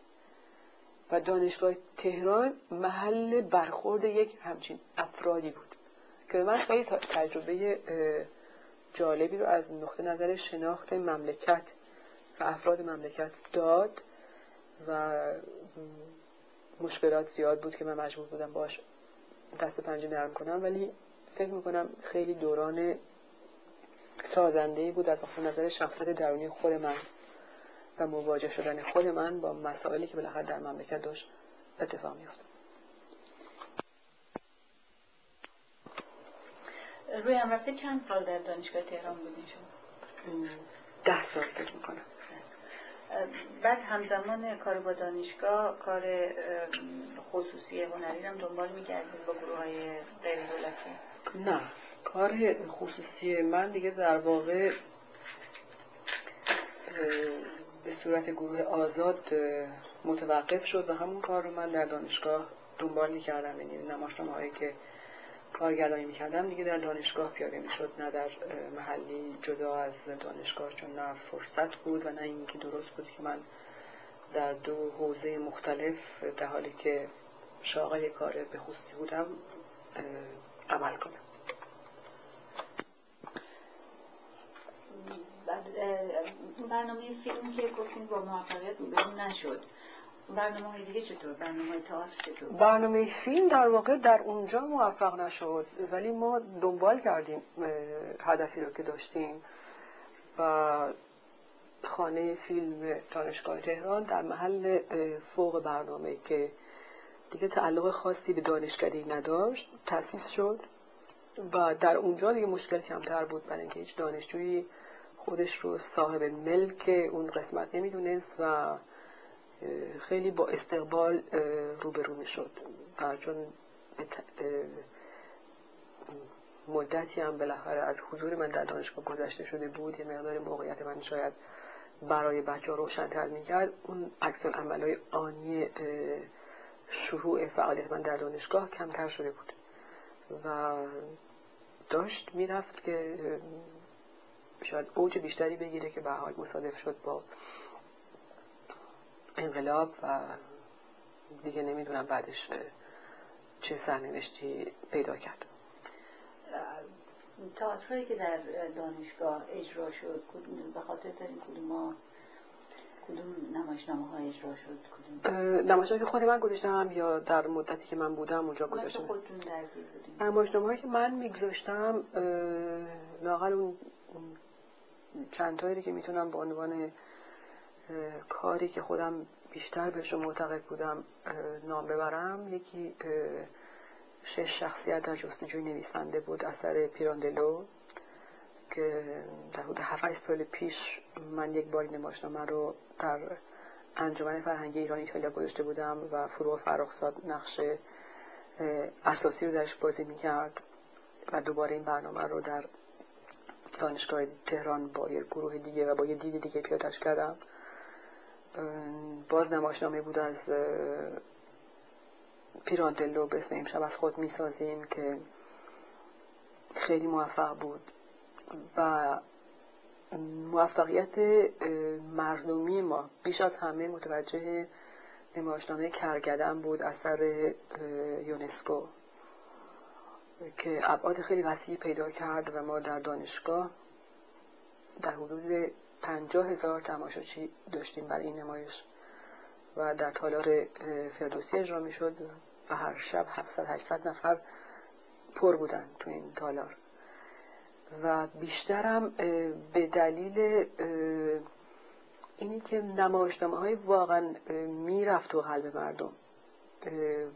و دانشگاه تهران محل برخورد یک همچین افرادی بود که من خیلی تجربه جالبی رو از نقطه نظر شناخت مملکت و افراد مملکت داد و مشکلات زیاد بود که من مجبور بودم باش دست پنجه نرم کنم. ولی فکر می‌کنم خیلی دوران سازنده بود از نظر شخصیت درونی خود من و مواجه شدن خود من با مسائلی که بالاخره در مملکت داشت اتفاق میافتاد. روی هم رفته چند سال در دانشگاه تهران بودین شما؟ ده سال فکر می‌کنم. بعد همزمان کار با دانشگاه کار خصوصی هنری هم دنبال می‌کردیم با گروه های غیر دولتی نه. کار خصوصی من دیگه در واقع به صورت گروه آزاد متوقف شد و همون کار رو من در دانشگاه دنبال می‌کردم. یعنی نمایشنامه هایی که کارگردانی می‌کردم دیگه در دانشگاه پیاده می‌شد نه در محلی جدا از دانشگاه چون نه فرصت بود و نه اینکه درست بود که من در دو حوزه مختلف در حالی که شاغل کار به خصوصی بودم عمل کنم. برنامه فیلم که گفتین با موفقیت روبرو نشد برنامه های دیگه چطور؟ برنامه تئاتر چطور؟ برنامه فیلم در واقع در اونجا موفق نشد ولی ما دنبال کردیم هدفی رو که داشتیم و خانه فیلم دانشگاه تهران در محل فوق برنامه که دیگه تعلق خاصی به دانشگاهی نداشت تأسیس شد و در اونجا دیگه مشکل کمتر بود برای اینکه هیچ دانشجویی خودش رو صاحب ملک اون قسمت نمی‌دونست و خیلی با استقبال روبرو می‌شد. و چون مدتی هم بالاخره از حضور من در دانشگاه گذشته شده بود یه مقدار موقعیت من شاید برای بچه ها روشنتر می‌کرد. اون عکس های آنی شروع فعالیت من در دانشگاه کمتر شده بود. و داشت می‌رفت که شاید اوج بیشتری بگیره که به حال مصادف شد با انقلاب و دیگه نمی‌دونم بعدش چه سرنوشتی پیدا کرد. تئاترهایی که در دانشگاه اجرا شد به خاطر داریم کدوم کدوم نمایشنامه ها اجرا شد؟ کدوم؟ که خود من گذاشتم یا در مدتی که من بودم اونجا گذاشتم. نمایشنامه هایی که من میگذاشتم لاغل اون چند تایی که می‌تونم به عنوان کاری که خودم بیشتر بهش معتقد بودم نام ببرم. یکی شش شخصیت در جستجوی نویسنده بود اثر پیراندلو که در حدود هفت سال پیش من یک بار نمایشنامه رو در انجمن فرهنگی ایران ایتالیا گذاشته بودم و فروغ فرخزاد نقش اساسی رو درش بازی می‌کرد و دوباره این برنامه رو در دانشگاه تهران با یک گروه دیگه و با یه دید دیگه پیادش کردم. باز نمایشنامه بود از پیراندلو به اسم امشب از خود می‌سازیم که خیلی موفق بود. و موفقیت مردمی ما بیش از همه متوجه نمایشنامه کرگدن بود اثر یونسکو. که ابعاد خیلی وسیعی پیدا کرد و ما در دانشگاه در حدود پنجاه هزار تماشاچی داشتیم برای این نمایش و در تالار فردوسی اجرا می شد و هر شب 700 800 نفر پر بودن تو این تالار. و بیشترم به دلیل اینی که نمایشنامه های واقعا می‌رفت تو قلب مردم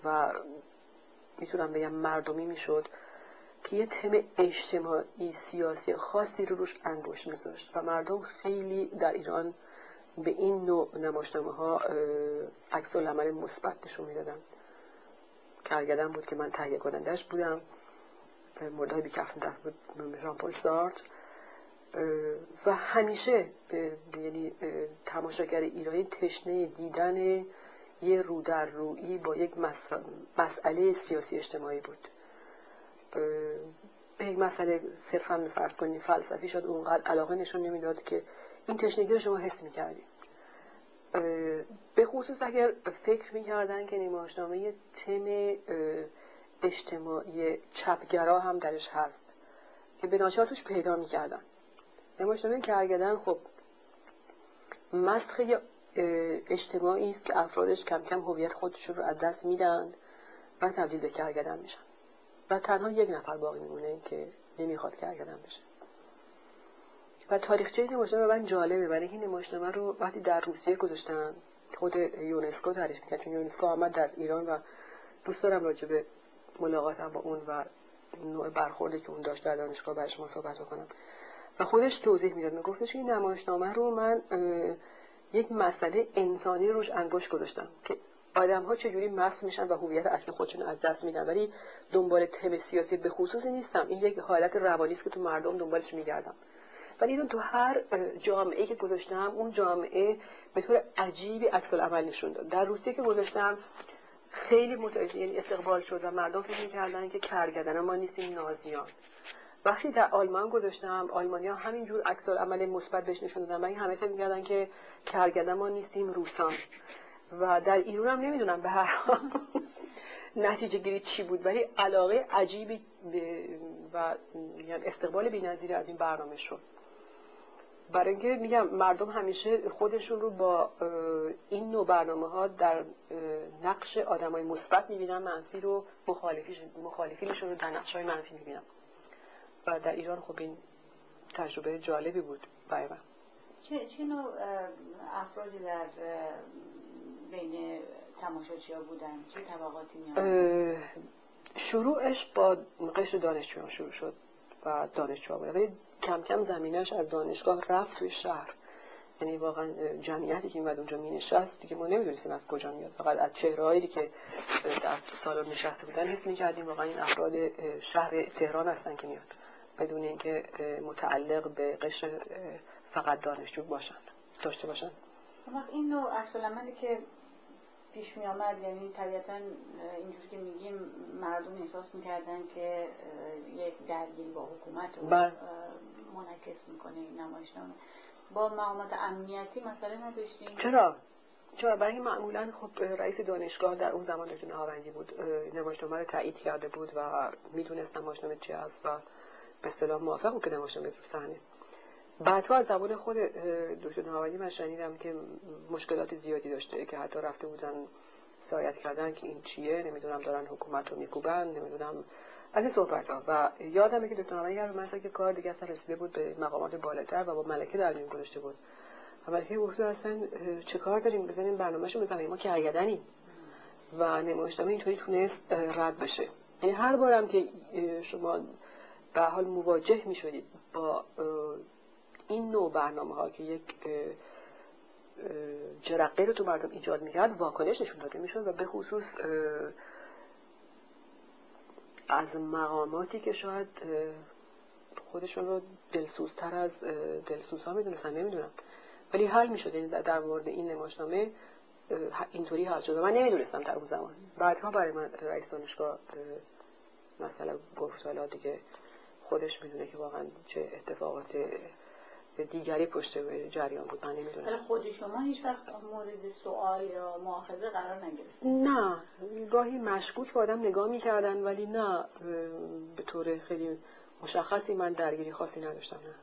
و می‌تونم بگم مردمی می‌شد که یه تم اجتماعی سیاسی خاصی رو روش انگوش میذاشت و مردم خیلی در ایران به این نوع نمایشنامه ها عکس العمل مثبت نشون می‌دادن. کرگدن بود که من تهیه کنندش بودم. مورد بیکفن در بود. ژان پل سارت. و همیشه یعنی تماشاگر ایرانی تشنه دیدن یه رو در روی با یک مسئله سیاسی اجتماعی بود. به یک مسئله صرفا فرض کنید فلسفی شد اونقدر علاقه نشون نمی‌داد که این تشنگی رو شما حس می‌کردید. به خصوص اگر فکر می‌کردن که نمایشنامه تم اجتماعی چپگرا هم درش هست که به ناچار توش پیدا می‌کردن. نمایشنامه کرگدن خب مسخ اجتماعی است که افرادش کم کم هویت خودشون رو از دست میدن و تبدیل به کرگدن میشن. و تنها یک نفر باقی میمونه که نمی‌خواد کرگدن بشه. و تاریخچه نمایشنامه من جالبه. برای این نمایشنامه رو وقتی در روسیه گذاشتن خود یونسکو تعریف می‌کرد. چون یونسکو آمد در ایران و دوست دارم راجع به ملاقاتم با اون و نوع برخوردی که اون داشت در دانشگاه برای شما صحبت بکنم. و خودش توضیح می‌داد. میگفتش این نمایشنامه رو من یک مسئله انسانی روش انگشت گذاشتم که آدم ها چجوری مست میشن و هویت اصلی خودشون از دست میدن. ولی دنبال تم سیاسی به خصوصی نیستم. این یک حالت روانی است که تو مردم دنبالش میگردم. ولی اینو تو هر جامعه که گذاشتم اون جامعه به طور عجیبی عکس العمل نشون داد. در روسیه که گذاشتم خیلی متوجه یعنی استقبال شد و مردم فکر می‌کردن که کرگدن ما نیستیم نازیان. وقتی در آلمان گذاشتم آلمانیا همینجور عکس عمل مثبت بهش نشون دادن من همه فکر می‌کردن که کرگدن ما نیستیم روسان و در ایران هم نمی‌دونم به هر حال نتیجه گیری چی بود ولی علاقه عجیبی و یعنی استقبال بی‌نظیر از این برنامه شد. برای اینکه میگم مردم همیشه خودشون رو با این نوع برنامه ها در نقش آدمای مثبت می‌بینن منفی رو مخالفینشون رو در نقش های منفی می‌بینن. و در ایران خب این تجربه جالبی بود برای من. چه, چه نوع افرادی در بین تماشاچی ها بودن؟ چه طبقاتی میان؟ شروعش با قشر دانشجویان شروع شد و دانشجو بود. ولی کم کم زمینش از دانشگاه رفت توی شهر. یعنی واقعا جمعیتی که میمد اونجا می نشست دیگه ما نمی‌دونستیم از کجا میاد. فقط از چهرهایی که در سالن نشسته بودن حس می‌کردیم واقعا این افراد شهر تهران هستن که میاد بدون اینکه متعلق به قشر فقط دانشجو باشن. داشته باشن. این نوع عملی که پیش می آمد یعنی طبیعتا اینجوری که میگیم مردم احساس می‌کردن که یک درگیری با حکومت رو بله. منعکس می‌کنه این نمایشنامه. با مقامات امنیتی مسئله نداشتیم؟ چرا؟ چرا؟ برای معمولا خب رئیس دانشگاه در اون زمان دکتر نهاوندی بود. نمایشنامه رو تایید کرده بود و می‌دونست نمایشنامه چی است و به اصطلاح موافق که نمایشنامه رو صحنه. بعدها از زبان خود دکتر نهاوندی من شنیدم که مشکلات زیادی داشته که حتی رفته بودن سایت کردن که این چیه نمی‌دونم دارن حکومت رو میکوبن نمی‌دونم. از این صحبت ها. و یادمه که دکتر نهاوندی مثلا که کار دیگه اصلا رسیده بود به مقامات بالاتر و با ملکه در میون گذاشته بود. و ملکه گفته اصلا چه کار داریم؟ بزنیم برنامه‌شو بزنیم ما که عیدنیم و نمایشنامه اینطوری تونست رد بشه. یعنی هر بارم که شما به حال مواجه می شدید با این نوع برنامه ها که یک جرقه رو تو مردم ایجاد می‌کرد واکنش نشون داده می‌شد و به خصوص از مقاماتی که شاید خودشون رو دلسوزتر از دلسوزها می‌دونستن نمی‌دونم. ولی حل می‌شد یعنی در مورد این نمایشنامه اینطوری حل شد. من نمی‌دونستم در اون زمان. بعدها برای من رئیس دانشگاه مثلا گفت حالا دیگه خودش می‌دونه که واقعا چه اتفاقات دیگری پشت جریان بود. من نمی‌دونم. خود شما هیچ وقت مورد سوال یا مؤاخذه قرار نگرفت نه. گاهی مشکوک با آدم نگاه می‌کردن ولی نه به طور خیلی مشخصی من درگیری خاصی نداشتم. نه.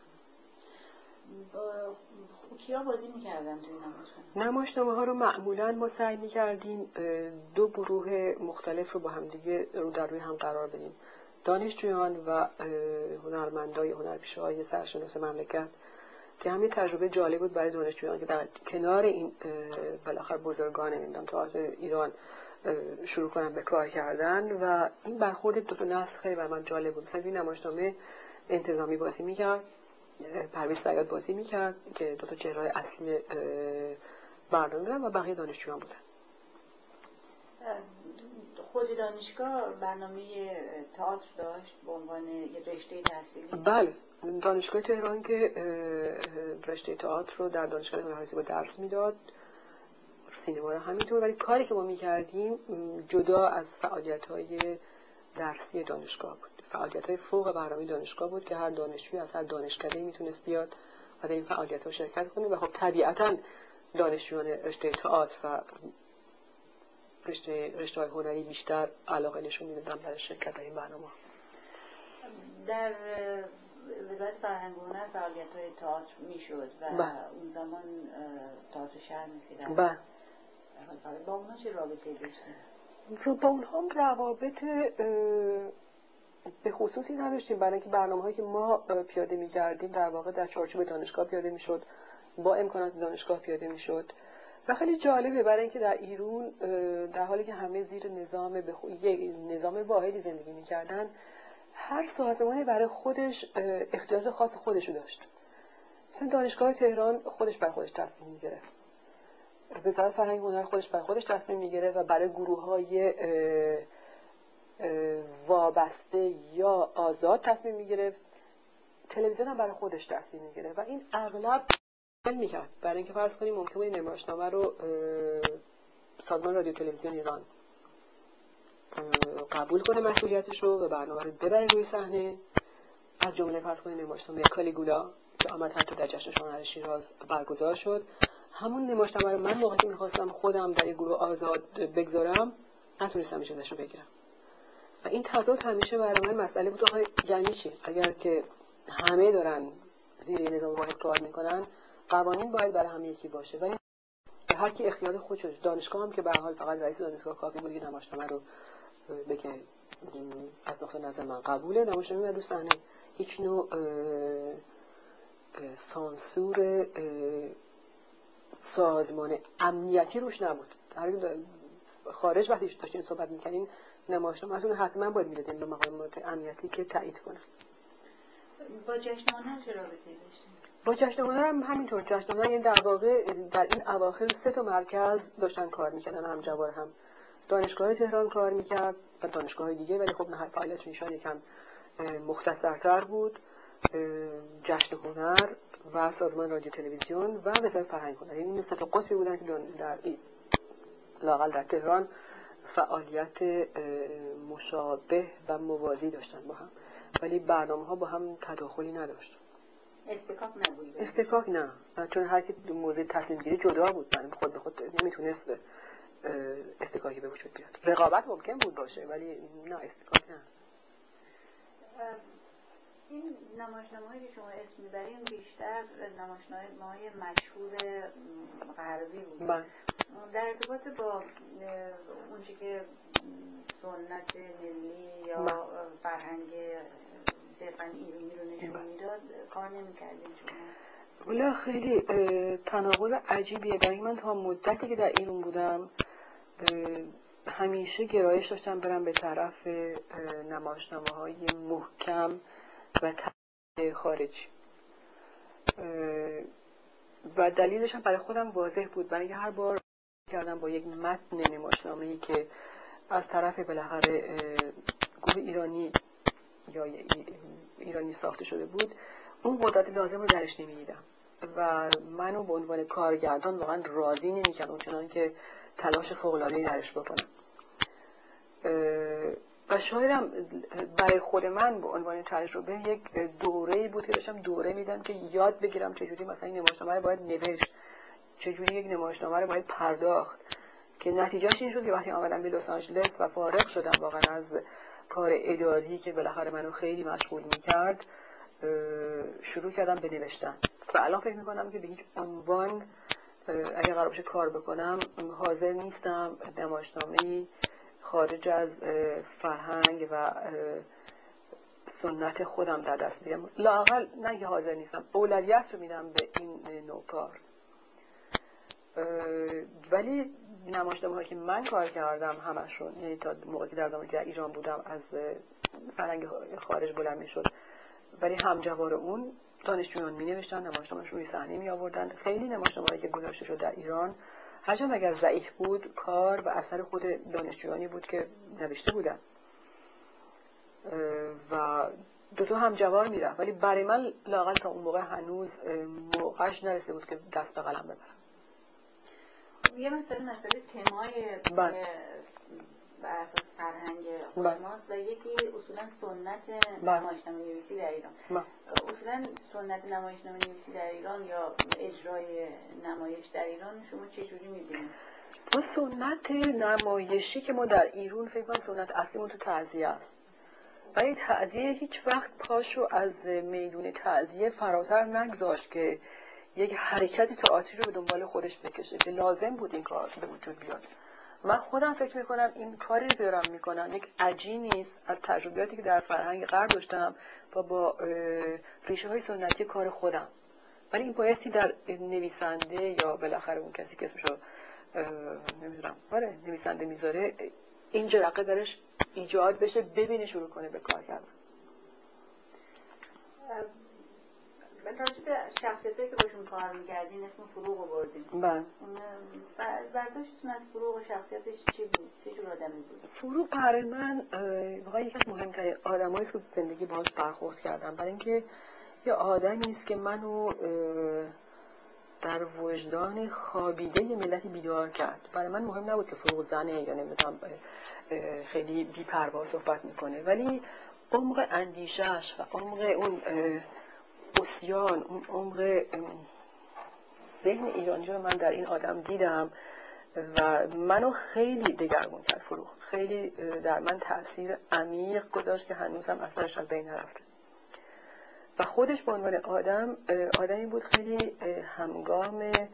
کیا بازی می‌کردن توی نمایشنامه نمایشنامه ها رو معمولا ما سعی می‌کردیم دو گروه مختلف رو با همدیگه رو در روی هم قرار بدیم. دانشجویان و هنرمندای هنرپیشه های سرشناس مملکت. که همین تجربه جالب بود برای دانشجویان که در کنار این بالاخره بزرگان نمی‌دونم تئاتر ایران شروع کنن به کار کردن و این برخورد دو تا نسل خیلی بر من جالب بود. مثلا این نمایشنامه انتظامی بازی می‌کرد پرویز سیاد بازی می‌کرد که دو تا چهره اصلی برنامه و بقیه دانشجویان بودن. خود دانشگاه برنامه تئاتر داشت به عنوان یه رشته تحصیلی؟ بله. دانشگاه تهران که رشته تئاتر رو در دانشگاه هنرهای با درس می‌داد. سینما رو همینطور. ولی کاری که ما می‌کردیم جدا از فعالیت های درسی دانشگاه بود. فعالیت های فوق برنامه دانشگاه بود که هر دانشجوی از هر دانشکده می‌تونست بیاد و در این فعالیت ها شرکت کنه. و خب طبیعتا دانشجویان رشته تئاتر و رشته رشته های هنری بیشتر علاقه نشون می‌دادن برای شرکت در این برنامه. در وزارت فرهنگ و هنر فعالیت های تئاتر می‌شد و با. اون زمان تئاتر شهر نیست که با. با اونها چه رابطه داشتیم با اونها هم روابط به خصوصی نداشتیم. برای اینکه برنامه هایی که ما پیاده می کردیم در واقع در چارچوب دانشگاه پیاده می شد با امکانات دانشگاه پیاده می شد و خیلی جالبه برای اینکه در ایران در حالی که همه زیر نظام بخو... نظام واحدی زندگی می‌کردن هر سازمانی برای خودش اختیارات خاص خودشو داشت. مثلا دانشگاه تهران خودش برای خودش تصمیم می‌گرفت وزارت فرهنگ هنر خودش برای خودش تصمیم می‌گیره و برای گروه های وابسته یا آزاد تصمیم می‌گرفت تلویزیون هم برای خودش تصمیم می‌گیره. و این اغلب می‌کرد برای اینکه فرض کنیم ممکنه این نمایشنامه رو سازمان رادیو تلویزیون ایران قبول کنه مسئولیتش رو و برنامه رو ببره روی صحنه. از جمله فرض کنیم نمایشنامه کالیگولا که آمد حتی در جشن هنر شیراز برگزار شد. همون نمایشنامه رو من موقعی می‌خواستم خودم در یک گروه آزاد بگذارم نتونستم اجازهش رو بگیرم. و این تضاد همیشه برای من مسئله بود. آخه یعنی چی؟ اگر که همه دارن زیر نظام واحد کار می‌کنن قوانین باید برای هم یکی باشه. ولی هر کی اختیار خودش دانشگاه هم که به حال فقط رئیس دانشگاه کافی بود که نمایشنامه رو بگه از نقطه نظر من قبوله. نمایشنامه و دوستانه هیچ نوع سانسور سازمان امنیتی روش نبود. خارج وقتی داشتین صحبت می‌کنین نمایشنامه حتما باید می‌دادین به مقامات امنیتی که تایید کنن با جشن هنر چه رابطه داشتین؟ با جشن هم همینطور. جشن یعنی در واقع در این اواخر سه تا مرکز داشتن کار می‌کردن هم جوار هم دانشگاه تهران کار می‌کرد و دانشگاه دیگه. ولی خب نه فعالیتشون یکم مختصرتر بود. جشن هنر و سازمان رادیو تلویزیون و وزارت فرهنگ هنر. یعنی این سه تا قطبی بودن که در این لاقل در تهران فعالیت مشابه و موازی داشتن با هم. ولی برنامه ها با هم تداخلی نداشت. استکاک نبود استکاک نه. چون هر کی موضوع تصمیم گیری جدا بود. من خود به خود نمی‌تونست استکاکی به وجود بیاد. رقابت ممکن بود باشه ولی نه استکاک نه. این نمایشنامه که شما اسم می‌برین بیشتر نمایشنامه مشهور غربی بود. بله. در ارتباط با اونچه که سنت ملی یا بله. فرهنگ صرفا ایرانی رو نشون بله. می‌داد کار نمی‌کردین شما خیلی تناقض عجیبیه. برای من تا مدتی که در ایران بودم همیشه گرایش داشتم برم به طرف نمایشنامه های محکم و خارجی. و دلیلش هم برای خودم واضح بود. برای هر بار کردم با یک متن نمایشنامه ای که از طرف بالاخره گروه ایرانی یا ایرانی ساخته شده بود اون قدرت لازم رو درش نمی‌دیدم. و منو به عنوان کارگردان واقعا راضی نمی‌کرد چنان که تلاش فوق‌العاده‌ای درش بکنم. و شایدم برای خود من به عنوان تجربه یک دوره بود که داشتم دوره میدم که یاد بگیرم چجوری مثلا این نمایشنامه رو باید نوشت چجوری یک نمایشنامه رو باید پرداخت. که نتیجهش این شد که وقتی آمدم به لس آنجلس و فارغ شدم واقعا از کار اداری که بالاخره منو خیلی مشغول می‌کرد شروع کردم به نوشتن. و الان فکر می‌کنم که به هیچ عنوان اگر قرار باشه کار بکنم حاضر نیستم. نمایشنامه خارج از فرهنگ و سنت خودم در دست بیارم لاقل نه که حاضر نیستم اولویت رو میدم به این نوع کار. ولی نمایشنامه هایی که من کار کردم همشون یعنی تا موقعی که در زمانی که در ایران بودم از فرهنگ خارج بلند می‌شد. ولی همجوار اون دانشجویان می نوشتن نمایشنامه روی صحنه می آوردن خیلی نمایشنامه که گذاشته شد در ایران هرچند اگر ضعیف بود کار و اثر خود دانشجویانی بود که نوشته بودن. و دو تا هم جوار می‌رفت. ولی برای من لاقل تا اون موقع هنوز موقعش نرسیده بود که دست به قلم ببرم. یه مسئله مسئله تمای بله. بر اساس فرهنگ بله. ماست و یکی اصولا سنت بله. نمایشنامه نویسی در ایران بله. اصولا سنت نمایشنامه نویسی در ایران یا اجرای نمایش در ایران شما چه جوری می‌بینید ما سنت نمایشی که ما در ایران فکر کنم سنت اصلیمون تو تعذیه است و این تعذیه هیچ وقت پاشو از میدون تعذیه فراتر نگذاشت که یک حرکت تئاتری رو به دنبال خودش بکشه که لازم بود این کار به وجود بیاد. من خودم فکر می‌کنم این کاری رو دارم می‌کنم. یک عجینی نیست. از تجربیاتی که در فرهنگ غرب داشتم و با ریشه های سنتی کار خودم. ولی این بایستی در نویسنده یا بالاخره اون کسی که اسمشو نمی‌دونم. آره نویسنده می‌ذاره این جرقه درش ایجاد بشه ببینه شروع کنه به کار کردن. راجع به شخصیت که باشون کار می‌کردین اسم فروغ بردیم بله. برداشتتون از فروغ و شخصیتش چی بود؟ چه جور آدمی بود؟ فروغ برای من واقعا یکی از مهمترین آدمایی که زندگی باهاش برخورد کردم. برای اینکه یه آدمی است که منو در وجدان خوابیده ملتی بیدار کرد. برای من مهم نبود که فروغ زنه یا نمی‌دونم خیلی بیپروا صحبت می‌کنه. ولی عمق اندیشش و عمق اون بسیان اون عمق ذهن ایرانی رو من در این آدم دیدم و منو خیلی دگرگون کرد فروغ. خیلی در من تاثیر عمیق گذاشت که هنوزم اثرش از بین نرفته و خودش به عنوان آدم آدمی بود خیلی همگام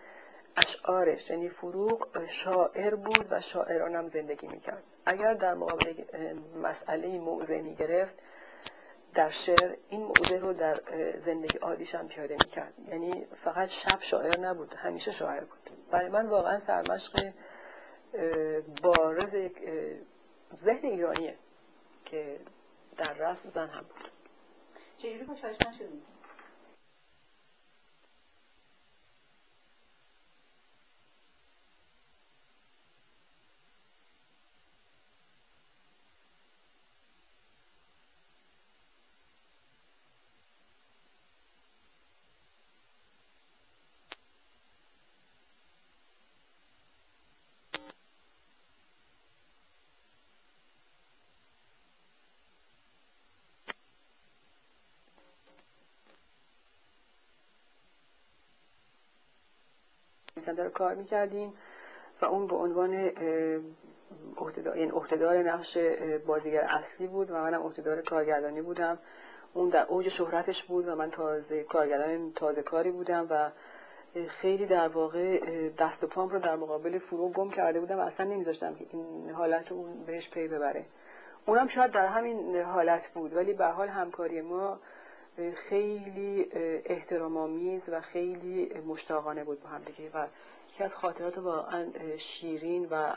اشعارش یعنی فروغ شاعر بود و شاعرانم زندگی می‌کرد. اگر در مقابل مسئله موضع گرفت در شعر این موضع رو در زندگی عادیش هم پیاده می‌کرد. یعنی فقط شب شاعر نبود همیشه شاعر بود. برای من واقعا سرمشق بارز یک ذهن ایرانیه که در رست زن هم بود. چجوری با شدید؟ سنتر کار می‌کردیم و اون به عنوان احتدار یعنی نقش بازیگر اصلی بود و منم احتدار کارگردانی بودم. اون در اوج شهرتش بود و من تازه کارگردان تازه کاری بودم و خیلی در واقع دست و پام رو در مقابل فرو گم کرده بودم و اصلا نمیذاشتم که این حالت اون بهش پی ببره. اونم شاید در همین حالت بود ولی به حال همکاری ما خیلی احترام آمیز و خیلی مشتاقانه بود با هم دیگه و یکی از خاطرات واقعا شیرین و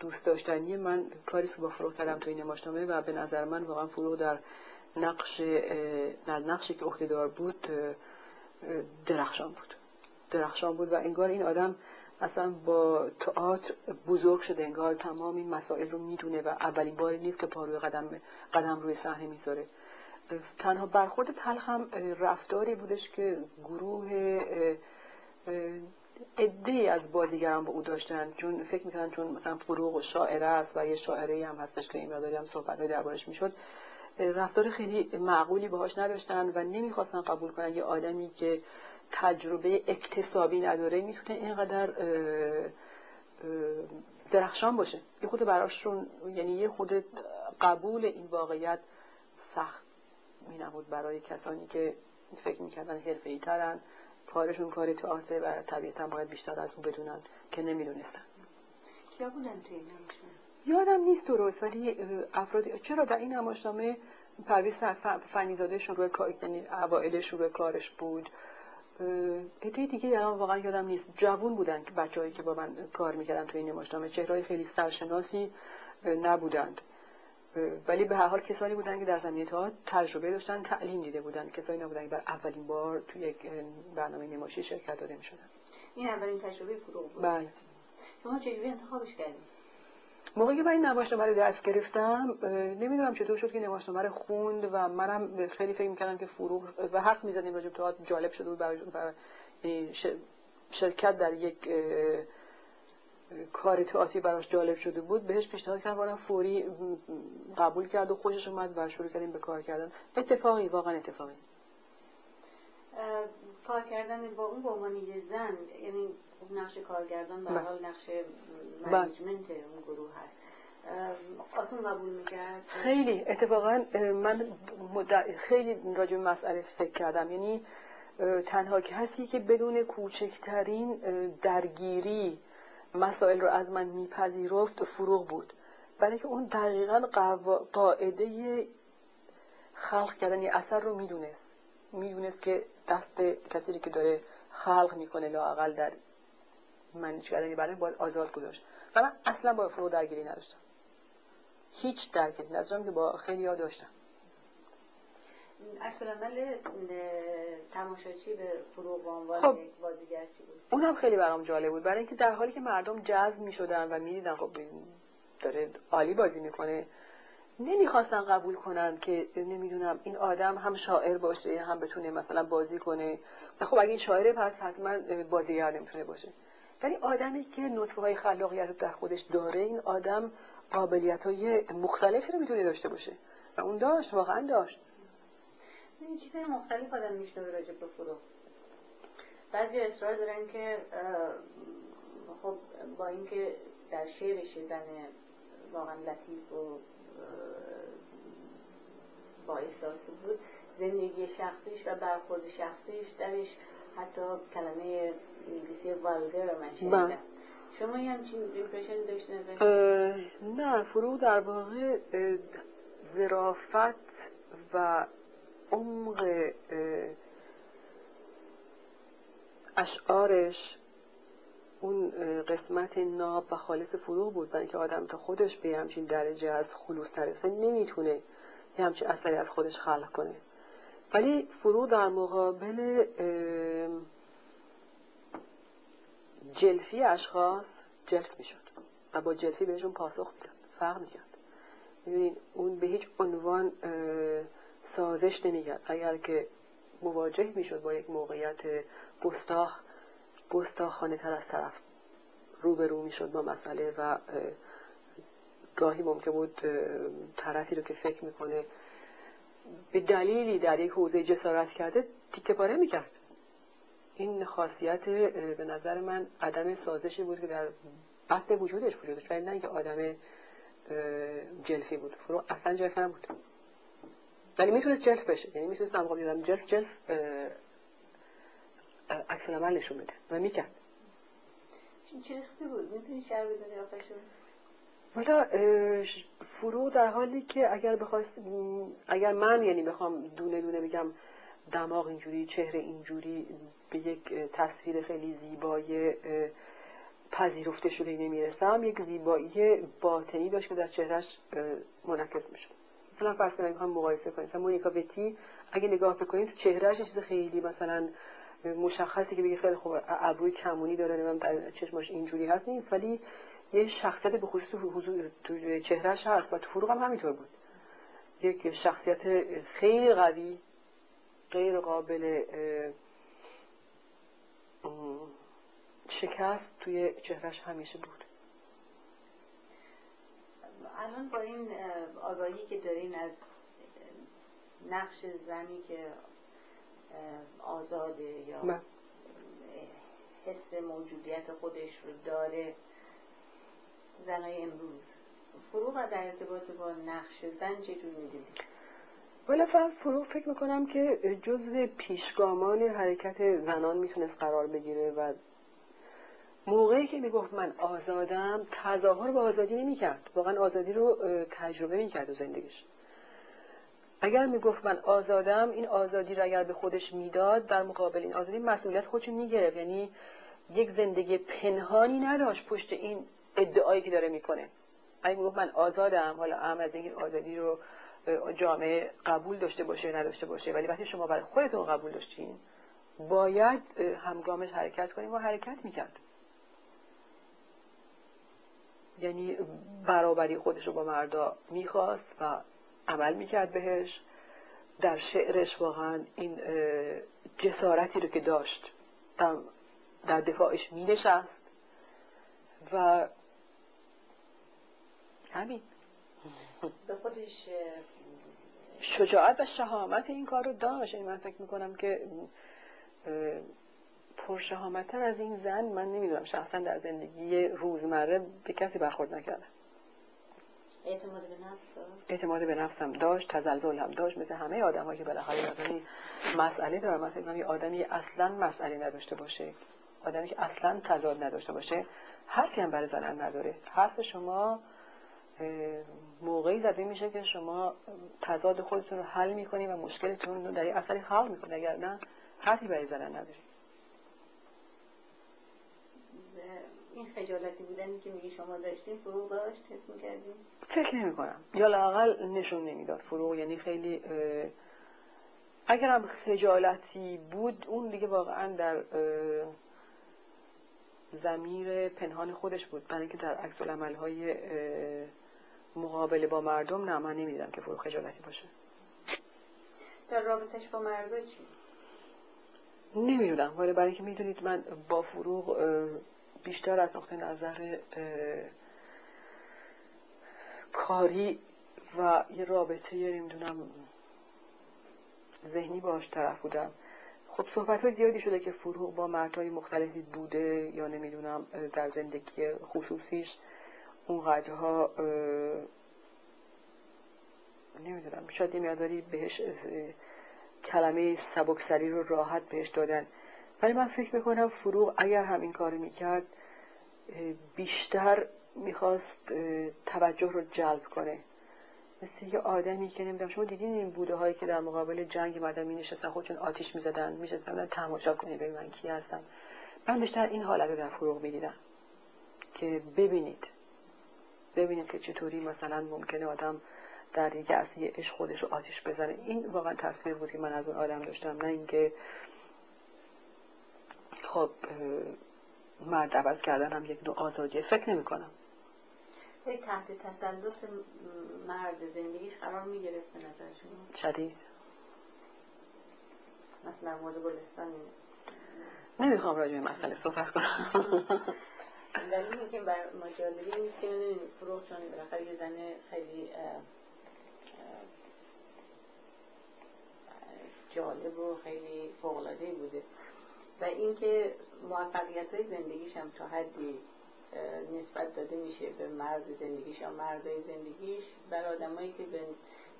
دوست داشتنی من کاری که با فروغ کردم تو این نمایشنامه و به نظر من واقعا فروغ در نقش در نقشی که عهدهدار بود درخشان بود. درخشان بود و انگار این آدم اصلا با تئاتر بزرگ شده انگار تمام این مسائل رو می‌دونه و اولین باری نیست که پاروی قدم قدم روی صحنه می‌ذاره. تنها برخورد تلخ هم رفتاری بودش که گروه عده از بازیگران با او داشتن. چون فکر می‌کنن چون مثلا فروغ و شاعر است و یه شاعره هم هستش که این مقداری هم صحبت دربارش می‌شد رفتار خیلی معقولی باهاش نداشتن و نمی‌خواستن قبول کنن یه آدمی که تجربه اکتسابی نداره می‌تونه اینقدر درخشان باشه. یه خود براشون یعنی یه خود قبول این واقعیت سخت می نبود برای کسانی که فکر می‌کردن حرفه ای ترن کارشون کار تئاتر و طبیعتا باید بیشتر از اون بدونن که نمی‌دونستن. کیا بودن توی یادم نیست درست ولی افرادی چرا در این نمایشنامه پرویز فنیزاده شروع کار یعنی اوائل شروع کارش بود. عده دیگه الان واقعا یادم نیست. جوون بودن که بچه‌هایی که با من کار می‌کردن توی این نمایشنامه. چهرهای خیلی سرشناسی نبودند. ولی به هر حال کسانی بودن که در زمینه تا تجربه داشتن تعلیم دیده بودن. کسانی نبودن که بر اولین بار توی یک برنامه نمایشی شرکت داده می‌شدن. این اولین تجربه فروغ بود. بله. شما چجوری انتخابش کردید موقعی که من این نمایشنامه رو دست گرفتم نمی‌دونم چطور شد که نمایشنامه رو خوند و منم خیلی فکر می‌کردم که فروغ و حق می‌زدیم راجب تو جالب شده بود برای یعنی شرکت در یک کار تئاتری براش جالب شده بود بهش پیشنهاد کردم فوری قبول کرد و خوشش اومد و شروع کردیم به کار کردن. اتفاقی واقعا اتفاقی. کار کردن با اون به عنوان یه زن یعنی نقش کارگردان به بله. حال نقش بله. منیجمنت اون گروه هست. آسون قبول می‌کرد؟ خیلی. اتفاقا من خیلی راجع به مسئله فکر کردم. یعنی تنها کسی که بدون کوچکترین درگیری مسائل رو از من میپذیرفت فروغ بود. برای که اون دقیقا قاعده خلق کردن یه اثر رو می‌دونست. می‌دونست که دست کسی که داره خلق می‌کنه لاقل در منیج کردنی برای باید آزاد گذاشت. و من اصلا با فروغ درگیری نداشتم. هیچ درگیری نداشتم که با خیلی داشتم. عکس تماشاچی به فروغ به عنوان خب. بازیگر چی بود. اونم خیلی برام جالب بود. برای اینکه در حالی که مردم جذب می‌شدن و می‌دیدن خب داره عالی بازی می‌کنه نمی‌خواستن قبول کنن که نمی‌دونم این آدم هم شاعر باشه هم بتونه مثلا بازی کنه. خب اگه این شاعره پس حتما بازیگر نمی‌تونه باشه. ولی آدمی که نطفه های خلاقیت رو در خودش داره این آدم قابلیت های مختلفی رو می‌تونه داشته باشه. و اون داشت واقعا داشت. این چیزهای مختلف آدم میشنوه راجع به فروغ. بعضی اصرار دارن که خب با اینکه در شعرش زن واقعا لطیف و با احساس بود زندگی شخصیش و برخورد شخصیش درش حتی کلمه انگلیسی والگر من شنیدم. شما یه همچین ایمپرشن داشتین نه فرو در واقع زرافت و عمق اشعارش اون قسمت ناب و خالص فروغ بود. برای اینکه آدم تا خودش به همچین درجه از خلوص نرسه نمی‌تونه یه همچین اثری از خودش خلق کنه. ولی فروغ در مقابل جلفی اشخاص جلف می‌شد و با جلفی بهشون پاسخ می‌داد فرق می‌کرد. اون به هیچ عنوان سازش نمی‌کرد. اگر که مواجه می‌شد با یک موقعیت گستاخ گستاخانه تر از طرف روبرو می‌شد با مسئله و گاهی ممکن بود طرفی رو که فکر می‌کنه به دلیلی در یک حوزه جسارت کرده تیکه پاره می‌کرد. این خاصیت به نظر من عدم سازشی بود که در بطن وجودش وجودش ولی نه اینکه آدم جلفی بود. فرو اصلا جلف نبود ولی می‌تونست جلف بشه. یعنی می‌تونست نمقام یادم جلف جلف عکس عمل نشون بده و می‌کرد. چه بود؟ می‌تونی شر بدونی والا فرو در حالی که اگر بخواست اگر من یعنی بخوام دونه دونه بگم دماغ اینجوری چهره اینجوری به یک تصویر خیلی زیبای پذیرفته شده نمی‌رسم یک زیبایی باطنی داشت که در چهرش منعکس می‌شد. مثلا فرض کنید می‌خوام مقایسه کنیم. مثلا مونیکا وتی اگه نگاه بکنید تو چهرهش چیز خیلی مثلا مشخصی که بگه خیلی خوب ابروی کمونی داره نمی‌دونم در چشمش اینجوری هست نیست. ولی یه شخصیت به خصوص حضور تو چهرهش هست و تو فروغ هم همینطور بود. یک شخصیت خیلی قوی غیر قابل شکست توی چهرهش همیشه بود. الان با این آگاهی که دارین از نقش زنی که آزاده یا من. حس موجودیت خودش رو داره زنای امروز فروغ در ارتباط با نقش زن چجور می‌دونید؟ ولی فروغ فکر می‌کنم که جزو پیشگامان حرکت زنان می‌تونست قرار بگیره و موقعی که می‌گفت من آزادم تظاهر به آزادی نمی‌کرد. واقعا آزادی رو تجربه می‌کرد تو زندگیش. اگر می‌گفت من آزادم این آزادی رو اگر به خودش می‌داد در مقابل این آزادی مسئولیت خودش می‌گرفت. یعنی یک زندگی پنهانی نداشت پشت این ادعایی که داره می‌کنه. اگه می‌گفت من آزادم حالا هم از این آزادی رو جامعه قبول داشته باشه نداشته باشه ولی وقتی شما برای خودتون قبول داشتین باید همگامش حرکت کنیم و حرکت می‌کرد. یعنی برابری خودش رو با مردا می‌خواست و عمل می‌کرد بهش. در شعرش واقعا این جسارتی رو که داشت در, در دفاعش مینشست و همین. به خودش شجاعت و شهامت این کار رو داشت. یعنی من فکر می‌کنم که پرشهامتتر از این زن من نمی‌دونم شخصا در زندگی روزمره به کسی برخورد نکردم. اعتماد به نفس اعتماد به نفسم داشت تزلزل هم داشت مثل همه آدم هایی که بالاخره آدمی مسئله داره. من فکر آدمی اصلا مسئله نداشته باشه. آدمی که اصلا تضاد نداشته باشه. حرفی هم برای زنن نداره. حرف شما موقعی زده میشه که شما تضاد خودتون رو حل می‌کنی و مشکلتون رو در اثری حل می‌کنی. اگر نه حرفی برای زنن نداری. این خجالتی بودنی که میگی شما داشتین فروغ داشت حس می‌کردین؟ فکر نمی کنم یا لاقل نشون نمی‌داد فروغ یعنی خیلی اگرم خجالتی بود اون دیگه واقعا در زمیر پنهان خودش بود برای اینکه در عکس های مقابله با مردم نه من نمی‌دیدم که فروغ خجالتی باشه در رابطش با مردم چی؟ نمی‌دونم ولی برای اینکه می‌دونید من با فروغ بیشتر از نقطه نظر کاری و یه رابطه نمی‌دونم ذهنی باش طرف بودم. خب صحبت های زیادی شده که فروغ با مردهای مختلفی بوده یا نمی‌دونم در زندگی خصوصیش. اونقدرها نمی‌دونم شاید یه بهش کلمه سبکسری رو راحت بهش دادن. ولی من فکر می‌کنم فروغ اگر همین کار می‌کرد بیشتر می‌خواست توجه رو جلب کنه. مثل یه آدمی که نمی‌دونم شما دیدین این بوده هایی که در مقابل جنگ مردم می نشستن خودشون آتیش می زدن می تماشا کنه ببین من کی هستم من بیشتر این حالت رو در فروغ می‌دیدم که ببینید ببینید که چطوری مثلا ممکنه آدم در یک اصلی عشق خودش رو آتیش بزنه. این واقعا تصویر بود که من از اون آدم داشتم نه اینکه خب مرد عوض کردن هم یک نوع آزادیه فکر نمی کنم. تحت تسلط مرد زندگیش قرار می گرفت به نظر شما شدید. مثلا مورد گلستان نمی‌خوام راجع به مسئله صحبت کنم. دلیل اینکه بر ما جالبی نیست که فروغ چون بالاخره یه زن خیلی جالب و خیلی فوقلاده بوده. و اینکه موفقیت های زندگیش هم تا حدی نسبت داده میشه به مرد زندگیش یا مردای زندگیش. بر آدمایی که به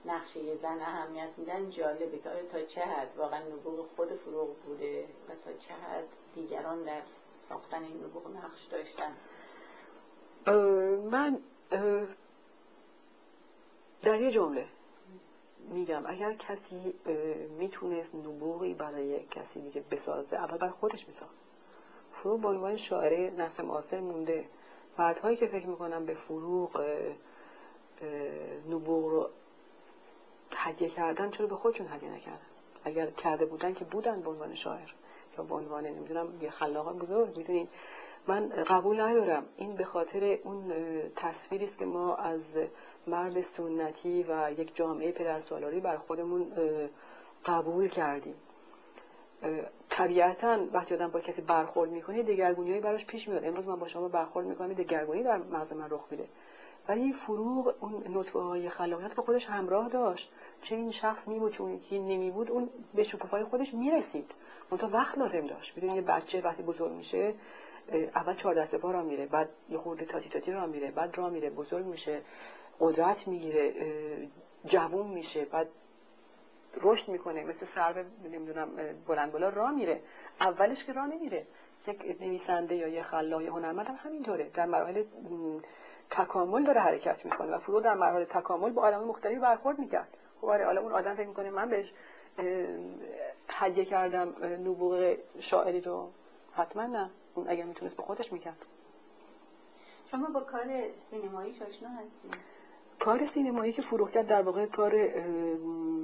نقشه زن اهمیت میدن جالبه که تا چه حد واقعا نبوغ خود فروغ بوده و تا چه حد دیگران در ساختن این نبوغ نقش داشتن؟ من در یه جمله میگم اگر کسی می‌تونست نبوغی برای کسی دیگه بسازه اول بر خودش میساخت فروغ به عنوان شاعره نسل معاصر مونده. مردهایی که فکر می‌کنم به فروغ نبوغ رو هدیه کردن چرا به خودشون هدیه نکردن؟ اگر کرده بودن که بودن به عنوان شاعر یا به عنوان نمی‌دونم یه خلاق بزرگ می‌دونین. من قبول ندارم. این به خاطر اون تصویری است که ما از مرد سنتی و یک جامعه پدر سالاری بر خودمون قبول کردیم. طبیعتا وقتی آدم با کسی برخورد می‌کنه دگرگونی براش پیش میاد. امروز من با شما برخورد می‌کنم دگرگونی در مغز من رخ میده. ولی فروغ اون نطفه های خلاقیت به خودش همراه داشت. چه این شخص می بود چون نمی بود اون به شکوفای خودش می‌رسید. منتها وقت لازم داشت. بدون یه بچه وقتی بزرگ میشه اول چهار دسته پا را میره بعد یه خورده تاتی تاتی را میره بعد را میره بزرگ میشه. قدرت می‌گیره جوون میشه بعد رشد می‌کنه مثل سر نمی‌دونم بلند بالا راه میره. اولش که راه نمیره. یک نویسنده یا یه خلاق یا هنرمند هم همینطوره. در مراحل تکامل داره حرکت می‌کنه و فرو در مراحل تکامل با آدم مختلفی برخورد می‌کرد. خب آره حالا اون آدم فکر می‌کنه من بهش هدیه کردم نبوغ شاعری رو. حتما نه. اون اگر می‌تونست به خودش می‌کرد. شما با کار سینمایی آشنا هستید کار سینمایی که فروغ کرد در واقع کار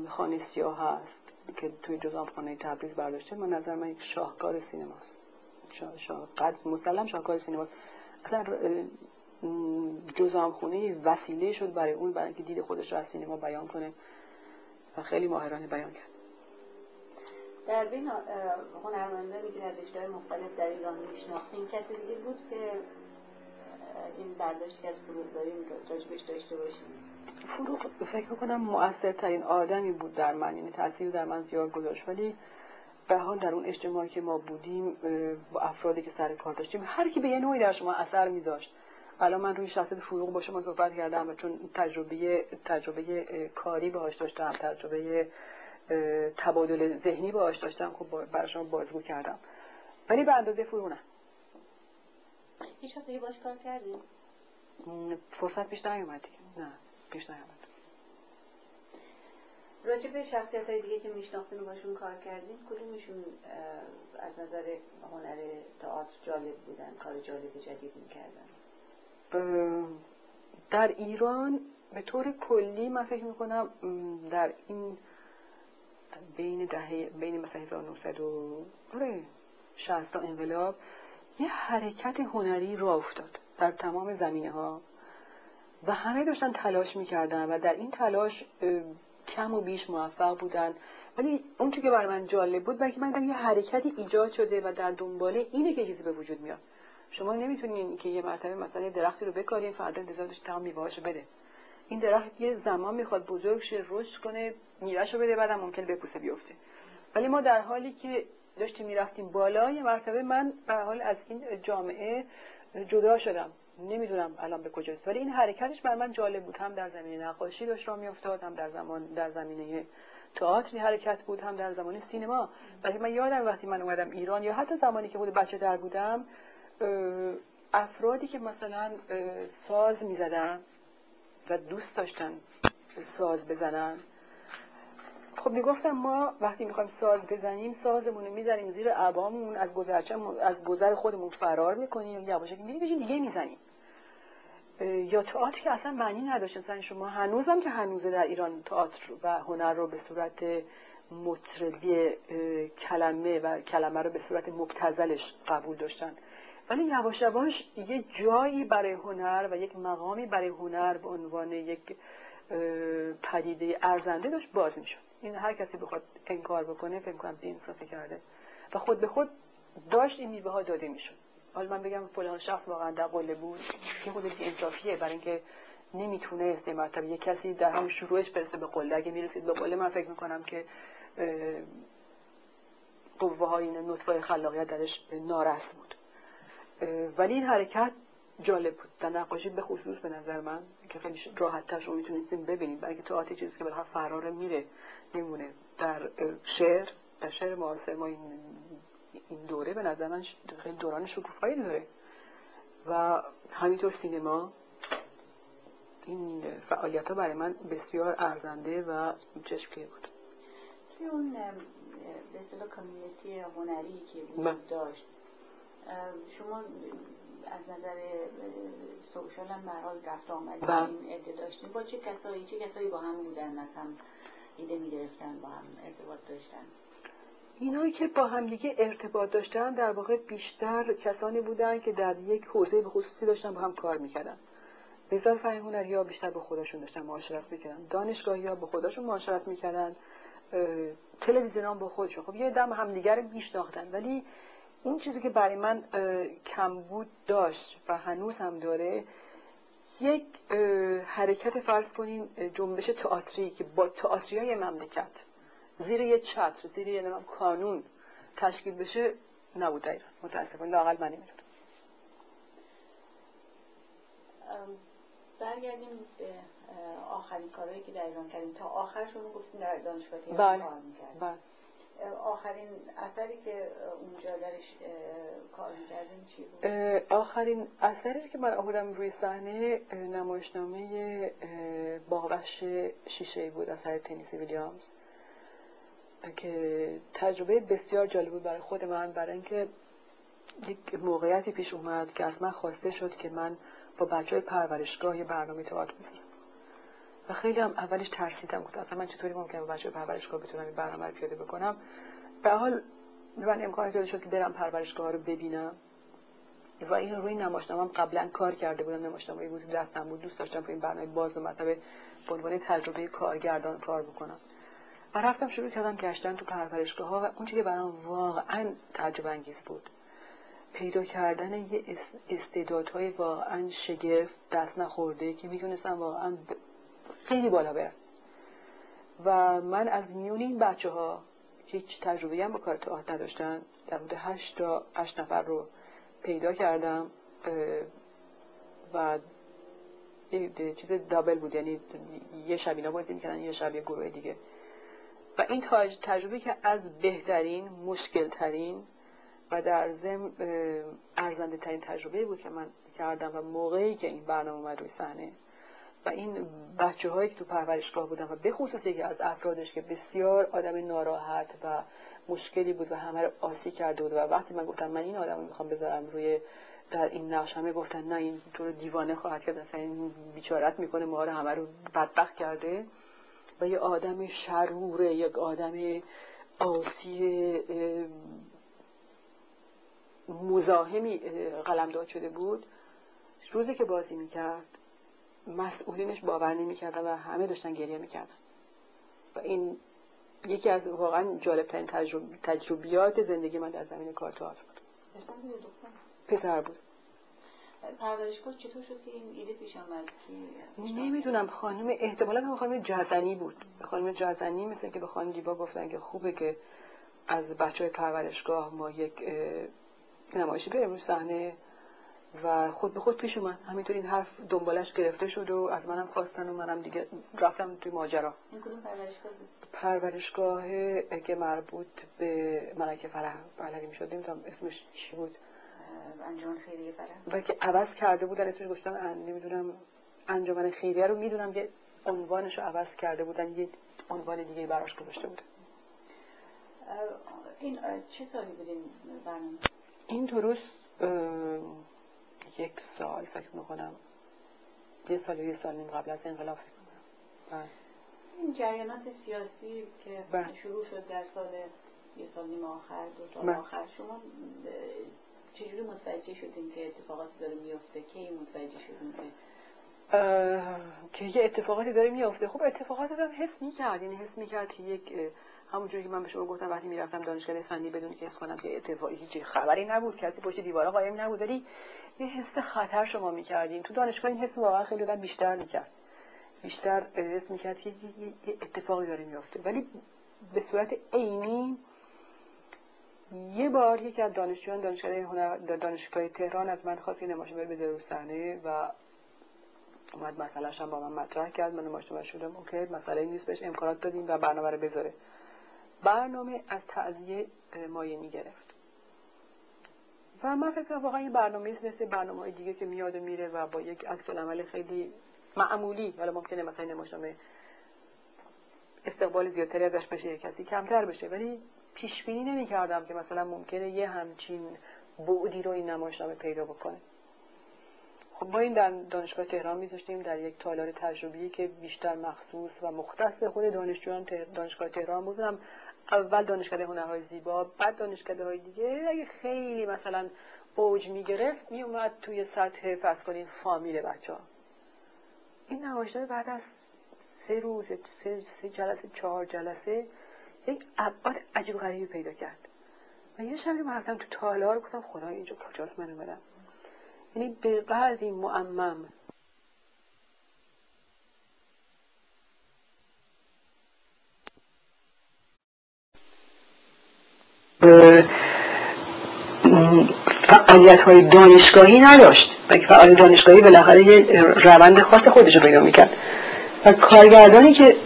خانه سیاه هست که توی جزام خانه تبریز برداشته. من نظر من یک شاهکار سینماست. شاه شاه قد مسلم شاهکار سینماست. اصلا جزام خونه وسیله شد برای اون برای اینکه دید خودش رو از سینما بیان کنه و خیلی ماهرانه بیان کرد. در بین هنرمندانی که در رشته‌های مختلف در ایران میشناختیم کسی دیگه بود که این برداشتی از فروغ داریم راجبش داشته باشیم. فروغ فکر می‌کنم مؤثرترین آدمی بود در من یعنی تاثیر در من زیاد گذاشت. ولی به در اون اجتماعی که ما بودیم با افرادی که سر کار داشتیم هر کی به یه نوعی در شما اثر میذاشت. الان من روی شخصیت فروغ با شما صحبت کردم و چون تجربه تجربه کاری باهاش داشتم تجربه تبادل ذهنی باهاش داشتم خب برای شما بازگو کردم. ولی به اندازه فروغ نه. هیچ وقت باش کار کردی؟ فرصت پیش نیومد. نه پیش نیومد. راجع به شخصیت های دیگه که میشناختین و باشون کار کردین کدومشون از نظر هنر تئاتر جالب بودن کار جالب جدید می‌کردن؟ در ایران به طور کلی من فکر می‌کنم در این بین دهه بین مثلا 1960 آره، تا انقلاب یه حرکت هنری را افتاد در تمام زمینه ها و همه داشتن تلاش می‌کردن و در این تلاش کم و بیش موفق بودن. ولی اون که برای من جالب بود بلکه من یه حرکتی ایجاد شده و در دنباله اینه که چیزی به وجود میاد. شما نمی‌تونین که یه مرتبه مثلا درختی رو بکارین فردا انتظار داشت تمام میوهاشو بده. این درخت یه زمان می‌خواد بزرگ شه رشد کنه میوهشو بده بعدم ممکن بپوسه بیفته. ولی ما در حالی که داشتیم می‌رفتیم بالا یه مرتبه. من در حال از این جامعه جدا شدم. نمی‌دونم الان به کجاست. ولی این حرکتش بر من جالب بود. هم در زمینه نقاشی داشت را میافتاد هم در زمان در زمینه تئاتری حرکت بود هم در زمان سینما. ولی من یادم وقتی من اومدم ایران یا حتی زمانی که خود بچه در بودم افرادی که مثلا ساز می‌زدن و دوست داشتن ساز بزنن خب می‌گفتم ما وقتی می‌خوایم ساز بزنیم سازمون رو می‌زنیم زیر عبامون از گذرچه از گذر خودمون فرار می‌کنیم یواشکی میریم دیگه می‌زنیم. یا تئاتر که اصلا معنی نداشت. مثلا شما هنوزم که هنوز در ایران تئاتر و هنر رو به صورت مطربی کلمه و کلمه رو به صورت مبتزلش قبول داشتن. ولی یواش یواش یه جایی برای هنر و یک مقامی برای هنر به عنوان یک پدیده ارزنده داشت باز می‌شد. این هر کسی بخواد انکار بکنه فکر کنم انصافی کرده. و خود به خود داشت این میوه ها داده می‌شد. حالا من بگم فلان شخص واقعا در قله بود که خود انصافیه برای اینکه نمی‌تونه است مرتبه یه کسی در هم شروعش برسه به قله. اگه می‌رسید به قله من فکر می‌کنم که قوه های این نطفه خلاقیت درش نارس بود. ولی این حرکت جالب بود. در نقاشی به خصوص به نظر من که خیلی راحت تر شما می‌تونید ببینید برای تو آتی چیزی که بالاخره فرار میره میمونه. در شعر در شعر معاصر ما این این دوره به نظر من خیلی دوران شکوفایی داره. و همینطور سینما این فعالیت ها برای من بسیار ارزنده و چشمگیر بود. توی اون به اصطلاح کامیونیتی هنری که بود داشت شما از نظر سوشال هم برحال رفت آمدی بله. این عده داشتیم با چه کسایی چه کسایی با هم بودن؟ مثلا ایده می‌گرفتن با هم ارتباط داشتن. اینایی که با هم دیگه ارتباط داشتن در واقع بیشتر کسانی بودن که در یک حوزه به خصوصی داشتن با هم کار می‌کردن. بزار فرهنگ هنری ها بیشتر به خودشون داشتن معاشرت می‌کردن. دانشگاهی ها با خودشون معاشرت می‌کردن. تلویزیون هم با خودشون. خب یه دم همدیگر میشناختن. ولی اون چیزی که برای من کمبود داشت و هنوز هم داره یک حرکت فرض کنین جنبش تئاتری که با تئاتری های مملکت زیر یه چتر زیر یه نمیم کانون تشکیل بشه نبود در ایران متاسفانه لاقل من نمی‌دونم برگردیم به آخرین کارهایی که در ایران کردیم تا آخرشون گفتیم در دانشگاه بله. کار می‌کردیم بله. آخرین اثری که اونجا درش کار می‌کردیم چی بود؟ آخرین اثری که من آوردم روی صحنه نمایشنامه باغوش شیشه بود اثر تنیسی ویلیامز که تجربه بسیار جالب بود برای خود من برای اینکه یک موقعیتی پیش اومد که از من خواسته شد که من با بچه های پرورشگاه یه برنامه تئاتر بزنم و خیلی هم اولش ترسیدم گفت اصلا من چطوری ممکنه بچه پرورشگاه بتونم این برنامه رو پیاده بکنم؟ به حال من امکان داده شد که برم پرورشگاه رو ببینم. و این روی نمایشنامه قبلا کار کرده بودم. نمایشنامه بود دستم بود. دوست داشتم که این برنامه باز و مطلب به عنوان تجربه کارگردان کار بکنم. و رفتم شروع کردم گشتن تو پرورشگاه ها و اون که برام واقعا تعجب انگیز بود. پیدا کردن یه استعدادهای واقعا شگفت دست نخورده که می‌تونستم واقعا خیلی بالا برن و من از میون این بچه ها هیچ تجربه هم با کار تئاتر نداشتن. در حدود هشت تا هشت نفر رو پیدا کردم و چیز دابل بود. یعنی یه شب اینا بازی می‌کردن یه شب یه گروه دیگه. و این تجربه که از بهترین مشکل ترین و در ضمن ارزنده ترین تجربه بود که من کردم و موقعی که این برنامه اومد روی صحنه. و این بچه هایی که تو پرورشگاه بودن و به خصوص یکی از افرادش که بسیار آدم ناراحت و مشکلی بود و همه رو آسی کرده بود و وقتی من گفتم من این آدم رو می‌خوام بذارم روی در این نقش همه گفتن نه این تو رو دیوانه خواهد کرد مثلا این بیچارت می‌کنه ما رو همه رو بدبخت کرده. و یه آدم شروره یک آدم آسی مزاحمی قلمداد شده بود. روزی که بازی می‌کرد مسئولینش باور نمی‌کردن و همه داشتن گریه می‌کردن. و این یکی از واقعا جالب ترین تجربیات زندگی من در زمین کار تئاتر بود. پسر بود. پرورشگاه چطور شد که این ایده پیش آمد نمی‌دونم خانم احتمالا خانم جزنی بود. خانم جزنی مثل که به خانم دیبا گفتن که خوبه که از بچه های پرورشگاه ما یک نمایشی بریم صحنه. و خود به خود پیش اومد. همینطور این حرف دنبالش گرفته شد و از منم خواستن و منم دیگه رفتم توی ماجرا. این پرورشگاه پرورشگاه که مربوط به ملکه فرح بله می‌شد نمی‌دونم اسمش چی بود. انجمن خیریه فرح. بلکه عوض کرده بودن اسمش گفتن ان- نمی‌دونم انجمن خیریه رو می‌دونم یه عنوانش رو عوض کرده بودن یه عنوان دیگه براش گذاشته بودن این چه سالی بود این برنامه؟ این درست اه، یک سال فکر می‌کنم یه سال یا یه سال نیم قبل از انقلاب فکر می‌کنم بله. این جریانات سیاسی که بله. شروع شد در سال یه سال نیم آخر دو سال بله. آخر شما چجوری متوجه شدین که اتفاقاتی داره میفته کی متوجه شدین که که یه اتفاقاتی داره میافته خب اتفاقات رو حس می‌کرد یعنی حس می‌کرد که یک همونجوری که من به شما گفتم وقتی می‌رفتم دانشگاه فنی بدون که حس کنم که اتفاقی هیچ خبری نبود کسی پشت دیوارا قایم نبود ولی یه حس خطر شما می‌کردین. تو دانشگاه این حس واقعا خیلی آدم بیشتر می‌کرد. بیشتر حس می‌کرد که یه- اتفاقی داره میافته. ولی به صورت عینی یه بار یکی از دانشجویان دانشگاه هنر دانشگاه تهران از من خواست این نمایش بره بذاره رو صحنه و اومد مسئلهش هم با من مطرح کرد. من مشتبه شدم اوکی مسئله نیست بهش امکانات دادیم و برنامه رو بذاره. برنامه از تعذیه مایه می‌گرفت. و من فکر واقعا این برنامه است مثل برنامه های دیگه که میاد و میره و با یک عکس العمل خیلی معمولی حالا ممکنه مثلا این نمایشنامه استقبال زیادتری ازش بشه یه کسی کمتر بشه ولی پیش بینی نمی‌کردم که مثلا ممکنه یه همچین بعدی رو این نمایشنامه پیدا بکنه. خب ما این در دانشگاه تهران میذاشتیم در یک تالار تجربی که بیشتر مخصوص و مختص خود دانشجویان دانشگاه تهران بودم اول دانشکده هنرهای زیبا بعد دانشکده های دیگه. اگه خیلی مثلا اوج می‌گرفت میومد توی سطح فرض کنین فامیل بچه ها این نمایشنامه بعد از سه روز سه, سه جلسه چهار جلسه یک ابعاد عجیب غریبی پیدا کرد. و یه شبی من رفتم تو تالار گفتم خدا اینجا کجاست؟ من اومدم. یعنی به قدری معمم فعالیت های دانشگاهی نداشت. و که دانشگاهی بالاخره یه روند خاص خودش رو پیدا می‌کرد. و کارگردانی که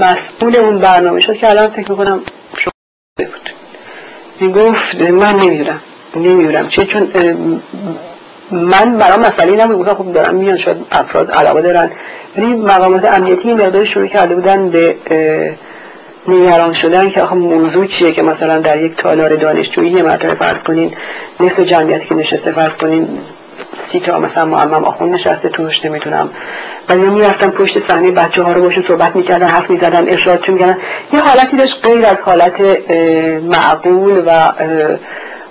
مسئول اون برنامه شد که الان فکر می‌کنم شما بود. می‌گفت من نمی‌دونم. نمی‌دونم. چه چون من برام مسئله نبود. گفتم خب دارم میان شاید افراد علاقه دارن. ولی مقامات امنیتی مقدار شروع کرده بودن به نگران شدن که آخه موضوع چیه که مثلا در یک تالار دانشجویی یه مرتبه فرض کنین نصف جمعیتی که نشسته فرض کنین سی تا مثلا معمم آخوند نشسته توش نمی‌تونم یا می‌رفتن پشت صحنه بچه ها رو باشون صحبت می‌کردن حرف می‌زدن ارشادشون می‌کردن. یه حالتی داشت غیر از حالت معقول و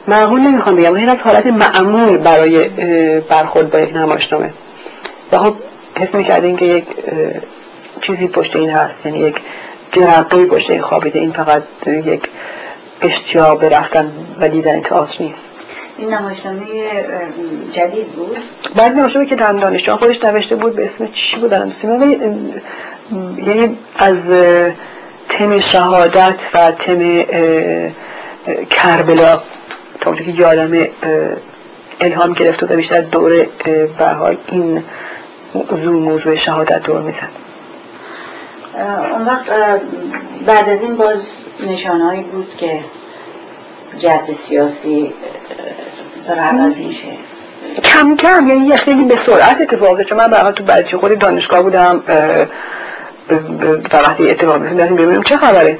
معقول نمی‌خوام بگم غیر از حالت معمول برای برخورد با یک نمایشنامه. و خب حس می‌کردین که یک چیزی پشت این هست یعنی یک جرقه پشت این خوابیده این فقط یک اشتیاق به رفتن و دیدن تئاتر نیست. این نمایشنامه جدید بود؟ بعد نمایشنامه که در دانشجو خودش نوشته بود به اسم چی بود. ولی، اه، یعنی از تم شهادت و تم کربلا تا اونجا که یادم الهام گرفته و بیشتر دور به حال این موضوع موضوع شهادت دور میزن اون وقت بعد از این باز نشانهایی بود که جد سیاسی عوض میشه کم کم یعنی یه خیلی به سرعت اتفاق. چون من حال تو بچه خود دانشگاه بودم در وقتی اتفاق میفته داریم ببینیم چه خبره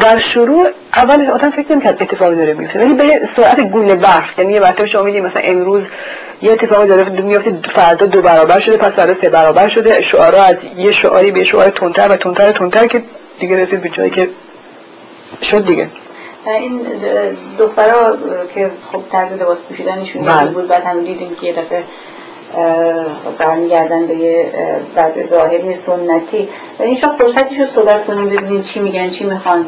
در شروع اول آدم فکر نمی‌کرد اتفاقی داره میفته ولی به سرعت گونه برف یعنی یه مرتبه شما می‌بینید مثلا امروز یه اتفاقی داره میفته فردا دو برابر شده پس فردا سه برابر شده. شعارا از یه شعاری به شعار تندتر و تندتر تندتر که دیگه رسید به جایی که شد دیگه. این دخترها که خب طرز لباس پوشیدنشون بله. بود بعد هم دیدیم که یه دفعه برمیگردن به یه وضع ظاهری سنتی. و هیچ وقت فرصتش رو صحبت کنیم ببینیم چی میگن چی می‌خوان.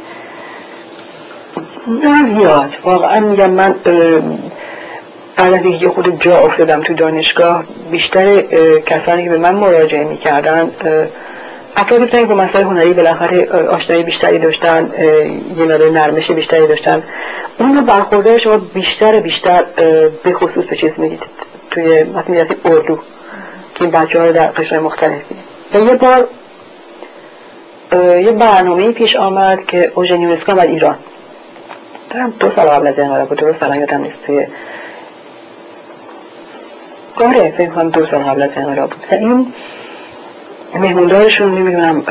نه زیاد. واقعا میگم من بعد از اینکه خود جا افتادم تو دانشگاه بیشتر کسانی که به من مراجعه می‌کردن افرادی بودن که مسائل هنری بالاخره آشنایی بیشتری داشتن یه مقدار نرمش بیشتری داشتن. اون رو برخوردار شما بیشتر بیشتر به خصوص به چیز می‌دید توی وقتی می‌رسیم اردو که این بچه ها رو در قشن مختلف و یه بار یه برنامه پیش آمد که اوژن یونسکو و ایران. دارم دو سال قبل از این بود درست سال یادم نیست توی آره فکر کنم دو سال قبل از انقلاب بود. و این مهموندارشون نمی‌دونم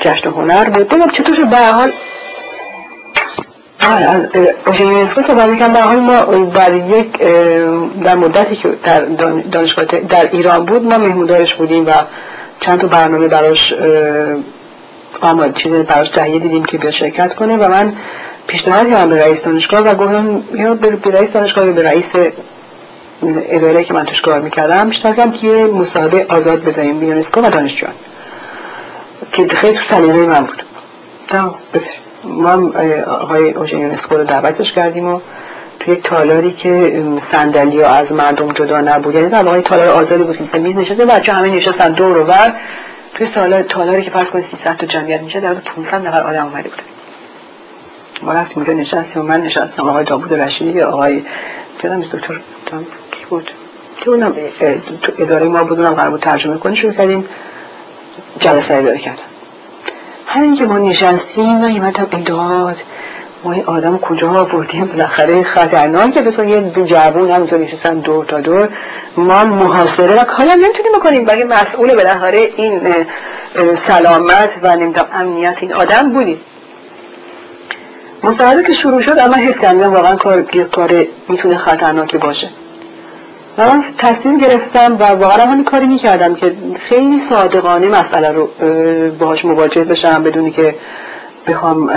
جشن هنر بود. بگم چطور شد؟ به حال آره از اوژن یونسکو صحبت می‌کنم به حال ما در یک در مدتی که در دانشگاه در ایران بود ما مهموندارش بودیم و چند تا برنامه براش آماد چیز براش تهیه دیدیم که بیا شرکت کنه. و من پیشنهاد کردم به رئیس دانشگاه و گفتم یا به رئیس دانشگاه یا به رئیس اداره که من توش کار می‌کردم کردم که یه مصاحبه آزاد بزنیم یونسکو و دانشجویان که خیلی تو سلیقه من بود. ما آقای اوژن یونسکو رو دعوتش کردیم و تو یک تالاری که صندلی از مردم جدا نبود یعنی در واقع تالار آزادی بود که میز نشسته بچه همه نشستن دور و بر. توی تالار تالاری که فرض کنید 300 تا جمعیت میشه در 500 نفر آدم اومده بود ما رفتیم اونجا نشستیم و من نشستم آقای داوود رشیدی آقای دکتر کی بود. که اونم تو اداره ما بود اونم قرار بود ترجمه کنی شروع کردیم جلسه اداره کردن. همین که ما نشستیم من یمتم ایداد ما این آدم کجا آوردیم؟ بالاخره که بسا یه جوون همینطور نشستن دور تا دور. ما محاصره و کاری هم نمی‌تونیم بکنیم. بگه مسئول بالاخره این سلامت و نمی‌دونم امنیت این آدم بودیم. مصاحبه که شروع شد اما حس کردم واقعا کار کار می‌تونه خطرناکی باشه. و من تصمیم گرفتم و واقعا همین کاری می‌کردم که خیلی صادقانه مسئله رو باهاش مواجه بشم بدونی که بخوام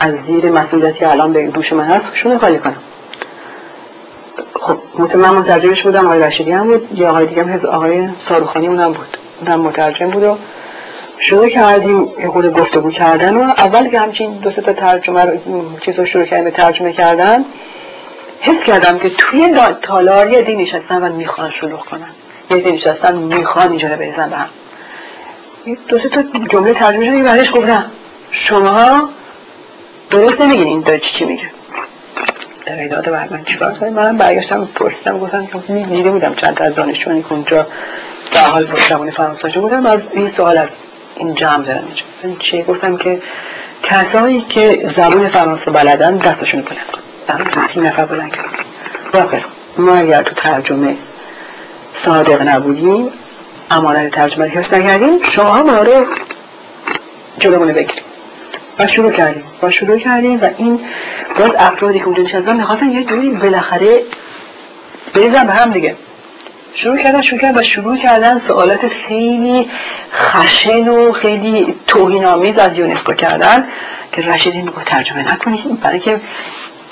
از زیر مسئولیتی الان به دوش من هست شونه خالی کنم. خب من مترجمش بودم آقای رشیدی هم بود یا آقای دیگه هم آقای ساروخانی اونم بود. اونم مترجم بود و شروع کردیم یه خود گفتگو کردن و اول که همچین دو تا ترجمه رو چیز رو شروع کردیم به ترجمه کردن حس کردم که توی تالار یه دی نشستن و می‌خوان شلوغ کنن. یه دی نشستن می‌خوان اینجا رو بریزن به هم. دو تا جمله ترجمه شده بعدش گفتم شما درست نمیگین این داره چی میگه. در ایداد بر من چیکار کنیم من برگشتم پرسیدم گفتم که دیده بودم چند تا از دانشجویانی که اونجا حال با زبان فرانسه بودم از این سوال از این جمع دارم اینجا. چی گفتم که کسایی که زبان فرانسه بلدن دستشون کن سی نفر بلند کن واقعا. ما اگر تو ترجمه صادق نبودیم امانت ترجمه حس نکردیم شما ما رو جلومونه بگیریم. و شروع کردیم. و شروع کردیم و این باز افرادی که اونجا نشستن می‌خواستن یه جوری بالاخره بریزن به هم دیگه. شروع کردن شروع کردن و شروع کردن سوالات خیلی خشن و خیلی توهین از یونسکو کردن که رشیدی می‌گفت ترجمه نکنید برای که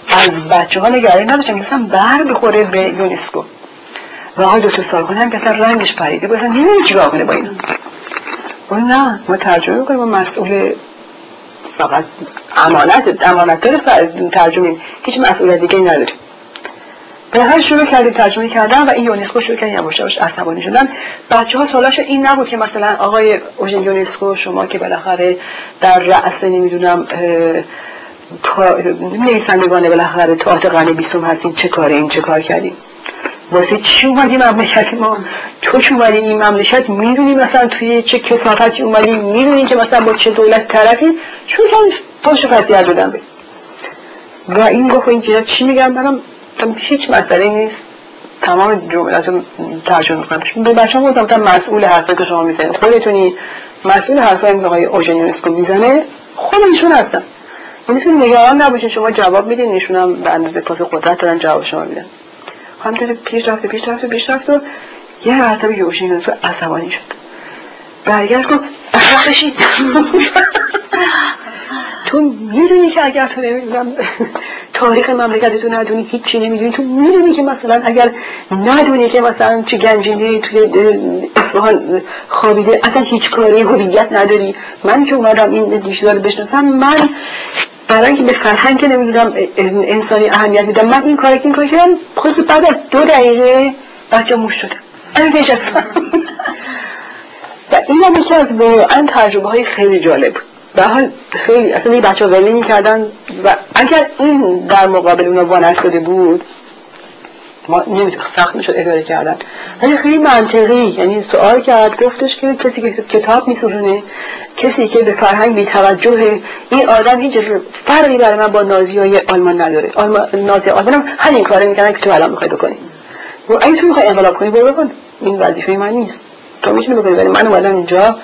از بچه ها نگرانی نداشتم مثلا بر بخوره به یونسکو. و آقای دکتر سالکن هم که رنگش پریده بود اصلا نمی‌دونی چیکار کنه با اینا. اون نه ما ترجمه می‌کنیم ما مسئول فقط امانت امانت داره ترجمه. هیچ مسئولیت دیگه نداریم بالاخره شروع کردیم ترجمه کردن و این یونسکو شروع کرد یواش یواش عصبانی شدن. بچه ها این نبود که مثلا آقای اوژن یونسکو شما که بالاخره در رأس نمی‌دونم نویسندگان بالاخره تئاتر قرن بیستم هستین چه کاره این چه کار کردیم واسه چی اومدی مملکت ما؟ تو چی اومدی؟ این مملکت می‌دونی مثلا توی چه کسافتی اومدی؟ می‌دونی که مثلا با چه دولت طرفی؟ چون که پاشو فضیحت دادم به و این گفت این چی میگم برم هیچ مسئله نیست. تمام جملات ترجمه کنم به بچه هم گفتم مسئول حرفه که شما می‌زنید. خودتونی مسئول حرفه که آقای اوژن یونسکو می‌زنه خودشون هستن. یعنی نگران نباشین شما جواب میدین نشون هم به اندازه کافی قدرت دارن جواب شما میدن. همینطور پیش رفته پیش رفته پیش رفته و یه مرتبه اوژن یونسکو عصبانی شد. برگشت گفت بخشید تو می‌دونی که اگر تو نمی‌دونم تاریخ مملکت تو ندونی هیچی نمی‌دونی تو می‌دونی که مثلا اگر ندونی که مثلا چه گنجینه توی اصفهان خوابیده اصلا هیچ کاری هویت نداری. من که اومدم این چیزا بشناسم من برای اینکه به فرهنگ که نمی‌دونم انسانی اهمیت میدم من این کاری این کاری کردم خود بعد از دو دقیقه بچه موش شدم و این هم یکی از واقعا تجربه های خیلی جالب به حال خیلی اصلا این بچه ولی می‌کردن و اگر این در مقابل اونا وانستاده بود ما نمی‌تونه سخت می‌شد اداره کردن. ولی خیلی منطقی. یعنی سوال کرد گفتش که کسی که کتاب میسرونه کسی که به فرهنگ بیتوجه این آدم هیچ فرقی برای من با نازی های آلمان نداره. آلمان نازی آلمان هم همین کاره می‌کنن که تو الان می‌خوای بکنی. و اگه تو می‌خوای انقلاب کنی برو بکن. این وظیفه من نیست. تو می‌تونی بکنی. ولی من اومدم اینجا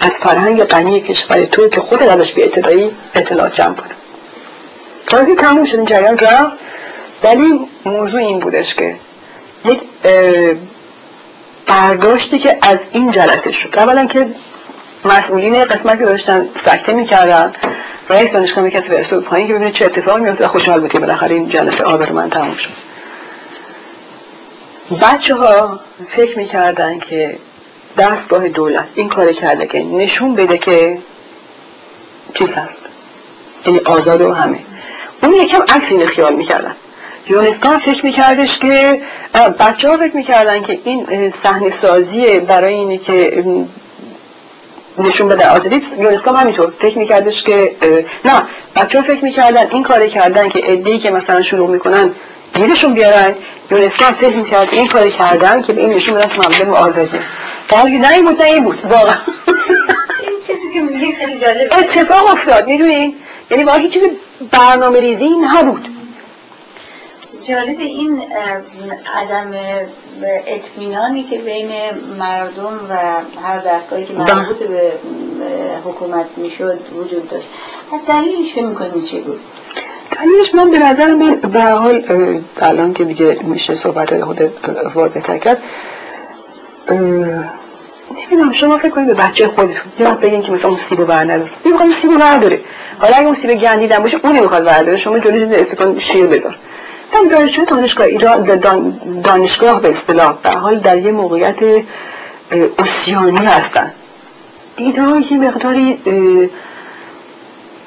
از فرهنگ غنی کشور تو که خود ازش به اطلاعی اطلاع جمع کنم. تازی تموم شد این جریان رفت. ولی موضوع این بودش که یک برداشتی که از این جلسه شد. اولا که مسئولین قسمت که داشتن سکته می‌کردن. رئیس دانشگاه کسی فرستاد پایین که ببینه چه اتفاقی میفته خوشحال بود که بالاخره این جلسه آبر من تموم شد. بچه ها فکر می‌کردن که دستگاه دولت این کار کرده که نشون بده که چیز هست. یعنی آزاد و همه. اون یکم عکس این خیال می‌کردن. یونسکان فکر میکردش که بچه ها فکر می‌کردن که این صحنه سازی برای اینی که نشون بده. آزادی یونسکا همینطور فکر میکردش که نه بچه ها فکر می‌کردن این کار کردن که ادهی که مثلا شروع می‌کنن گیرشون بیارن. یونسکا فکر می‌کرد این کار کردن که به این نشون بدن که آزادی در نه این بود نه این بود. واقعا. این چیزی که میگه خیلی جالب اتفاق افتاد می‌دونین یعنی واقعا هیچ برنامه ریزی نبود. جالب این عدم اطمینانی که بین مردم و هر دستگاهی که مربوط به حکومت می‌شد وجود داشت. دلیلش فکر می‌کنید چی بود؟ دلیلش من به نظر من به حال الان که دیگه میشه صحبت خود واضح کرد نمی‌دونم شما فکر کنید به بچه خودتون یا بگین که مثلا اون سیب بر نداره. می‌خواد سیب نداره. حالا اگه اون سیب گندیدن باشه اونی می‌خواد برداره شما جلوی استکان شیر بذار. من دانشجو دانشگاه ایران دانشگاه به اصطلاح به حال در یه موقعیت اسیانی هستن. اینا یه مقداری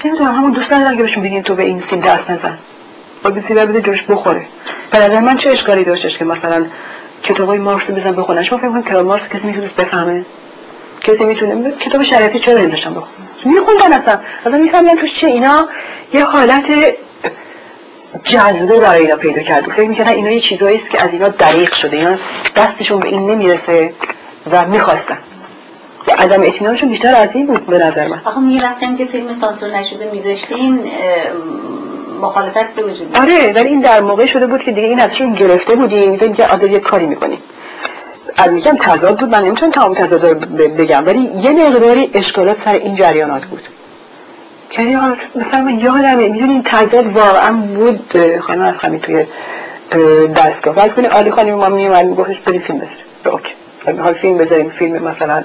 نمی‌دونم همون دوست ندارم که بهشون بگین تو به این سیب دست نزن. با به سیب بده جوش بخوره. به من چه اشکالی داشتش که مثلا کتابای مارکس بزن بخونن؟ شما فکر کتاب مارکس کسی می‌تونه بفهمه؟ کسی می‌تونه کتاب شریعتی چرا نمیشن بخون میخوندن اصلا. اصلا میفهمیدن توش چه اینا. یه حالت جذبه برای اینا پیدا کرد فکر می‌کردن اینا یه چیزایی است که از اینا دریق شده اینا دستشون به این نمی‌رسه و می‌خواستن. و عدم اطمینانشون بیشتر از این بود به نظر من. آخه می‌رفتن که فیلم سانسور نشده میذاشتین مخالفت به وجود آره ولی این در موقع شده بود که دیگه این ازشون گرفته بودیم میگن که آدم یه کاری می‌کنیم. از میگم تضاد بود من نمی‌تونم تمام تضاد رو بگم ولی یه مقداری اشکالات سر این جریانات بود. یعنی مثلا من یادمه می‌دونی این تضاد واقعا بود خانم از خمی توی دستگاه. فرض کنی آلی خانم ما میومد میگفتش بریم فیلم بذاریم. اوکی. حال فیلم بذاریم. فیلم مثلا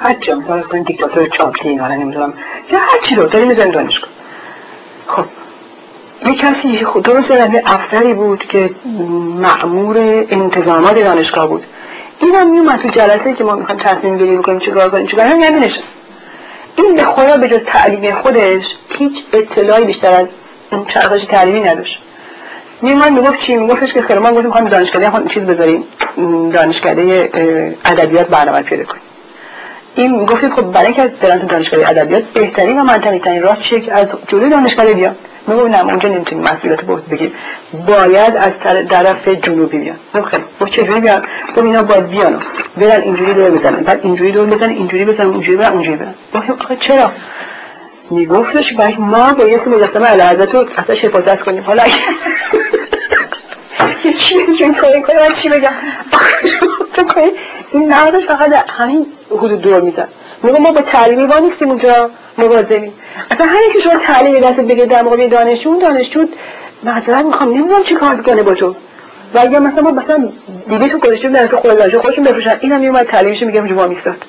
هر چی مثلا از کنیم دیکتاتور چاپلین حالا نمی‌دونم. یا هر چی رو داریم می‌ذاریم دانشگاه. خب. یه کسی درست یه افسری بود که معمور انتظامات دانشگاه بود. این هم میومد تو جلسه که ما می‌خوایم تصمیم گیری بکنیم چیکار کنیم چیکار کنیم یعنی نشست. این خدا به جز تعلیم خودش هیچ اطلاعی بیشتر از اون چرخش تعلیمی نداشت. میومد می‌گفت چی؟ میگفتش که خیلی ما گفتیم می‌خوایم دانشکده خود چیز بذاریم. دانشکده ادبیات برنامه پیدا کنیم. این می‌گفتیم خب برای اینکه برن تو دانشکده ادبیات بهترین و منطقی ترین راه چیه از جلوی دانشکده بیان میگم نه اونجا نمی‌تونیم مسئولیت بود بگیر باید از طرف جنوبی بیان خب خیلی. با چجوری بیان خب اینا باید بیان برن اینجوری دور بزنن. بعد اینجوری دور بزنن اینجوری بزنن اونجوری برن اونجوری برن. آخه چرا؟ میگفتش باید ما با یه مجسمه اعلی رو ازش حفاظت کنیم. حالا چیزی که کاری کنه من چی بگم؟ این نهادش فقط همین حدود دور میزن میگم ما با تعلیمی وا نیستیم اونجا مواظبیم. اصلا همین که شما تعلیم دست بگه در موقع دانشجو دانشجو مثلا می‌خوام نمی‌دونم چی کار بکنه با تو. و اگر مثلا ما مثلا دیگه تو گذاشته بودن که خود دانشجو خودشون بفروشن. اینم میومد تعلیمش میگه اونجا میستاد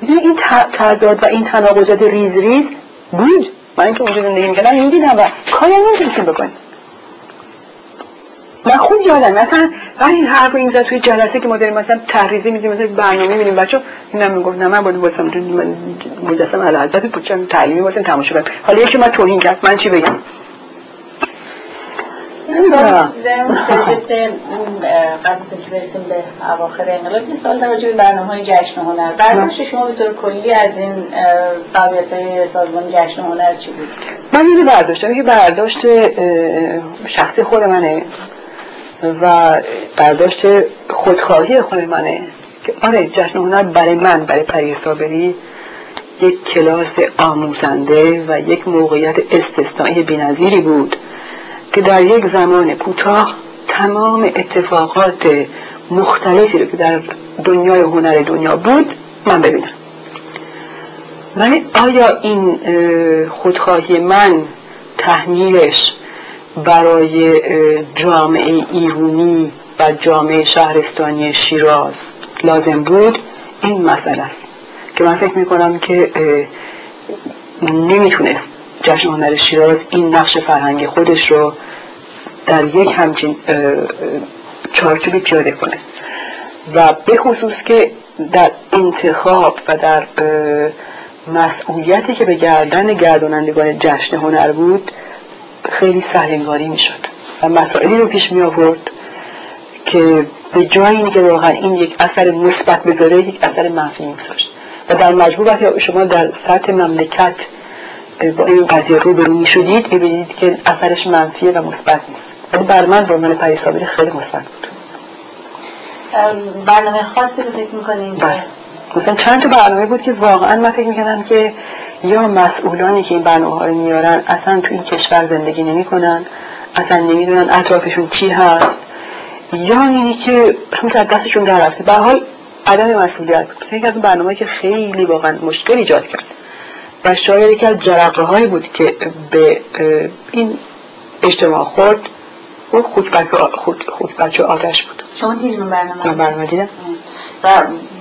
می‌دونی این تضاد و این تناقضات ریز ریز بود. من اینکه اونجا زندگی این دیدم و کاری نمی‌تونستیم بکنیم من خوب یادم مثلا وقتی این حرف این زد توی جلسه که ما داریم مثلا تحریزی میدیم مثلا برنامه می‌بینیم. بچه اینم می‌گفت نه من باید واسم من مجسم علی حضرت بود تعلیمی واسم تماشا کنم حالا یکی من توهین کرد. من چی بگم؟ قبل که برسیم به اواخر انقلاب یه سوال در به برنامه های جشن هنر. برداشت شما به طور کلی از این فعالیت های سازمان جشن هنر چی بود؟ من یه برداشتم یه برداشت شخصی خود منه. و برداشت خودخواهی خود منه که آره جشن هنر برای من برای پری صابری یک کلاس آموزنده و یک موقعیت استثنایی بینظیری بود که در یک زمان کوتاه تمام اتفاقات مختلفی رو که در دنیای هنر دنیا بود من ببینم. ولی آیا این خودخواهی من تحمیلش برای جامعه ایرونی و جامعه شهرستانی شیراز لازم بود؟ این مسئله است. که من فکر می‌کنم که نمی‌تونست جشن هنر شیراز این نقش فرهنگ خودش رو در یک همچین چارچوبی پیاده کنه. و به خصوص که در انتخاب و در مسئولیتی که به گردن گردانندگان جشن هنر بود خیلی سهلنگاری می‌شد و مسائلی رو پیش می آورد که به جای اینکه واقعا این یک اثر مثبت بذاره یک اثر منفی میگذاشت. و در مجموع وقتی شما در سطح مملکت با این قضیه رو برو شدید ببینید که اثرش منفیه و مثبت نیست. ولی بر من به عنوان پری خیلی مثبت بود. برنامه خاصی رو فکر می‌کنین بله. مثلا چند تا برنامه بود که واقعا من فکر می‌کنم که یا مسئولانی که این برنامه ها رو میارن اصلا تو این کشور زندگی نمی‌کنن اصلا نمی‌دونن اطرافشون کی هست یا اینی که همونطور دستشون در رفته. به حال عدم مسئولیت مثلا یکی از اون برنامه که خیلی واقعا مشکل ایجاد کرد. و شاید یکی از جرقه هایی بود که به این اجتماع خورد اون خود بچه آتش بود. شما دیدون برنامه برنامه دیدم. و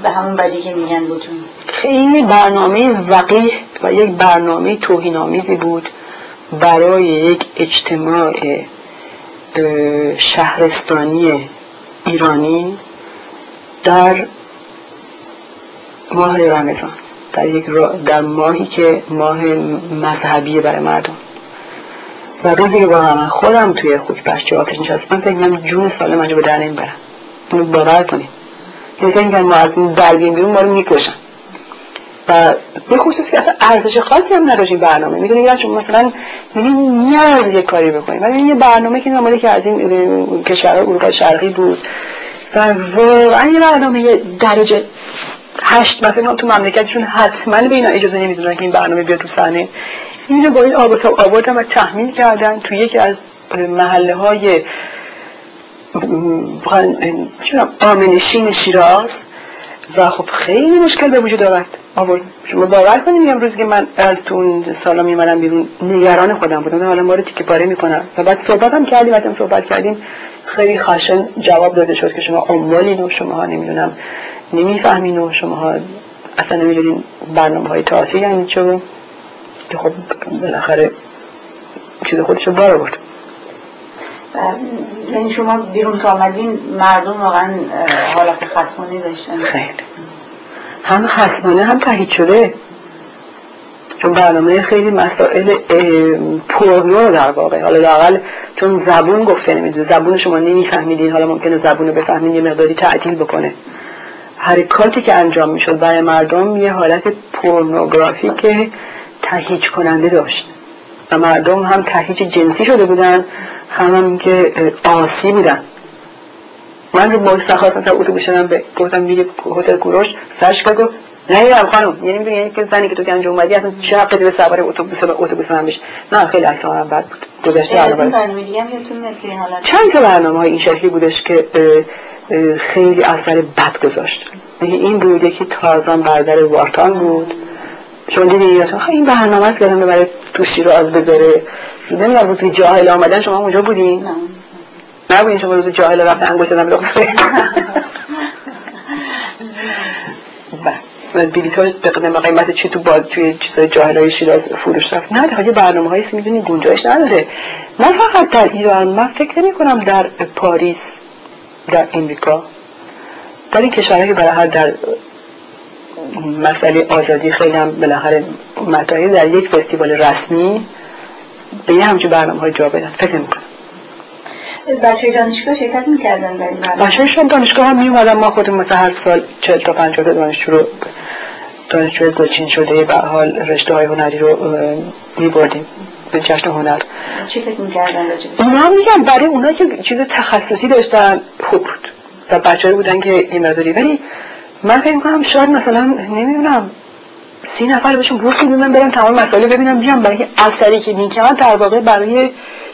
به همون بدی که میگن بودون خیلی برنامه وقیح و یک برنامه توهینآمیزی بود برای یک اجتماع شهرستانی ایرانی در ماه رمضان در, یک در ماهی که ماه مذهبی برای مردم. و روزی که واقعا من خودم توی خوک پشت آتش نشستم فکر جون سالم انجا به در نمی‌برم. اینو باور کنید. یعنی فکر ما از این درگیم بیرون ما رو می‌کشن. و به خصوص که اصلا ارزش خاصی هم نداشت این برنامه. می‌دونی یا چون مثلا می‌بینی نیاز یک کاری بکنیم ولی یه برنامه که مالی که از این کشورهای اروپا شرقی بود. و واقعا یه برنامه درجه هشت مثلا تو مملکتشون حتما به اینا اجازه نمی‌دونن که این برنامه بیاد تو صحنه. اینو با این آب و آوردن تحمیل کردن تو یکی از محله های آمنشین شیراز؟ و خب خیلی مشکل به وجود آورد. آورد شما باور کنید امروز که من از تو اون سالا میمدم بیرون نگران خودم بودم. حالا ما رو تیکه پاره می‌کنم. و بعد صحبت هم کردیم وقتی صحبت کردیم. خیلی خشن جواب داده شد که شما اموالین و شما ها نمی‌دونم نمی‌فهمین و شما ها اصلا نمی‌دونین برنامه های تاثیر یعنی چه که خب بالاخره چیز خودشو بار آورد یعنی شما بیرون که آمدین مردم واقعا حالت خسمانی داشتن. خیلی. هم خسمانه هم تهیید شده. چون برنامه خیلی مسائل پرنو در واقع. حالا لاقل چون زبون گفته نمیده زبون شما نمیفهمیدین. حالا ممکنه زبون رو بفهمین یه مقداری تعدیل بکنه. حرکاتی که انجام می‌شد برای مردم یه حالت پورنوگرافی که تهیج کننده داشت. و مردم هم تهیج جنسی شده بودن. هم, هم که آسی بودن. من رو باید سخواستم سر اتوبوس شدم به گفتم میگه هتل کوروش سرش کرد گفت نه خانم. یعنی می‌دونی یعنی که زنی که تو کنجا اومدی اصلا چه حقی به سوار اتوبوس به اتوبوس من بشه نه خیلی اصلا هم بد بود. گذشته علاوه چند تا برنامه های این شکلی بودش که خیلی اثر بد گذاشت. یعنی این بود یکی تازان بردر وارتان بود. چون دیدی؟ این برنامه است که برای تو شیراز بذاره. نمی‌دونم روز جاهل آمدن شما اونجا بودین؟ نه. نبودین شما روز جاهل رفت انگوش دادم دختره و بیلیت های به قدم قیمت چی تو باز توی چیزای جاهل های شیراز فروش رفت. نه دیگه برنامه هایی می‌دونی گنجایش نداره. نه فقط در ایران من فکر نمی کنم در پاریس در امریکا در این کشورهایی که برای در مسئله آزادی خیلی هم بالاخره مطاهی در یک فستیوال رسمی به یه همچون برنامه های جا بدن. فکر نمی کنم بچه دانشگاه شرکت می‌کردن در این برنامه؟ بچه دانشگاه هم می اومدن ما خودم مثلا هر سال 40 تا 50 تا دانشجو رو دانشجوی گلچین شده به حال رشته های هنری رو میبردیم. به جشن هنر. چی فکر می‌کردن اونا هم میگم برای اونا که چیز تخصصی داشتن خوب بود. و بچه بودن که این مداری ولی من فکر می‌کنم شاید مثلا نمی‌دونم. سی نفر بهشون بورس می‌دونم برم تمام مسائل ببینم بیام برای اثری که می‌کرد در واقع برای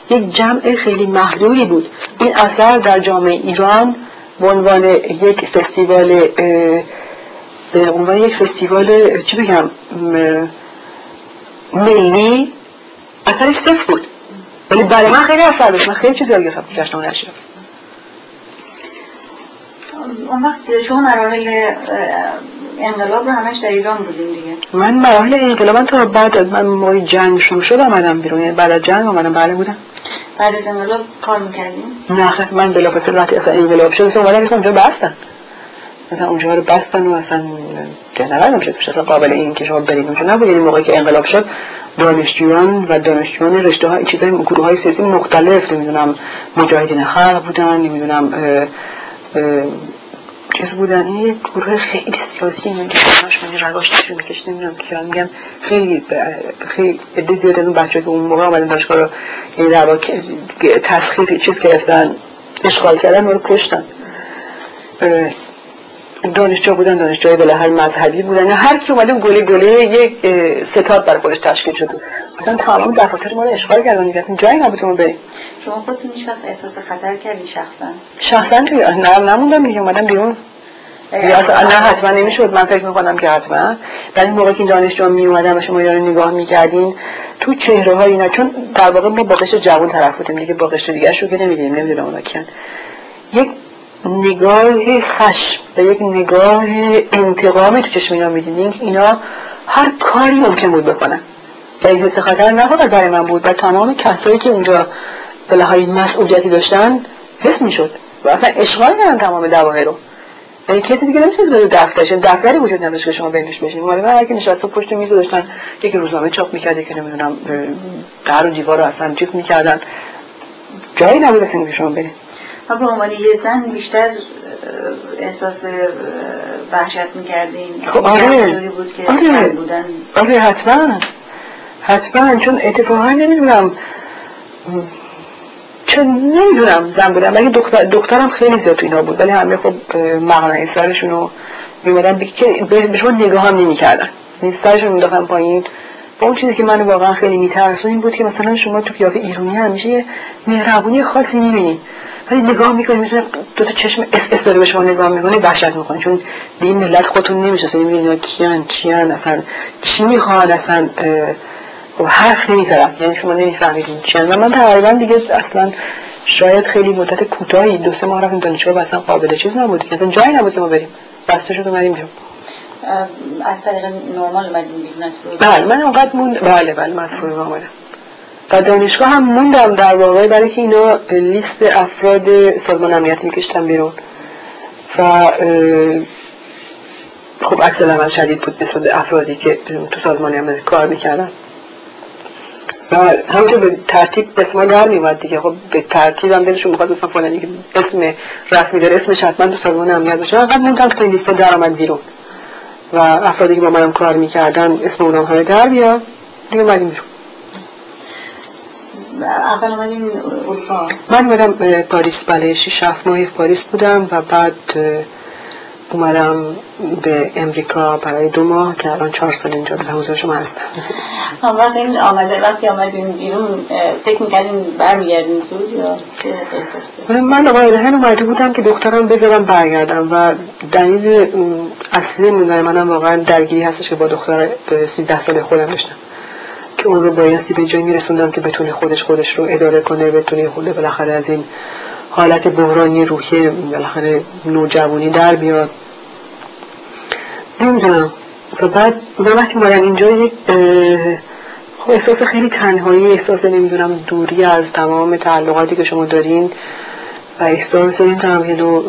یک جمع خیلی محدودی بود. این اثر در جامعه ایران به عنوان یک فستیوال به عنوان یک فستیوال چی بگم ملی اثرش صفر بود. ولی برای من خیلی اثر داشت. من خیلی چیزی یاد گرفتم جشن هنر شیراز اون وقت شما مراحل انقلاب رو همش در ایران بودیم دیگه. من مراحل انقلاب تا بعد من موقع جنگ شروع شد آمدم بیرون. یعنی بعد از جنگ آمدم. بله بودم. بعد از انقلاب کار می‌کردیم؟ نه من بلافاصله وقتی اصلا انقلاب شد اصلا اومدم اونجا بستن. مثلا اونجا رو بستن و اصلا نبردم شد اصلا قابل این که شما برید. اونجا نبود. یعنی موقعی که انقلاب شد دانشجویان و دانشجویان رشته های چیزای گروه های سیاسی مختلف نمی‌دونم مجاهدین خلق بودن نمی‌دونم چیز بودن. یک گروه خیلی سیاسی همش من رگاش نشون میکش نمی‌دونم که میگم. خیلی خیلی عده زیاد اون بچه که اون موقع آمدن دانشگاه رو این در تسخیر چیز گرفتن اشغال کردن رو کشتن. دانشجو بودن دانشجوی بالا هر مذهبی بودن. هر کی اومده گله گله یک ستاد برای خودش تشکیل شده. مثلا تمام دفاتر ما رو اشغال کردن. دیگه اصلا جایی نبود ما بریم. شما خودتون هیچ وقت احساس خطر کردی شخصا؟ شخصا توی نه نموندم دیگه اومدم بیرون. نه حتما نمی‌شد من فکر می‌کنم که حتما. ولی موقعی که دانشجو می اومدن و شما اینا رو نگاه می‌کردین تو چهره های اینا چون در واقع ما با قشر جوان طرف بودیم دیگه با قشر دیگه شو که نمیدیم نمی‌دونم اونا کیان. یک نگاه خشم و یک نگاه انتقامی تو چشم اینا می‌دیدین که اینا هر کاری ممکن بود بکنن. و این حس خطر نه فقط برای من بود. و تمام کسایی که اونجا لحاظ مسئولیتی داشتن حس می‌شد. و اصلا اشغال کردن تمام دواهر رو. یعنی کسی دیگه نمی‌تونست بره دفترش دفتری وجود نداشت که شما بینش بشین. ولی هر کی نشسته پشت میز داشتن یکی روزنامه چاپ می‌کرد که نمی‌دونم در و دیوار رو اصلا چیز می‌کردن. جایی نبود اصلا که شما برید و به عنوان یه زن بیشتر احساس به وحشت می‌کردین خب آره. بود که آره. بودن. آره حتما. حتما. چون اتفاقا نمی‌دونم. چون نمی‌دونم زن بودم. ولی دختر دخترم خیلی زیاد تو اینا بود. ولی همه خب مغنه سرشون رو میمدن به شما نگاه هم نمی کردن سرشون میداختن پایین. با اون چیزی که من واقعا خیلی میترسون این بود که مثلا شما تو قیافه ایرانی همیشه یه مهربونی خاصی می‌بینید ولی نگاه می‌کنی می‌تونه دو تا چشم اس اس داره به شما نگاه می‌کنه وحشت می‌کنه. چون به این ملت خودتون نمی‌شناسه نمی‌دونی کیان چیان اصلا چی می‌خوان اصلا خب حرف نمی‌زدم یعنی شما نمیفهمیدین چیان و من تقریبا دیگه اصلا شاید خیلی مدت کوتاهی دو سه ماه رفتیم دانشگاه اصلا قابل چیز نبود. اصلا جایی نبود که ما بریم. بسته شد اومدیم بیرون. از طریق نرمال اومدیم بیرون بله من اونقدر موند بله بله من از و دانشگاه هم موندم در واقع برای که اینا لیست افراد سازمان امنیتی میکشتن بیرون. و خب عکس شدید بود نسبت افرادی که تو سازمان امنیتی کار می‌کردن. و همونطور به ترتیب اسم در میومد دیگه. خب به ترتیب هم دلشون می‌خواست مثلا فلانی که اسم رسمی داره اسمش حتما تو سازمان امنیت باشه. فقط موندم که لیست در آمد بیرون. و افرادی که با منم کار می‌کردن اسم اونم همه در بیاد دیگه اومدیم بیرون. اول اومدین اروپا؟ من اومدم پاریس. بله شیش هفت ماهی پاریس بودم و بعد اومدم به امریکا برای دو ماه که الان چهار سال اینجا در حضور شما هستم. وقتی این آمده وقتی آمدین بیرون فکر می‌کردین برمیگردین زود یا چه احساس من قاعدتا اومده بودم که دخترم بذارم برگردم و دلیل اصلی موندن منم واقعا درگیری هستش که با دختر سیزده سال خودم داشتم. که اون رو بایستی به جایی میرسوندم که بتونه خودش خودش رو اداره کنه بتونه خود بالاخره از این حالت بحرانی روحی بالاخره نوجوانی در بیاد. نمی‌دونم. و بعد من وقتی مادم اینجا یک خب احساس خیلی تنهایی احساس نمی‌دونم دوری از تمام تعلقاتی که شما دارین و احساس نمی‌دونم یه نوع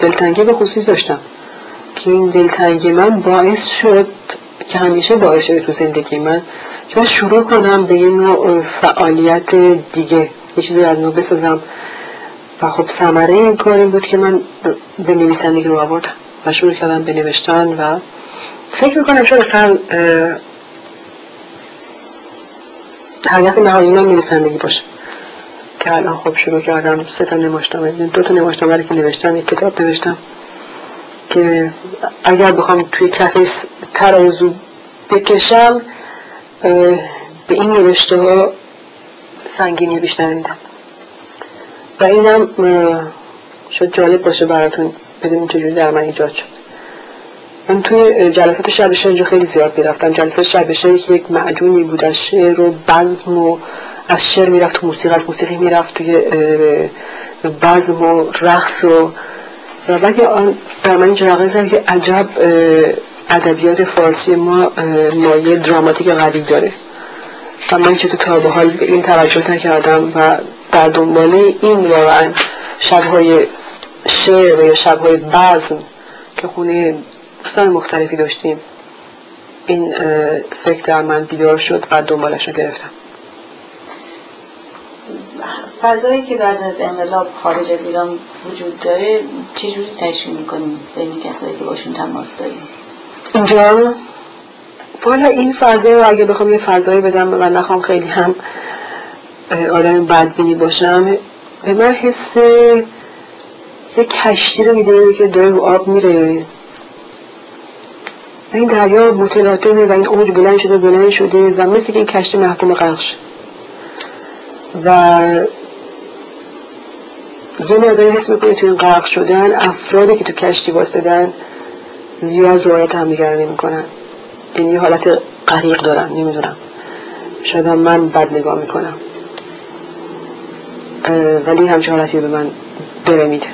دلتنگی به خصوص داشتم. که این دلتنگی من باعث شد که همیشه باعث شده تو زندگی من که شروع کنم به یه نوع فعالیت دیگه. یه چیزی از نوع بسازم. و خب سمره این کار بود که من به نویسندگی رو آوردم. و شروع کردم به نوشتن و فکر می‌کنم شاید اصلا هدف نهایی من نویسندگی باشه. که الان خب شروع کردم سه تا نماشتم دو تا نماشتم که نوشتم یک کتاب نوشتم که اگر بخوام توی کف ترازو بکشم به این نوشته ها سنگینی بیشتر میدم. و اینم شاید جالب باشه براتون بدونیم چجوری در من ایجاد شد. من توی جلسات شب اینجا خیلی زیاد می‌رفتم. جلسات شب که یک معجونی بود. از شعر و بزم و از شعر می‌رفت تو موسیقی از موسیقی می‌رفت توی بزم و رقص و و بعد در من اینجا که عجب ادبیات فارسی ما مایه دراماتیک قوی داره. و من چطور تا به حال به این توجه نکردم و در دنبال این واقعا شبهای شعر یا شبهای بزم که خونه دوستان مختلفی داشتیم این فکر در من بیدار شد و دنبالش رو گرفتم. فضایی که بعد از انقلاب خارج از ایران وجود داره چجوری تشریح می‌کنیم؟ بین کسایی که باشون تماس داریم؟ اینجا؟ والا این فضا رو اگه بخوام یه فضایی بدم و نخوام خیلی هم آدم بدبینی باشم به من حس یه کشتی رو می‌دونه که داره رو آب میره. این دریا متلاطمه و این اوج بلند شده بلند شده و مثل که این کشتی محکوم غرق و یه مقداری حس می‌کنه تو این غرق شدن افرادی که تو کشتی واسدن زیاد روایت هم دیگر نمی‌کنن این یه حالت غریق دارن نمی‌دونم. شاید من بد نگاه می‌کنم. ولی همچه حالتی به من داره میده.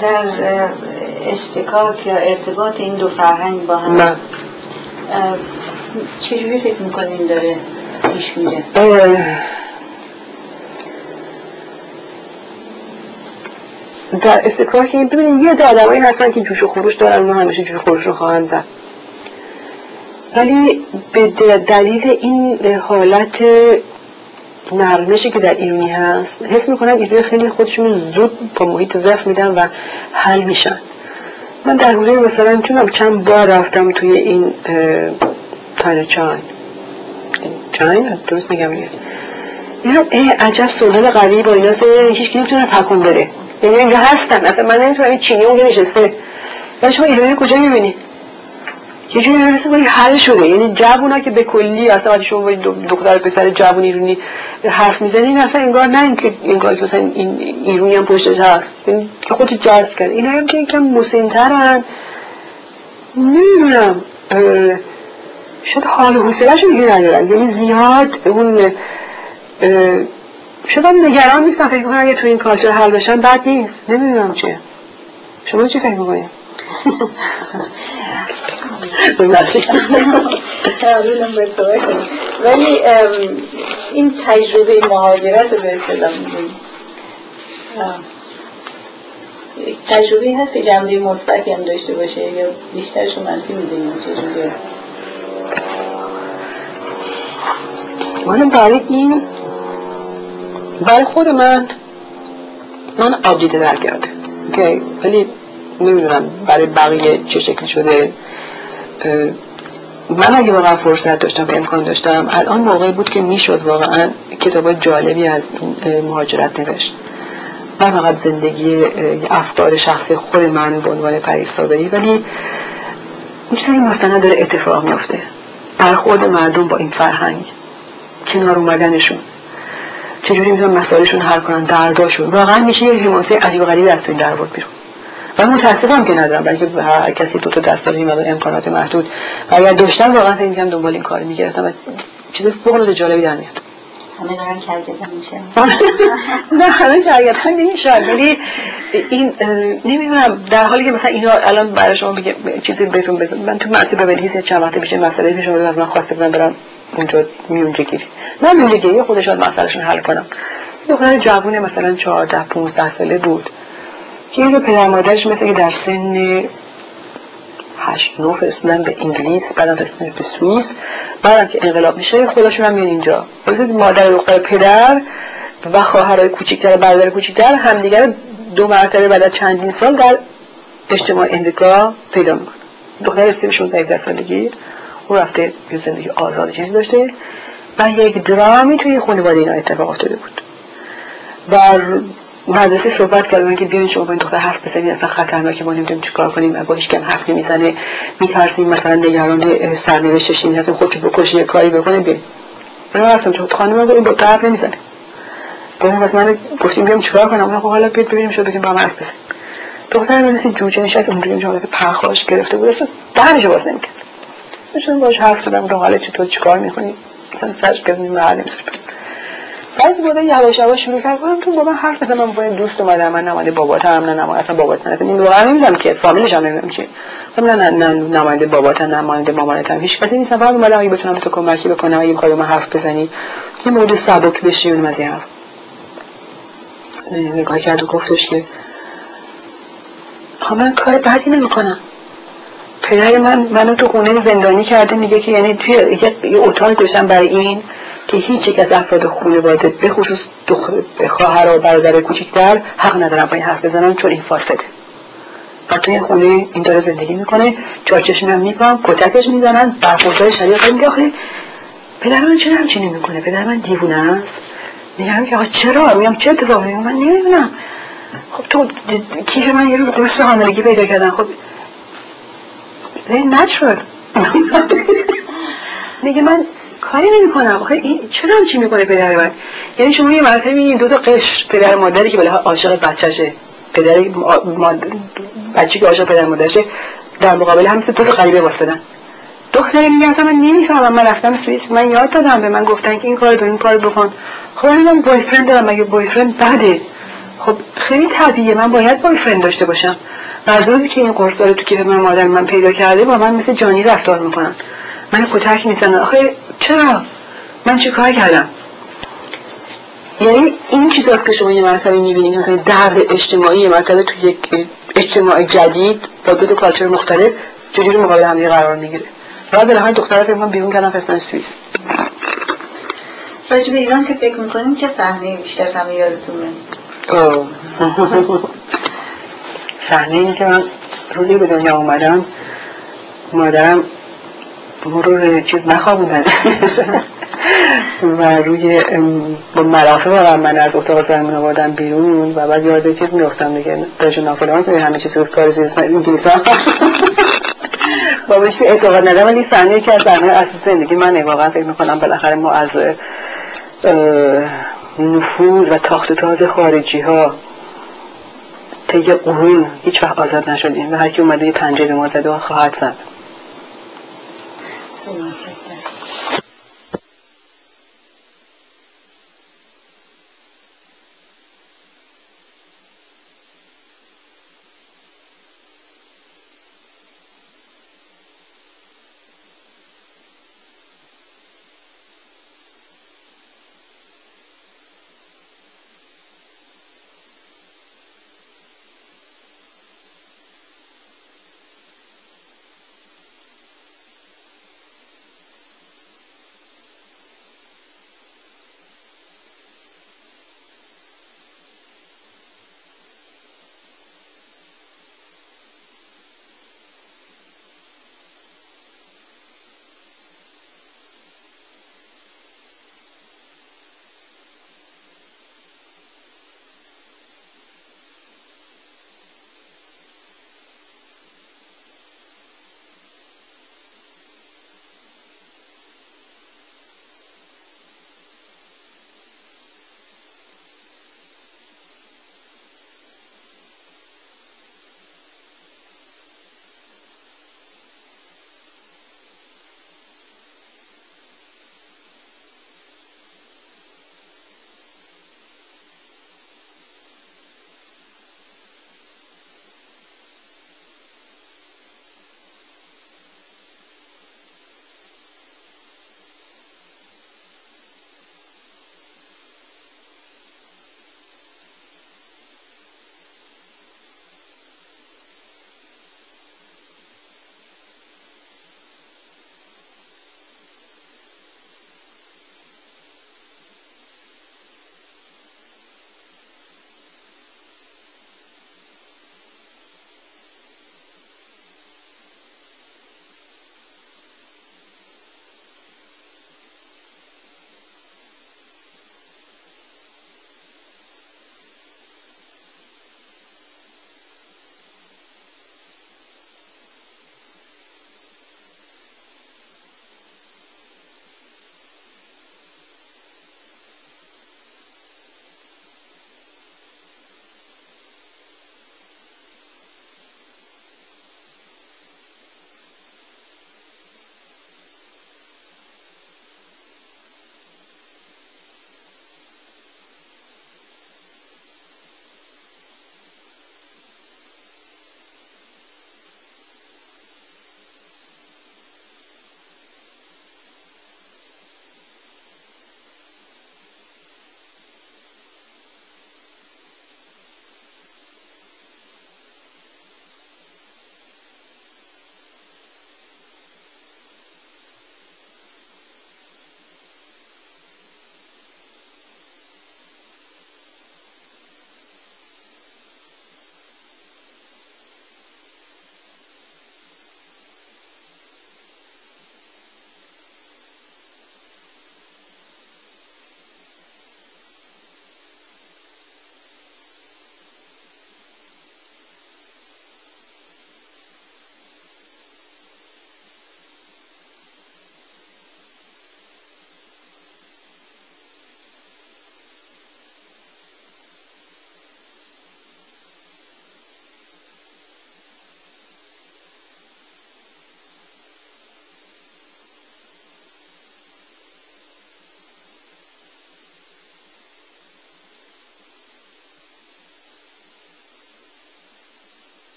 در استکاک یا ارتباط این دو فرهنگ با هم نه. چجوری فکر می‌کنین داره پیش میره؟ در استکاک این ببینید یه آدمایی هستن که جوش و خروش دارن و همیشه جوش و خروش رو خواهند زد. ولی به دلیل این حالت نرمشی که در ایرونی هست حس می‌کنم ایرونی خیلی خودشون زود با محیط وف میدن و حل میشن. من در حوله مثلا چونم چند بار رفتم توی این تاین چاین. چاین؟ درست میگم میگم ای عجب سلطان قوی با اینا هیچ کی نمی‌تونه تکون بده. یعنی اینجا هستن. اصلا من نمی‌تونم این چینی اونجا نشسته. ولی شما ایرانی کجا می‌بینی؟ یه جوری مثل باید حل شده. یعنی جوونا که به کلی اصلا وقتی شما باید دختر پسر جوون ایرونی حرف می‌زنی این اصلا انگار نه اینکه انگار که مثلا این ایرونی هم پشتش هست. یعنی که خودت جذب کرد این هم که یکم مسنترن. نمی‌دونم. شاید حال حوصله‌شون دیگه ندارن. یعنی زیاد اون شدم نگران نیستم فکر می‌کنم اگه تو این کالچر حل بشن بد نیست. نمی‌دونم چیه. شما چی فکر می‌کنید ولی این تجربه مهاجرت رو به تجربه هست که جنبه مثبتی هم داشته باشه یا بیشترش منفی می‌دونیم چجوریه من برای این برای خود من من در کرده اوکی؟ ولی نمی‌دونم برای بقیه چه شکل شده. من اگه واقعا فرصت داشتم و امکان داشتم الان موقعی بود که می‌شد واقعا کتاب جالبی از این مهاجرت نوشت. نه فقط زندگی افکار شخصی خود من به عنوان پریس صابری ولی این چیزی مستند داره اتفاق میفته برخورد مردم با این فرهنگ کنار اومدنشون. چجوری می‌تونن مسائلشون حل کنن درداشون. واقعا میشه یه حماسه عجیب غریبی از تو این در بیرون. و متاسفم که ندارم بلکه هر کسی دو تا دست داره امکانات محدود. و اگر داشتم واقعا فکر می‌کردم دنبال این کار می‌گرفتم و چیز فوق العاده جالبی در میاد. همه دارن کرگدن میشن. نه همه کرگدن نمیشن ولی این نمی‌دونم در حالی که مثلا اینا الان برای شما بگم چیزی بهتون بزن. من تو مرسی ببلیس چند وقت پیش مسئله پیش اومد از من خواسته بودم برم اونجا میونجه گیری. من میونجه گیری خودش شاید مسئلهشون حل کنم. دختر جوون مثلا 14 15 ساله بود. که این رو پدر مادرش مثل که در سن هشت نو فرستادن به انگلیس بعدم فرستادن به سوئیس بعدم که انقلاب میشه خودشون هم میان اینجا. مثل مادر دختر پدر و خواهرای کوچیکتر برادر کوچیکتر همدیگر دو مرتبه بعد چندین سال در اجتماع امریکا پیدا می‌کنن. دختر استیوشون در 17 سالگی او رفته یه زندگی آزاد چیزی داشته. و یک درامی توی خانواده اینا اتفاق افتاده بود. و مدرسه صحبت کردن که بیاین شما با این دختر حرف بزنید اصلا خطرناکه ما نمی‌دونیم چیکار کنیم و با هیچ کم حرف نمی‌زنه. میترسیم مثلا نگران سرنوشتش این هستیم خودشو بکشه یه کاری بکنه بیاین من رفتم چون خانم این با حرف نمی‌زنه. گفتم بس من گفتیم بیام چیکار کنم؟ خب حالا بیاید ببینیم شده که با من حرف بزنیم. دختر من مثل جوجه نشست اونجوری که پرخاش گرفته بود دهنشو باز نمی‌کرد. داشتم باش حرف زدم گفتم حالا چطور چیکار می‌کنی؟ مثلا سرش کردم محل نمیشه. بعضی بوده یواش یواش شروع کرد گفتم تو با من حرف بزن من با دوست اومدم من نماینده باباتم نه نماینده بابات نه این واقعا نمی‌دونم که فامیلش هم نمی‌دونم چیه گفتم نه نه نماینده باباتم نماینده مامانتم. هیچ کسی نیست. فقط اومدم اگه بتونم تو کمکی بکنم اگه بخوای من حرف بزنی یه مورد سبک بشی اون از این حرف. نگاه کرد و گفتش که من کار بدی نمی‌کنم. پدر من منو تو خونه زندانی کرده میگه که یعنی توی یه اتاق گذاشتم برای این که هیچ یک از افراد خانواده به خصوص خواهر و برادر کوچیکتر حق ندارن با این حرف بزنن چون این فاسده. و توی خونه این داره زندگی می‌کنه چارچشم هم می‌کنم کتکش می‌زنن برخوردهای شریعت میگه آخه پدر من چرا همچینی می‌کنه؟ پدر من دیوونه است. میگم که آقا چرا؟ میگم چه اتفاقی؟ من نمی‌دونم. خب تو کیف من یه روز قرص حاملگی پیدا کردن خب نشد میگه من کاری نمی کنم آخه این چرا چی می‌کنه پدر من؟ یعنی شما یه مرتبه می‌بینید دو تا قش پدر مادری که بالا عاشق بچه‌شه. پدر بچه که عاشق پدر مادرشه در مقابل هم دو تا غریبه واسدن دختری میگه اصلا من نمی‌فهمم. من رفتم سوئیس. من یاد دادم به من گفتن که این کار این کار بکن. خب من بوی فرند دارم. مگه بوی فرند بده؟ خب خیلی طبیعیه. من باید بوی فرند داشته باشم. از روزی که این قرص داره تو کیف من مادر من پیدا کرده با من مثل جانی رفتار می‌کنن. من کتک می‌زنن آخه چرا؟ من چه کار کردم؟ یعنی این چیزاست که شما یه مرتبه می‌بینید مثلا درد اجتماعی یه مرتبه تو یک اجتماع جدید با دو کالچر مختلف چجوری مقابل هم قرار می‌گیره. بعد بالاخره دخترها فکر بیرون کردن فرستن سوئیس راجب ایران که فکر می‌کنین چه صحنه بیشتر همه یادتونه؟ صحنه این که من روزی به دنیا اومدم مادرم مرور چیز نخوابوندن و روی با مرافه با من از اتاق زنمون آوردن بیرون و بعد یاد چیز میفتم دیگه. داشت نافلان که همه چیز کار زیستان انگلیس ها با بهش اعتقاد ندارم ولی صحنه که از صحنه اساس زندگی من واقعا فکر می‌کنم بالاخره ما از نفوذ و تاخت تاز خارجی ها قرون هیچ وقت آزاد نشدیم و هر کی اومده یه پنجه به ما زده و خواهد زد.